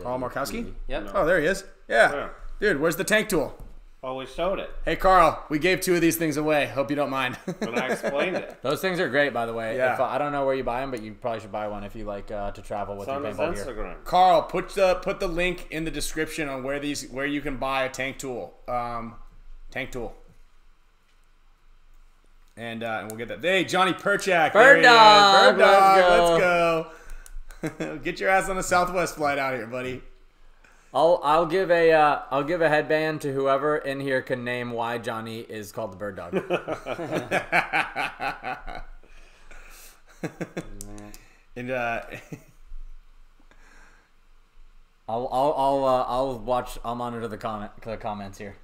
Carl Markowski? Yep. Oh, there he is. Yeah. Yeah. dude. Where's the tank tool? oh, we showed it, Hey, Carl, we gave two of these things away. Hope you don't mind. and I explained it. Those things are great, by the way. Yeah. If, uh, I don't know where you buy them, but you probably should buy one if you like uh, to travel with It's your on his paintball gear. Carl, put the put the link in the description on where these where you can buy a tank tool. Um, tank tool. And uh, and we'll get that. Hey, Johnny Perchak. there Bird he is. dog, Bird dog. let's go. Let's go. get your ass on a Southwest flight out here, buddy. I'll I'll give a uh, I'll give a headband to whoever in here can name why Johnny is called the bird dog. And uh, I'll I'll I'll, uh, I'll watch. I'll monitor the comment the comments here.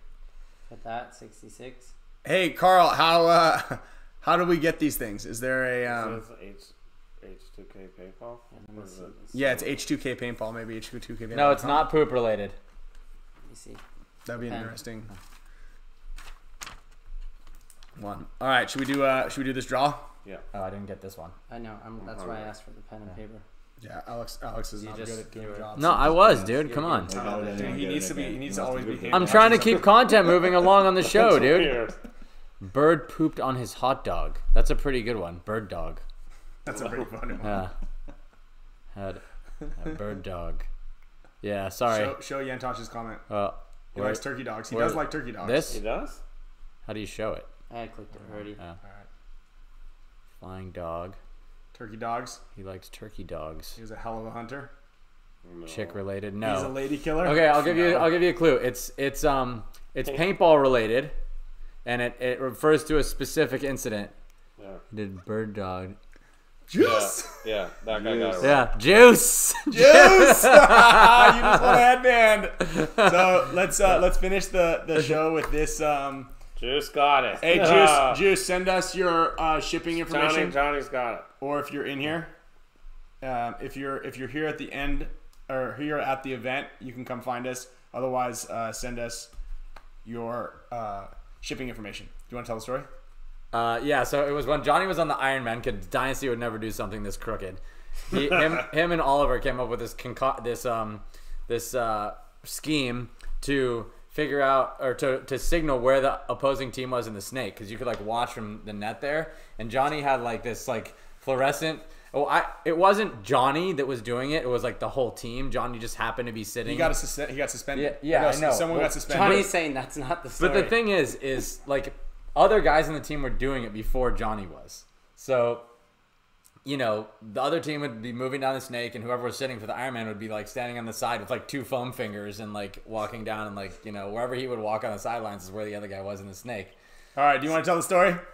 Put that 66. hey, Karl, how uh, how do we get these things? Is there a um, Says H H2K PayPal. Let me Or is it- yeah? It's H2K paintball, maybe H2K paintball. No, it's not poop related. Let me see. That'd be an Pen. interesting one. All right, should we do uh should we do this draw? Yeah. Oh, I didn't get this one. I know. I'm, that's why I asked for the pen and paper. Yeah, Alex Alex is You not just- good at doing you were- jobs. No, I was, dude. Come on. They got it in Dude, he needs to be he needs You to always be I'm trying to keep content moving along on the show, dude. Weird. Bird pooped on his hot dog. That's a pretty good one. Bird dog. That's a pretty funny one. Yeah. Had a bird dog. Yeah, sorry. Show, show Yantosh's comment. Uh, He where- likes turkey dogs. He where- does like turkey dogs. This? He does. How do you show it? I clicked it already. Uh, Flying dog. turkey dogs. He likes turkey dogs. He was a hell of a hunter. No. Chick related? No. He's a lady killer. Okay, I'll give you. I'll give you a clue. It's it's um it's paintball related, and it, it refers to a specific incident. Yeah. He Did bird dog? Juice. Yeah. yeah, that guy got it. Right. Yeah, juice. Juice. you just won a headband. So let's uh, let's finish the, the show with this. Um, Juice got it. hey. Juice, Juice, send us your uh, shipping information. Johnny, Johnny's got it. or if you're in here, um, if you're if you're here at the end or here at the event, you can come find us. Otherwise, uh, send us your uh, shipping information. Do you want to tell the story? Uh, yeah, so it was when Johnny was on the Iron Man because Dynasty would never do something this crooked. He, him, him, and Oliver came up with this conco- this um this uh, scheme to figure out or to, to signal where the opposing team was in the snake because you could like watch from the net there. And Johnny had like this like fluorescent. Oh, I it wasn't Johnny that was doing it. It was like the whole team. Johnny just happened to be sitting. He got a sus- he got suspended. Yeah, yeah, no, I know. Someone Well, got suspended. Johnny's saying that's not the story. But the thing is, is like other guys on the team were doing it before Johnny was. So, you know, the other team would be moving down the snake, and whoever was sitting for the Iron Man would be like standing on the side with like two foam fingers and like walking down, and like you know wherever he would walk on the sidelines is where the other guy was in the snake. All right, do you want to tell the story?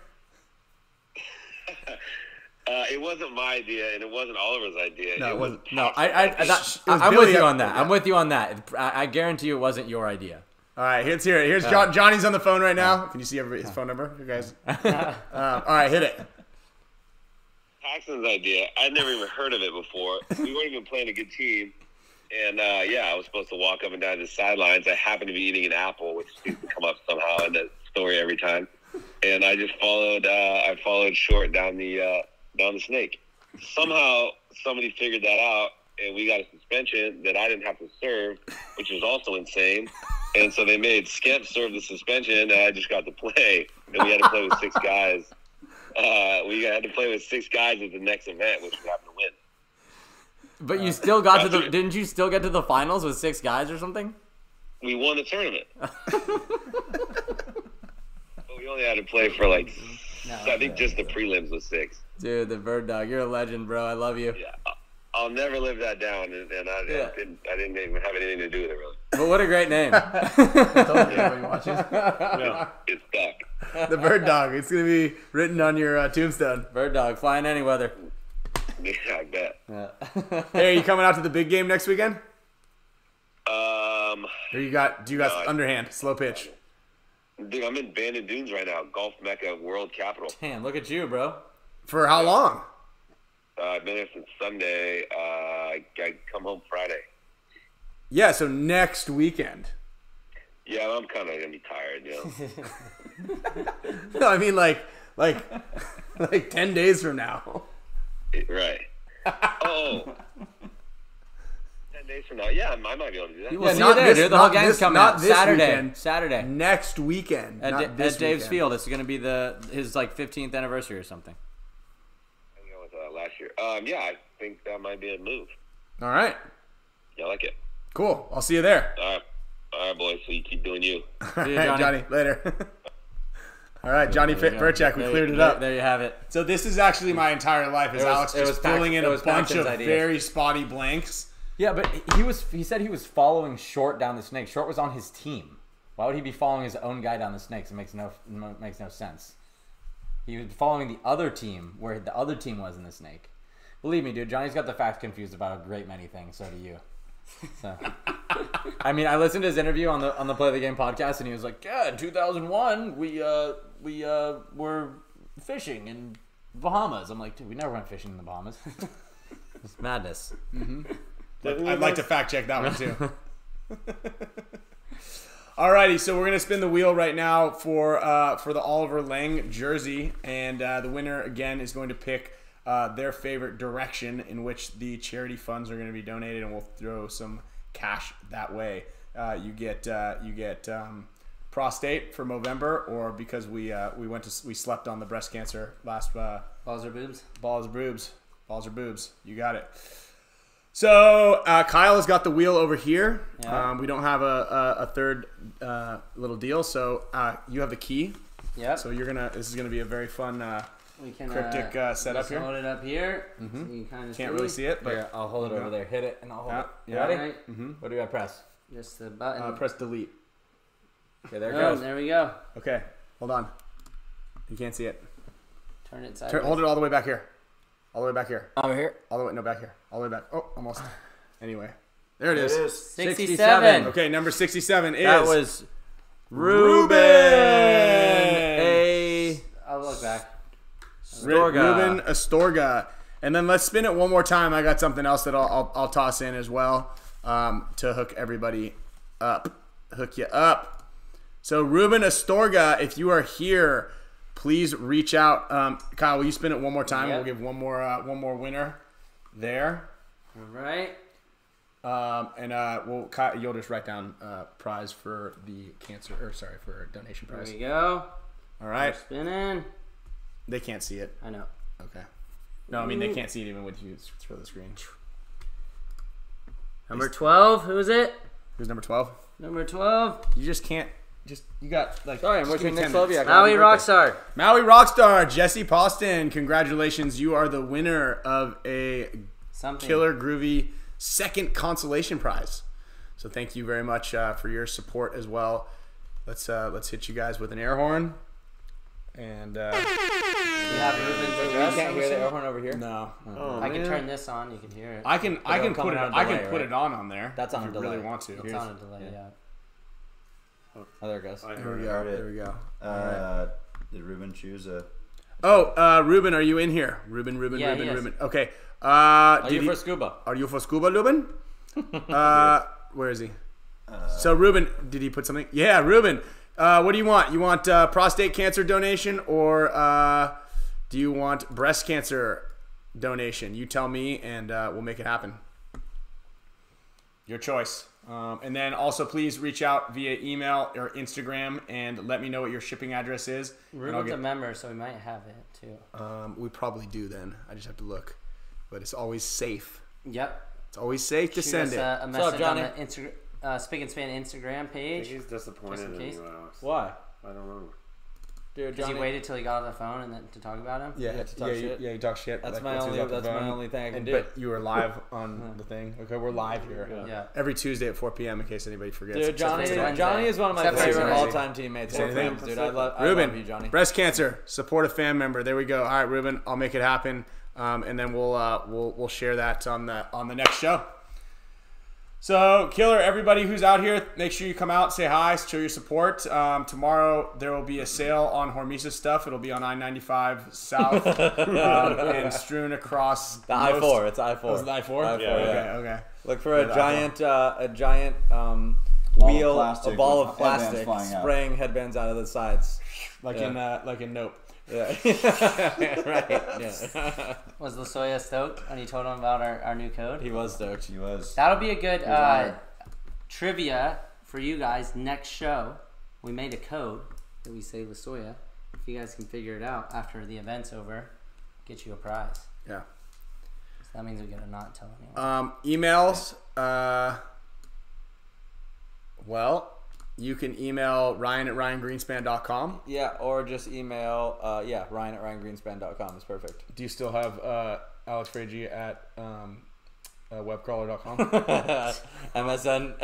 Uh, it wasn't my idea, and it wasn't Oliver's idea. No, it was wasn't. No, I, I, I, that, It was I'm Billy with you on that. I'm with you on that. I, I guarantee you it wasn't your idea. All right, let's hear it. Here's John, Johnny's on the phone right now. Can you see everybody, his phone number, you guys? um, all right, hit it. Paxton's idea. I'd never even heard of it before. We weren't even playing a good team. And uh, yeah, I was supposed to walk up and down the sidelines. I happened to be eating an apple, which seems to come up somehow in the story every time. And I just followed. Uh, I followed short down the uh, down the snake. Somehow somebody figured that out, and we got a suspension that I didn't have to serve, which was also insane. And so they made Skemp serve the suspension, and I just got to play. And we had to play with six guys. Uh, we had to play with six guys at the next event, which we happened to win. But you still got to the. Gotcha. Didn't you still get to the finals with six guys or something? We won the tournament. but we only had to play for like, I think just the prelims was six. Dude, the bird dog. You're a legend, bro. I love you. Yeah, I- I'll never live that down, and, and I, Yeah. I didn't. I didn't even have anything to do with it really. But what a great name. Yeah. It's stuck. The bird dog. It's going to be written on your uh, tombstone. bird dog, flying any weather. Yeah, I bet. Yeah. Hey, are you coming out to the big game next weekend? Um, Um, Or you got? Do you got No, underhand, slow pitch? dude, I'm in Bandon Dunes right now, Golf Mecca, World Capital. Damn, look at you, bro. For how long? Uh, I've been there since Sunday. Uh, I, I come home Friday. Yeah, so next weekend. Yeah, I'm kind of gonna be tired, you know. No, I mean like like like ten days from now. right. Oh. Ten days from now, yeah, I might be able to do that. We'll see not there, this- dude. The whole gang's this- coming not out this Saturday. weekend. Saturday Next weekend, at, not Da- this at Dave's weekend. Field. It's going to be the his like 15th anniversary or something. I go with uh, last year. Um, yeah, I think that might be a move. All right, Yeah, I like it. cool. I'll see you there. All right, all right, boys. So you keep doing you. See you, Johnny. Johnny. Later. All right, Johnny There. Perchak, we There- cleared it up. There you have it. So this is actually my entire life. Is was- Alex just was Pac- filling in a bunch of idea. very spotty blanks. Yeah, but he was he said he was following Short down the snake. Short was on his team. Why would he be following his own guy down the snakes? It makes no no- makes no sense. He was following the other team where the other team was in the snake. Believe me, dude, Johnny's got the facts confused about a great many things. So do you. So, I mean, I listened to his interview on the on the Play the Game podcast, and he was like, "Yeah, in 2001, we uh we uh were fishing in Bahamas." I'm like, "Dude, we never went fishing in the Bahamas." it's madness. I'd like to fact check that one too. Alrighty, so we're gonna spin the wheel right now for uh, for the Oliver Lang jersey, and uh, the winner again is going to pick uh, their favorite direction in which the charity funds are going to be donated, and we'll throw some cash that way. Uh, you get uh, you get um, prostate for November, or because we uh, we went to we slept on the breast cancer last uh, Balls or boobs? Balls or boobs. Balls or boobs. You got it. So uh, Kyle has got the wheel over here. Yeah. Um, we don't have a, a, a third uh, little deal, so uh, you have the key. Yeah. So you're gonna. This is gonna be a very fun. Uh, we can cryptic, uh, setup just here. Hold it up here. Mm-hmm. So you kind of can't really see it, but Here, I'll hold it over there. Hit it, and I'll hold Yeah, it. You yeah. ready? Right. Mm-hmm. What do I press? Just the button. uh, press delete. Okay, there it Oh, goes. there we go. Okay, hold on. You can't see it. Turn it sideways. Turn, hold it all the way back here. All the way back here. Over here. All the way. No, back here. All the way back. Oh, almost. Anyway, there it It is. is. 67. Okay, number sixty-seven is That was Ruben. A. I'll look back. Ru- Astorga. Ruben Astorga. And then let's spin it one more time. I got something else that I'll, I'll, I'll toss in as well um, to hook everybody up. Hook you up. So, Ruben Astorga, if you are here, please reach out. Um, Kyle, will you spin it one more time? Yep. We'll give one more uh, one more winner there. All right. Um, and uh, we'll, Kyle, you'll just write down uh, prize for the cancer, or sorry, for donation prize. There prize. we go. All right. Spinning. They can't see it. I know. Okay. No, I mean, they can't see it even with you throw the screen. Number 12. Who is it? Who's number 12? Number 12. You just can't. Just you got like. Sorry, I'm just wishing give me Nick 10 minutes. Maui happy birthday. Rockstar. Maui Rockstar Jesse Poston. Congratulations, you are the winner of a Something. killer groovy second consolation prize. So thank you very much uh, for your support as well. Let's uh, let's hit you guys with an air horn. And uh, You have Ruben's You can't hear the air horn over here. no, Oh, I can man. turn this on. You can hear it. I can I it'll can come put it in on I can delay, put right? it on on there. That's on if a you really delay. want to. it's Here's- on a delay. Yeah. Oh, there it goes. I There heard we it. go. Heard it. There we go. Uh, did Ruben choose a? Oh, uh, Ruben, are you in here? Ruben, Ruben, Yeah, Ruben, he is. Ruben. Okay. Uh, Are you he- for scuba? Are you for scuba, Ruben? uh, where is he? so Ruben, did he put something? Yeah, Ruben. Uh, what do you want? You want uh, prostate cancer donation or uh, do you want breast cancer donation? You tell me, and uh, we'll make it happen. Your choice. Um, and then also please reach out via email or Instagram and let me know what your shipping address is. and I'll Ruben's get- a member, so we might have it too. um, we probably do then. I just have to look, but it's always safe. Yep. It's always safe to Shoot send us it. a, a up, message on Johnny? the Instagram, uh, Spick and Span Instagram I think page. he's disappointed Just in in case. you, Alex. Why? I don't know. Dude, Because Johnny. you waited till he got off the phone and then to talk about him. Yeah, Yeah, to talk yeah, shit. You, yeah, you talk shit. That's like, my once he's only. off the That's my phone. only thing I can And, do. but you were live on the thing. Okay, we're live here. Yeah. Every Tuesday at 4 p.m. in case anybody forgets. Dude, Except for Johnny, today. Johnny is one of my Except for favorite Wednesday. all-time teammates. Say anything? Friends, dude, I love, I Ruben, love you, Johnny. breast cancer, support a fan member. There we go. All right, Ruben, I'll make it happen, um, and then we'll uh, we'll we'll share that on the on the next show. So, Killer, everybody who's out here, make sure you come out, say hi, show your support. Um, tomorrow there will be a sale on Hormesis stuff. It'll be on I-95 South um, and strewn across The I four. It's I four. Oh, is it I-4? I4, Yeah, Okay, yeah. okay. Look for a giant, uh, a giant um, Ball wheel, a ball with of headbands plastic, flying out. spraying headbands out of the sides. Like Yeah. in uh, like in Nope. Yeah, right. Yeah, Was Lasoya stoked when you told him about our, our new code? he was stoked. He was. That'll be a good uh, trivia for you guys next show. We made a code that we say Lasoya. If you guys can figure it out after the event's over, get you a prize. Yeah. So that means we gotta not tell anyone. Um, emails. Uh, well, you can email Ryan at ryangreenspan.com. Yeah, or just email, uh, yeah, Ryan at RyanGreenspan.com is perfect. Do you still have uh, Alex Fraige at um, uh, webcrawler.com? MSN,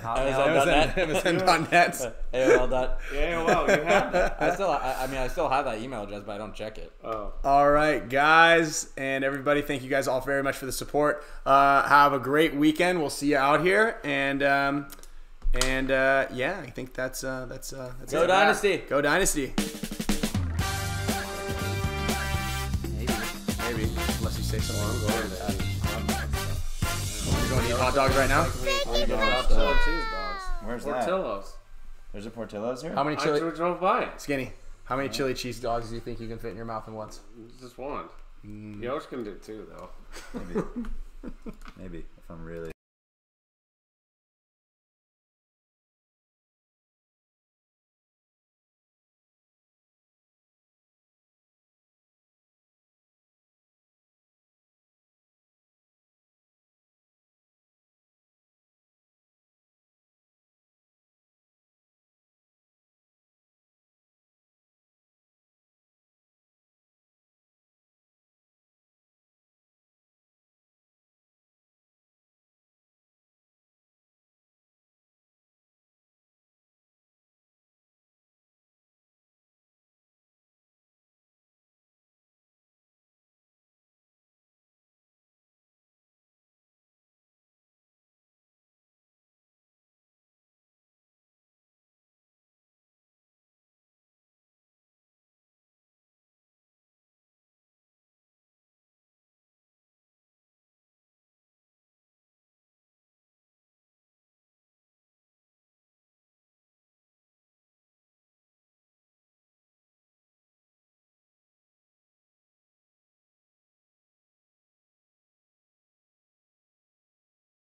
Hotmail. MSN.net, MSN.net. AOL. dot- Yeah, well, you have that. I still, I, I mean, I still have that email address, but I don't check it. Oh. All right, guys, and everybody, thank you guys all very much for the support. Uh, have a great weekend. We'll see you out here, and um, and uh, yeah, I think that's uh, that's uh, that's Go it. Dynasty. Go Dynasty. Maybe. Maybe, unless you say something. I'm going to You're going to eat hot dogs right now. Chili cheese dogs. Where's that? Portillo's. There's a Portillo's here. How many I chili? drove- drove by it. Skinny. How many chili cheese dogs do you think you can fit in your mouth at once? Just one. You Yosh can do two, though. Maybe. Maybe if I'm really.